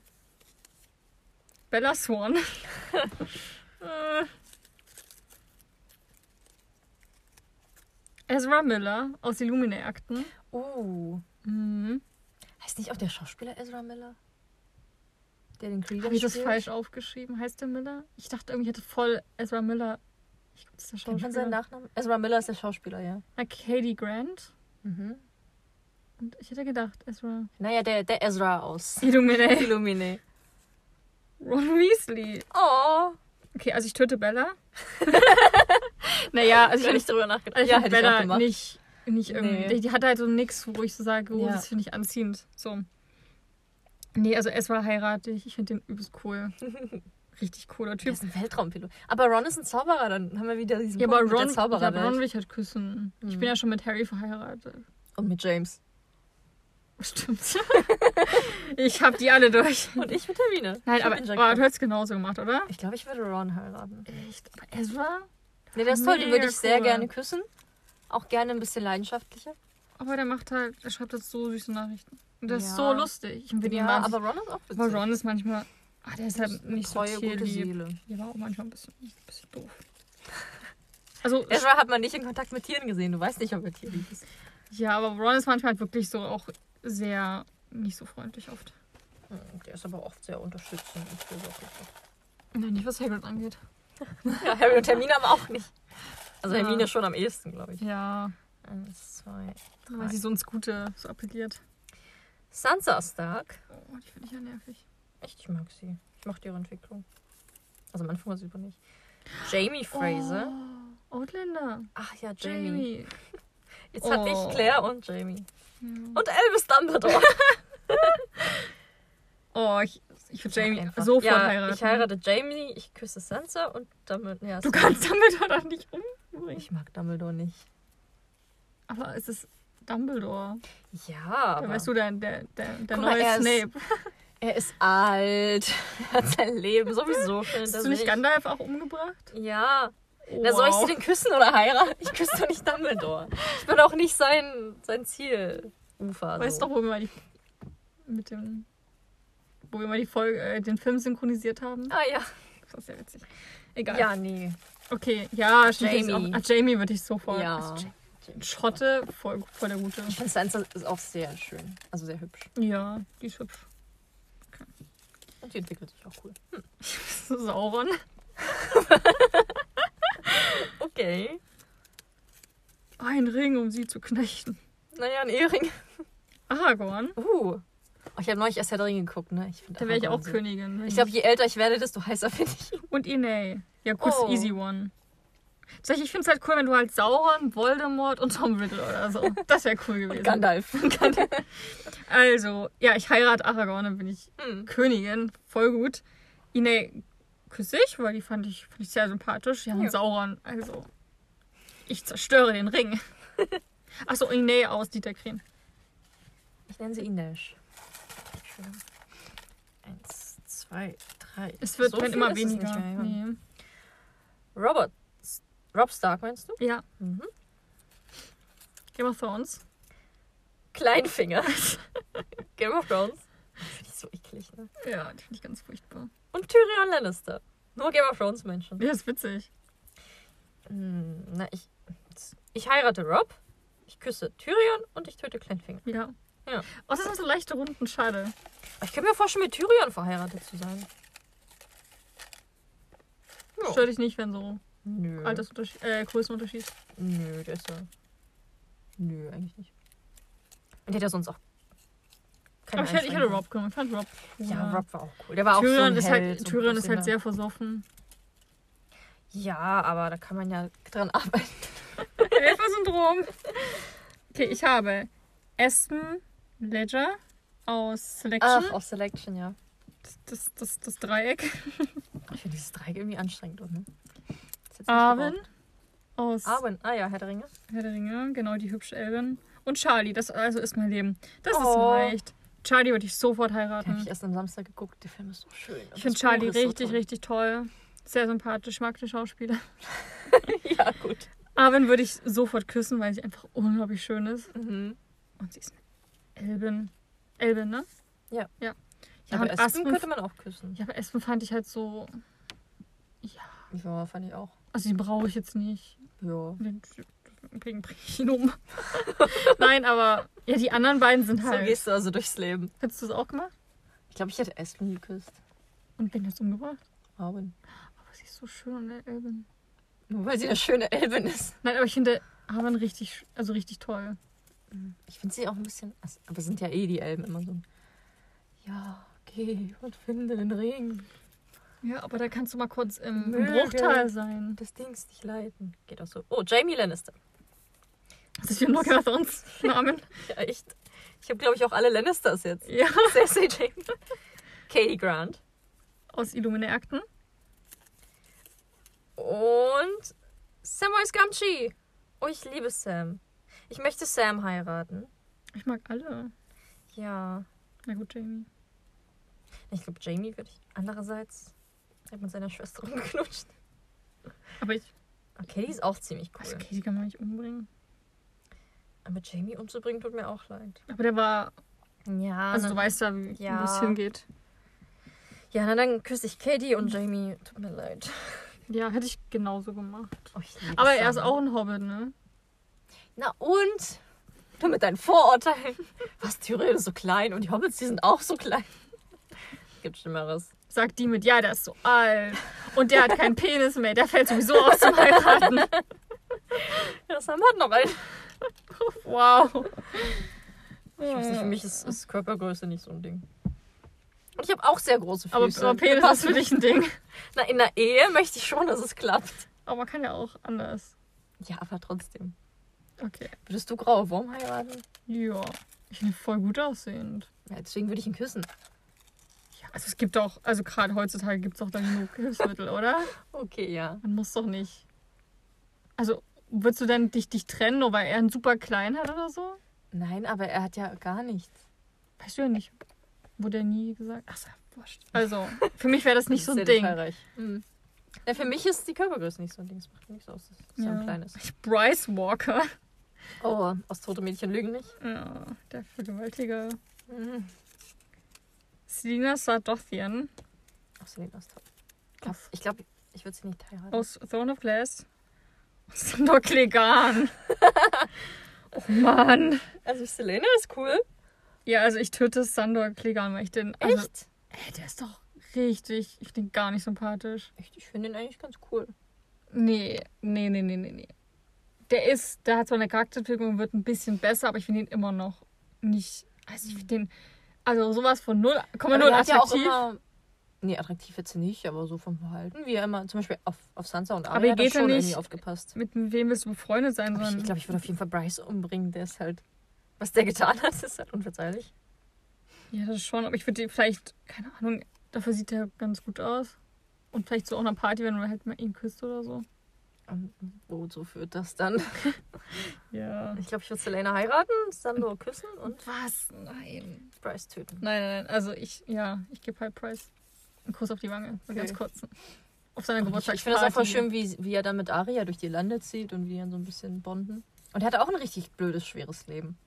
Bella Swan. Ezra Miller aus Illuminae-Akten. Oh. Mhm. Heißt nicht auch der Schauspieler Ezra Miller? Der den Creed Habe ich das falsch aufgeschrieben? Heißt der Miller? Ich dachte irgendwie, ich hätte voll Ezra Miller. Ich glaube, das ist der Kennt man seinen Schauspieler. Nachnamen? Ezra Miller ist der Schauspieler, ja. Na, Katie Grant. Mhm. Und ich hätte gedacht, Ezra. Naja, der, der Ezra aus Illuminae. Illumine. Ron Weasley. Oh. Okay, also ich töte Bella. naja, also ich Ich habe nicht drüber nachgedacht. Also ich ja, hätte ich auch Bella gemacht. nicht, nicht irgendwie. Nee. Die, die hat halt so nix, wo ich so sage, oh, Ja. das finde ich anziehend. So. Nee, also Ezra heirate ich. Ich finde den übelst cool. Richtig cooler Der Typ. ist ein Weltraumpilot. Aber Ron ist ein Zauberer, dann haben wir wieder diesen Ja, Punkt aber mit der Ron, ja, aber Ron will ich halt küssen. Ich Mhm. bin ja schon mit Harry verheiratet. Und mit James. Stimmt. ich hab die alle durch. Und ich mit Hermine. Nein, Ich aber ihn oh, du hättest genauso gemacht, oder? Ich glaube, ich würde Ron heiraten. Echt? Aber Ezra? Nee, der ist toll, den würde ich sehr cool. gerne küssen. Auch gerne ein bisschen leidenschaftlicher. Aber der macht halt, er schreibt halt so süße Nachrichten. Und das ist Ja. so lustig. Ich ihn Ja, aber Ron ist auch witzig. Aber Ron ist manchmal. Ah, der ist halt ist nicht so treue, gute tierlieb. Der war auch manchmal ein bisschen, ein bisschen doof. Also, Ezra hat man nicht in Kontakt mit Tieren gesehen. Du weißt nicht, ob er tierlieb ist. ja, aber Ron ist manchmal halt wirklich so auch sehr nicht so freundlich oft. Hm, Der ist aber auch sehr unterstützend und fürsorglich. Nein, nicht was Hagrid angeht. Ja, Harry und Hermine haben auch nicht. Also Ja. Hermine schon am ehesten, glaube ich. Ja, Eins, zwei. weil sie so ins Gute so appelliert. Sansa Stark. Oh, die finde ich ja nervig. Echt, ich mag sie. Ich mochte ihre Entwicklung. Also am Anfang war sie über nicht. Jamie Fraser. Oh, Outlander. Ach ja, Jamie. Jamie. Jetzt hatte Oh. ich Claire und Jamie. Ja. Und Elvis Dumbledore. Oh, ich, ich würde Jamie Einfach. sofort ja, heiraten. Ich heirate Jamie, ich küsse Sansa und damit. Ja, Du kannst Dumbledore doch nicht umbringen. Ich mag Dumbledore nicht. Aber es ist Dumbledore. Ja, Da weißt du, der, der, der, der Guck mal, neue er ist- Snape. Er ist alt. Er hat sein Leben sowieso schon hinter Hast du nicht. Gandalf auch umgebracht? Ja. Oh, Na, soll ich sie denn küssen oder heiraten? Ich küsse doch nicht Dumbledore. Ich bin auch nicht sein, sein Zielufer. Weißt so. doch, wo wir mal die mit dem wo wir mal die Folge, äh, den Film synchronisiert haben. Ah ja. Das ist sehr witzig. Egal. Ja, nee. Okay, ja. Jamie. Jamie. Auch, ah, Jamie würde ich sofort. Ja. Also. Schotte, voll, voll der Gute. Ich finde Sansa ist auch sehr schön. Also sehr hübsch. Ja, die ist hübsch. Und die entwickelt sich auch cool. Sauron. Okay. Ein Ring, um sie zu knechten. Naja, ein Ehering. Aragorn. Uh. Oh, ich habe neulich erst Herr der Ringe geguckt, ne? Da wäre ich auch so- Königin. Ich glaube, je älter ich werde, desto heißer finde ich. Und Iney. Ja, kurz Oh. easy one. Tatsächlich, ich finde es halt cool, wenn du halt Sauron, Voldemort und Tom Riddle oder so. Das wäre cool gewesen. Gandalf. Also, ja, ich heirate Aragorn, dann bin ich Hm. Königin. Voll gut. Iney küsse ich, weil die fand ich, fand ich sehr sympathisch. Ja, und Ja. Sauron, also. Ich zerstöre den Ring. Achso, Iney aus Dieter Kren. Ich nenne sie Inesh. Schön. Eins, zwei, drei. Es wird So viel immer weniger. mehr, ja. nee. Robert. Rob Stark, meinst du? Ja, Mhm. Game of Thrones. Kleinfinger. Game of Thrones. Finde ich so eklig, ne? Ja, die finde ich ganz furchtbar. Und Tyrion Lannister. Nur Game of Thrones Menschen. Ja, ist witzig. Hm, na, ich, ich heirate Rob, ich küsse Tyrion und ich töte Kleinfinger. Ja. Ja. Oh, das sind so leichte Runden, schade. Ich könnte mir vorstellen, mit Tyrion verheiratet zu sein. Ja. Stört dich nicht, wenn so Nö. Altersunterschied, äh, Größenunterschied. Nö, der ist ja. Nö, eigentlich nicht. Und der hat ja sonst auch. Keine Aber ich hätte, ich hätte. Rob genommen. Ich fand Rob cool. Ja, Rob war auch cool. Der war Tyrion, auch so ist, Held, halt, so ein Tyrion ist halt sehr versoffen. Ja, aber da kann man ja dran arbeiten. Helfersyndrom. Okay, ich habe Aston Ledger aus Selection. Ach, auf Selection, ja. Das, das, das Dreieck. Ich finde dieses Dreieck irgendwie anstrengend, oder? Ist Arwen aus Arwen, ah ja, Herr der Ringe. Herr der Ringe. Genau, die hübsche Elben. Und Charlie, das also ist mein Leben. Das ist Oh. leicht. Charlie würde ich sofort Den habe heiraten. ich erst am Samstag geguckt. Der Film ist so schön. Ich finde Charlie ist so richtig, toll. richtig toll. Sehr sympathisch. Mag den Schauspieler. ja, gut. Arwen würde ich sofort küssen, weil sie einfach unglaublich schön ist. Mhm. Und sie ist eine Elbin. Elbin, ne? Ja. Ja. Ja, aber Aspen Aspen, könnte man auch küssen. ja, aber Aspen fand ich halt so. Ja. Ja, fand ich auch. Also die brauche ich jetzt nicht. Ja. Deswegen bringe ich ihn um. Nein, aber ja, die anderen beiden sind So halt. gehst du also durchs Leben. Hättest du es auch gemacht? Ich glaube, ich hätte Aspen geküsst. Und wen hast du umgebracht? Arwen. Aber sie ist so schön an der Elbin. Nur weil sie eine schöne Elbin ist. Nein, aber ich finde Arwen richtig, also richtig toll. Ich finde sie auch ein bisschen. also, Aber sind ja eh die Elben immer so. Ja, geh und finde den Ring. Ja, aber da kannst du mal kurz im, Möge. Bruchteil sein. Das Dings nicht leiten. Geht auch so. Oh, Jamie Lannister. Das ist wie ein Game of Namen. Ja, echt. Ich habe, glaube ich, auch alle Lannisters jetzt. Ja. Cersei, Jamie. Katie Grant. Aus Illuminae-Akten. Und Samwise Gamgee. Oh, ich liebe Sam. Ich möchte Sam heiraten. Ich mag alle. Ja. Na gut, Jamie. Ich glaube, Jamie würde ich. Andererseits hat mit seiner Schwester rumgeknutscht. Aber ich. Aber Katie ist auch ziemlich cool. Also, Katie kann man nicht umbringen. Aber Jamie umzubringen tut mir auch leid. Aber der war. Ja. Also, du weißt ja, wie Ja. wo es hingeht. ja, na, dann küsse ich Katie und Jamie. Tut mir leid. Ja, hätte ich genauso gemacht. Oh, ich Aber er ist auch ein Hobbit, ne? Na und? Du mit deinen Vorurteilen. Was, Tyrion ist so klein und die Hobbits, die sind auch so klein. gibt Schlimmeres. Sagt die mit, ja, der ist so alt. Und der hat keinen Penis mehr. Der fällt sowieso aus zum Heiraten. Ja, Sam hat noch einen. Wow. Ich weiß nicht, für mich ist, ist Körpergröße nicht so ein Ding. Und ich habe auch sehr große Aber, Füße. aber Penis ist für dich ein Ding. Na, in der Ehe möchte ich schon, dass es klappt. Aber man kann ja auch anders. Ja, aber trotzdem. Okay. Würdest du graue Wurm heiraten? Ja. Ich finde ihn voll gut aussehend. Ja, deswegen würde ich ihn küssen. Ja, also es gibt doch, also gerade heutzutage gibt es doch da genug Hilfsmittel, oder? Okay, ja. Man muss doch nicht. Also, würdest du dann dich, dich trennen, nur weil er einen super klein hat oder so? Nein, aber er hat ja gar nichts. Weißt du ja nicht. Wurde ja nie gesagt. Ach, so, wurscht. Also, für mich wäre das nicht so ein Ding. Mhm. Ja, für mich ist die Körpergröße nicht so ein Ding. Das macht nichts aus. Das ist so Ja. ein kleines. Bryce Walker. Oh, aus Tote Mädchen lügen nicht. Ja, der Vergewaltiger. Mhm. Selina Sardothian Ach, toll. aus, Ich glaube, ich würde sie nicht heiraten. aus Throne of Glass. Aus Sandor Clegane. oh Mann. Also Selena ist cool. Ja, also ich töte Sandor Clegane, weil ich den. Also, Echt? ey, der ist doch richtig. Ich finde ihn gar nicht sympathisch. Echt? Ich finde ihn eigentlich ganz cool. Nee, nee, nee, nee, nee, nee. Der ist, der hat zwar eine Charakterentwicklung, wird ein bisschen besser, aber ich finde ihn immer noch nicht. Also ich finde den. Also sowas von 0,0 Aber der hat ja auch attraktiv. immer. Nee, attraktiv jetzt nicht, aber so vom Verhalten, wie er immer, zum Beispiel auf, auf Sansa und Aber Arya ihr hat geht schon nicht- irgendwie aufgepasst. Mit wem willst du befreundet sein? Aber Ich, Sondern ich glaube, ich würde auf jeden Fall Bryce umbringen. Der ist halt. Was der getan hat, ist halt unverzeihlich. Ja, das schon. Aber ich würde vielleicht, keine Ahnung, dafür sieht er ganz gut aus. Und vielleicht so auf einer Party, wenn man halt mal ihn küsst oder so. Wozu führt das dann? Ja. Ich glaube, ich würde Selena heiraten, Sandor küssen und Was? Nein. Bryce töten. Nein, nein, nein. Also ich, ja, ich gebe halt Price einen Kuss auf die Wange. Okay. ganz kurzen. Auf seiner Ich, Geburtstagsparty. ich finde das voll schön, wie, wie er dann mit Arya durch die Lande zieht und wie dann so ein bisschen bonden. Und er hatte auch ein richtig blödes, schweres Leben.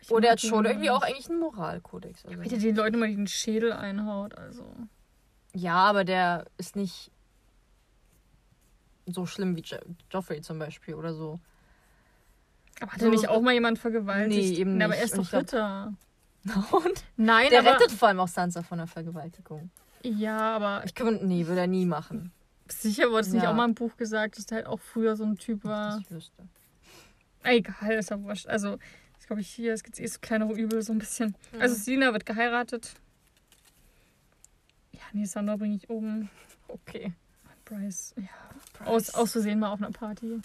Ich Oder er hat schon irgendwie auch eigentlich einen Moralkodex. Also. Der den Leuten immer den Schädel einhaut, also. Ja, aber der ist nicht so schlimm wie jo Joffrey zum Beispiel oder so. Aber hat So- er nicht auch mal jemand vergewaltigt? Nee, eben Na, aber nicht. er ist Und doch ich Ritter. Und Nein, der aber... rettet vor allem auch Sansa von der Vergewaltigung. Ja, aber Ich könnte, nee, würde er nie machen. sicher wurde es nicht Ja. auch mal im Buch gesagt, dass der halt auch früher so ein Typ war. Ich wüsste. Egal, ist ja wurscht. Also, das glaube ich hier, es gibt eh so kleinere Übel, so ein bisschen. Mhm. Also, Sina wird geheiratet. Ja, nee, Sandra bringe ich um. Okay. Bryce, ja. Aus, aus Versehen mal auf einer Party.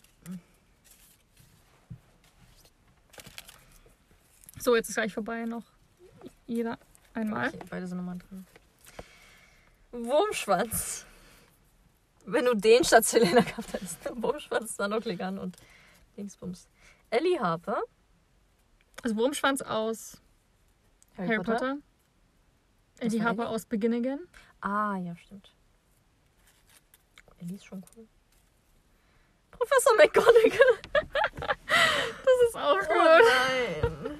So, jetzt ist gleich vorbei noch. Jeder einmal. Okay, beide sind nochmal drin. Wurmschwanz. Wenn du den statt Selena gehabt hättest. Wurmschwanz, Sandor Clegane und Dingsbums. Ellie Harper. Also Wurmschwanz aus Harry, Potter. Eddie war Harper Ellie? aus Begin Again. Ah, ja, stimmt. Ellie ist schon cool. Professor McGonagall. Das ist auch Oh nein.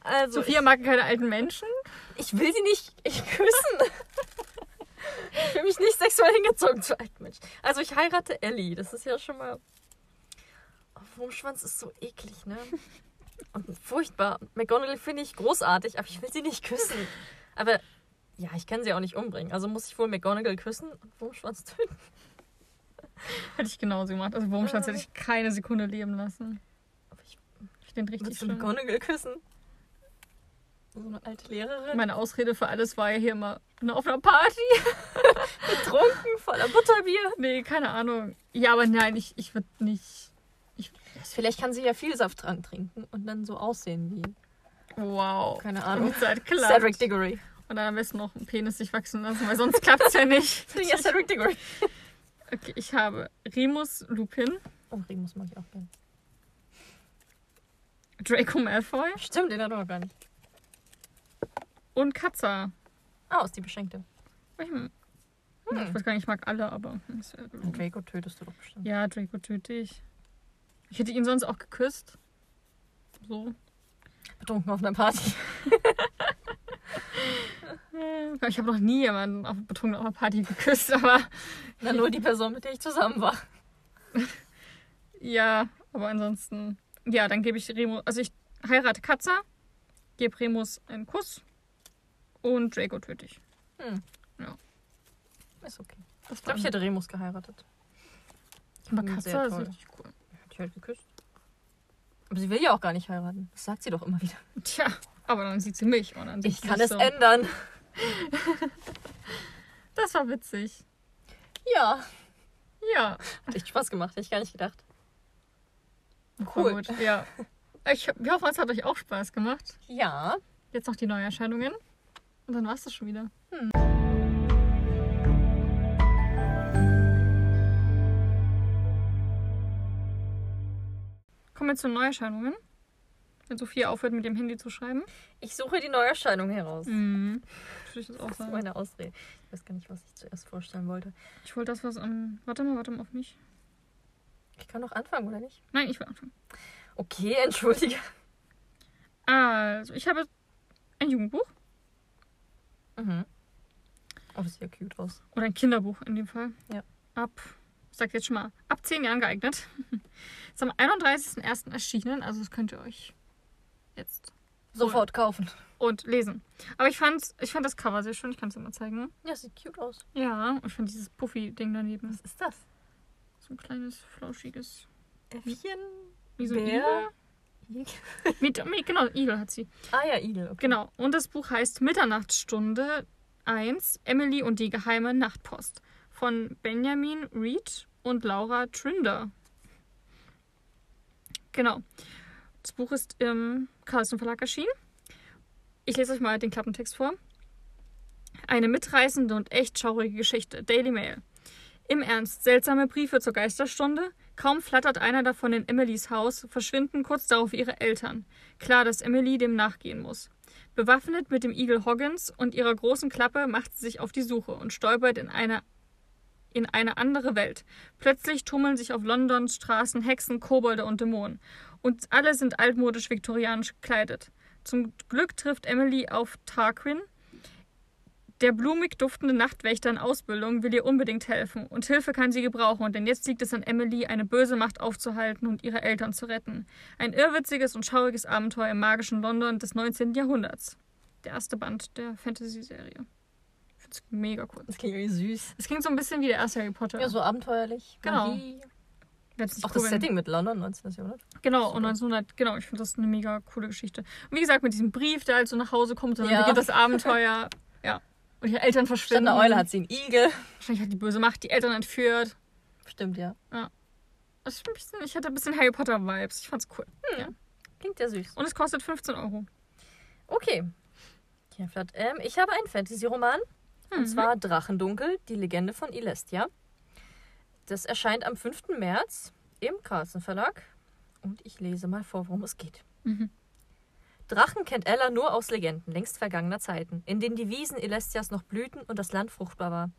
Also, Sophia mag keine alten Menschen. ich, ich will sie nicht ich küssen. ich fühle mich nicht sexuell hingezogen zu alten Menschen. Also, ich heirate Ellie. Das ist ja schon mal. Oh, Wurmschwanz ist so eklig, ne? Und furchtbar. McGonagall finde ich großartig, aber ich will sie nicht küssen. Aber ja, ich kann sie auch nicht umbringen. Also muss ich wohl McGonagall küssen und Wurmschwanz töten. Hätte ich genauso gemacht. Also Wurmschwanz hätte ich keine Sekunde leben lassen. Aber ich Ich den richtig Willst du schlimm. McGonagall küssen? So eine alte Lehrerin. Meine Ausrede für alles war ja hier immer nur auf einer Party. betrunken, voller Butterbier. Nee, keine Ahnung. Ja, aber nein, ich, ich würde nicht. Ich, Vielleicht kann sie ja viel Saft dran trinken und dann so aussehen wie wow. Keine Ahnung. Zeit klappt. Cedric Diggory. Und dann am besten noch einen Penis sich wachsen lassen, weil sonst klappt es ja nicht. Ja, Cedric Diggory. Okay, ich habe Remus Lupin, Oh, Remus mag ich auch gerne. Draco Malfoy Stimmt, den hat er noch gar nicht. und Katza. Ah, ist die Beschenkte. Ich, hm, ich Hm. weiß gar nicht, ich mag alle, aber. ist ja Draco tötest du doch bestimmt. Ja, Draco töte ich. Ich hätte ihn sonst auch geküsst. So. Betrunken auf einer Party. Ich habe noch nie jemanden auf betrunken auf einer Party geküsst, aber Na, nur die Person, mit der ich zusammen war. ja, aber ansonsten. Ja, dann gebe ich Remus. Also ich heirate Katza, gebe Remus einen Kuss Und Draco töte ich. Ist okay. Das Ich glaube, ich hätte Remus geheiratet. Aber Sehr Katze ist richtig cool. Hat die halt geküsst. Aber sie will ja auch gar nicht heiraten. Das sagt sie doch immer wieder. Tja, aber dann sieht sie mich und dann Ich kann es so. ändern. Das war witzig. Ja. Ja. Hat echt Spaß gemacht. Hätte ich gar nicht gedacht. Cool. Gut. Ja. Ich, wir hoffen, es hat euch auch Spaß gemacht. Ja. Jetzt noch die Neuerscheinungen. Und dann war es das schon wieder. Hm. Kommen wir zu den Neuerscheinungen. Wenn Sophie aufhört, mit dem Handy zu schreiben. Ich suche die Neuerscheinung heraus. Mhm. Würde ich das auch Das ist sagen. meine Ausrede. Ich weiß gar nicht, was ich zuerst vorstellen wollte. Ich wollte das, was am. Warte mal, warte mal auf mich. Ich kann noch anfangen, oder nicht? Nein, ich will anfangen. Okay, entschuldige. Also, ich habe ein Jugendbuch. Mhm. Oh, das sieht ja cute aus. Oder ein Kinderbuch in dem Fall. Ja. Ab, ich sag jetzt schon mal, ab 10 Jahren geeignet. Ist am 31.01. erschienen, also das könnt ihr euch jetzt Sofort kaufen. und lesen. Aber ich fand, ich fand das Cover sehr schön, ich kann es dir mal zeigen. Ja, sieht cute aus. Ja, und ich fand dieses Puffy-Ding daneben. Was ist das? So ein kleines, flauschiges. Äffchen? Wie so ein? Igel. Mit, mit, genau, Igel hat sie. Ah ja, Igel. Okay. Genau. Und das Buch heißt Mitternachtsstunde 1, Emily und die geheime Nachtpost von Benjamin Reed und Laura Trinder. Genau. Das Buch ist im Carlsen Verlag erschienen. Ich lese euch mal den Klappentext vor. Eine mitreißende und echt schaurige Geschichte. Daily Mail. Im Ernst, seltsame Briefe zur Geisterstunde? Kaum flattert einer davon in Emilys Haus, verschwinden kurz darauf ihre Eltern. Klar, dass Emily dem nachgehen muss. Bewaffnet mit dem Igel Hoggins und ihrer großen Klappe macht sie sich auf die Suche und stolpert in eine, in eine andere Welt. Plötzlich tummeln sich auf Londons Straßen Hexen, Kobolde und Dämonen. Und alle sind altmodisch viktorianisch gekleidet. Zum Glück trifft Emily auf Tarquin. Der blumig duftende Nachtwächter in Ausbildung will ihr unbedingt helfen. Und Hilfe kann sie gebrauchen, denn jetzt liegt es an Emily, eine böse Macht aufzuhalten und ihre Eltern zu retten. Ein irrwitziges und schauriges Abenteuer im magischen London des 19. Jahrhunderts. Der erste Band der Fantasy-Serie. Ich finde es mega cool. Das klingt irgendwie süß. Es klingt so ein bisschen wie der erste Harry Potter. Ja, so abenteuerlich. Genau. Magie. Nicht Auch cool, das Setting mit London, 19. Jahrhundert. Genau, Super. und 1900, genau, ich finde das eine mega coole Geschichte. Und wie gesagt, mit diesem Brief, der halt so nach Hause kommt und dann Ja. beginnt das Abenteuer. ja. Und ihre Eltern Statt verschwinden. einer Eule hat sie einen Igel. Wahrscheinlich hat die böse Macht die Eltern entführt. Stimmt, ja. Das ist ein bisschen, ich hatte ein bisschen Harry Potter-Vibes. Ich fand's cool. Klingt ja süß. Und es kostet 15 Euro. Okay. Ja. Ähm, ich habe einen Fantasy-Roman. Und Mhm. zwar Drachendunkel, die Legende von Ilestia. Das erscheint am 5. März im Carlsen Verlag. Und ich lese mal vor, worum es geht. Mhm. Drachen kennt Ella nur aus Legenden längst vergangener Zeiten, in denen die Wiesen Ilestias noch blühten und das Land fruchtbar war.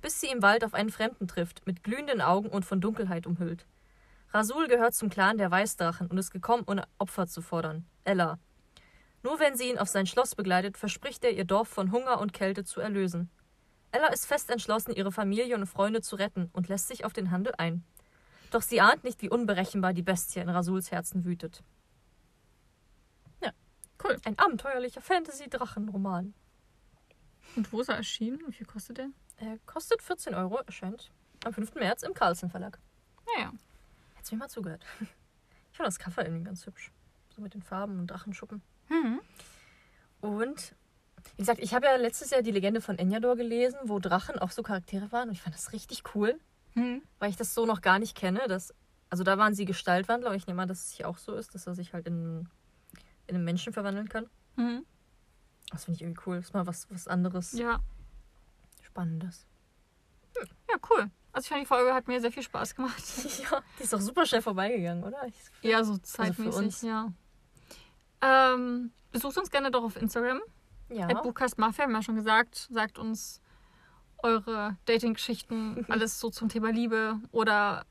Bis sie im Wald auf einen Fremden trifft, mit glühenden Augen und von Dunkelheit umhüllt. Rasul gehört zum Clan der Weißdrachen und ist gekommen, um Opfer zu fordern. Ella. Nur wenn sie ihn auf sein Schloss begleitet, verspricht er, ihr Dorf von Hunger und Kälte zu erlösen. Ella ist fest entschlossen, ihre Familie und Freunde zu retten und lässt sich auf den Handel ein. Doch sie ahnt nicht, wie unberechenbar die Bestie in Rasuls Herzen wütet. Cool. Ein abenteuerlicher Fantasy-Drachenroman. Und wo ist er erschienen? Wie viel kostet der? Er kostet 14 Euro, erscheint am 5. März im Carlsen Verlag. Naja. Hättest du mir mal zugehört. Ich fand das Cover irgendwie ganz hübsch. So mit den Farben und Drachenschuppen. Mhm. Und, wie gesagt, ich habe ja letztes Jahr die Legende von Enyador gelesen, wo Drachen auch so Charaktere waren. Und ich fand das richtig cool, Mhm. weil ich das so noch gar nicht kenne. Dass, also da waren sie Gestaltwandler und ich nehme an, dass es hier auch so ist, dass er sich halt in, in einen Menschen verwandeln kann. Mhm. Das finde ich irgendwie cool. Das ist mal was, was anderes, Ja. Spannendes. Ja, cool. Also ich fand, die Folge hat mir sehr viel Spaß gemacht. Ja, die ist doch super schnell vorbeigegangen, oder? Ich, Ja, so für zeitmäßig, uns. ja. Ähm, besucht uns gerne doch auf Instagram. Ja. At Buchcast Mafia, haben wir ja schon gesagt. Sagt uns eure Dating-Geschichten, alles so zum Thema Liebe. Oder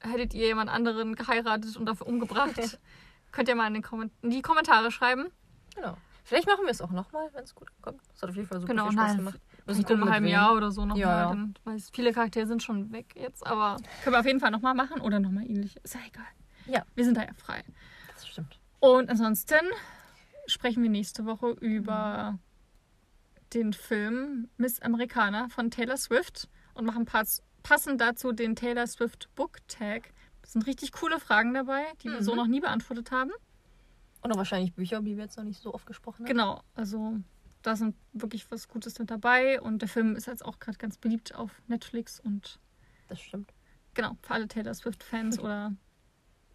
hättet ihr jemand anderen geheiratet und dafür umgebracht? Könnt ihr mal in, den Komment in die Kommentare schreiben. Genau. Vielleicht machen wir es auch nochmal, wenn es gut kommt. Das hat auf jeden Fall super Genau, viel Spaß nein, gemacht. Vielleicht in gucken, einem halben. Jahr oder so nochmal. Ja, weil viele Charaktere sind schon weg jetzt, aber können wir auf jeden Fall nochmal machen oder nochmal ähnlich. Ist ja egal. Ja. Wir sind da ja frei. Das stimmt. Und ansonsten sprechen wir nächste Woche über den Film Miss Americana von Taylor Swift und machen pass passend dazu den Taylor Swift Book Tag. Es sind richtig coole Fragen dabei, die wir Mhm. so noch nie beantwortet haben. Und auch wahrscheinlich Bücher, die wir jetzt noch nicht so oft gesprochen haben. Genau, also da sind wirklich was Gutes mit dabei und der Film ist jetzt auch gerade ganz beliebt auf Netflix und Das stimmt. genau, für alle Taylor Swift-Fans oder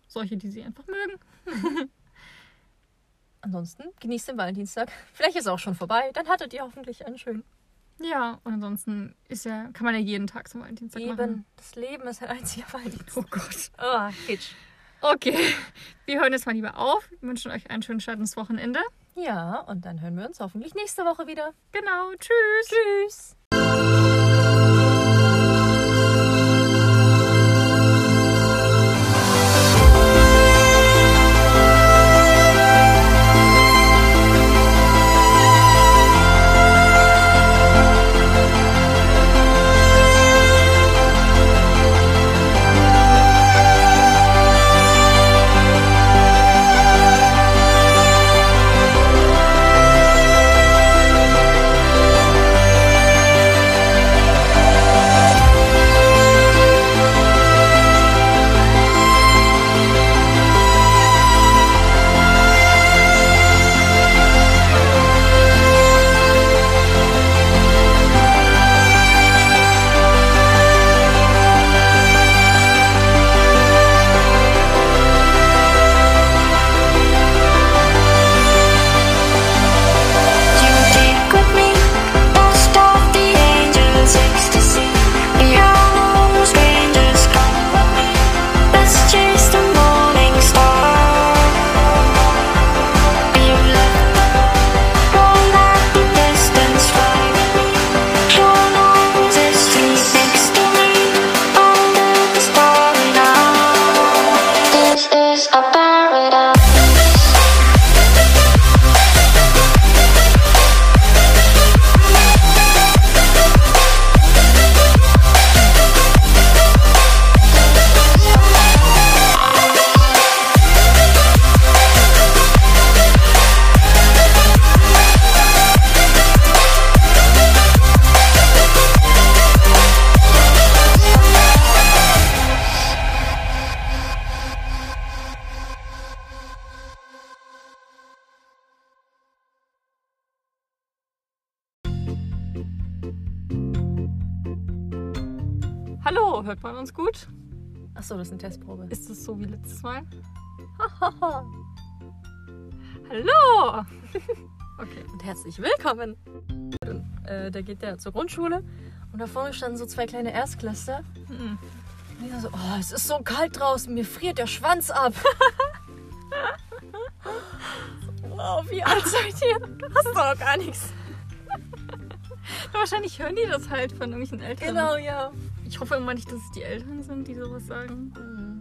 solche, die sie einfach mögen. Ansonsten genießt den Valentinstag. Vielleicht ist er auch schon vorbei. Dann hattet ihr hoffentlich einen schönen. Ja, und ansonsten ist ja, kann man ja jeden Tag zum Valentinstag machen. Eben. Das Leben ist ein einziger Valentinstag. Oh Gott. Oh, Kitsch. Okay, wir hören jetzt mal lieber auf. Wir wünschen euch einen schönen Start ins Wochenende. Ja, und dann hören wir uns hoffentlich nächste Woche wieder. Genau, tschüss. Tschüss. Letztes Mal? Hallo! Okay. Und herzlich willkommen. Äh, der geht ja zur Grundschule und da vorne standen so zwei kleine Erstklässler. Mhm. Und die so, oh, es ist so kalt draußen, mir friert der Schwanz ab. wow, wie alt seid ihr? Hast doch gar nichts. Wahrscheinlich hören die das halt von irgendwelchen Eltern. Genau, ja. Ich hoffe immer nicht, dass es die Eltern sind, die sowas sagen. Hm.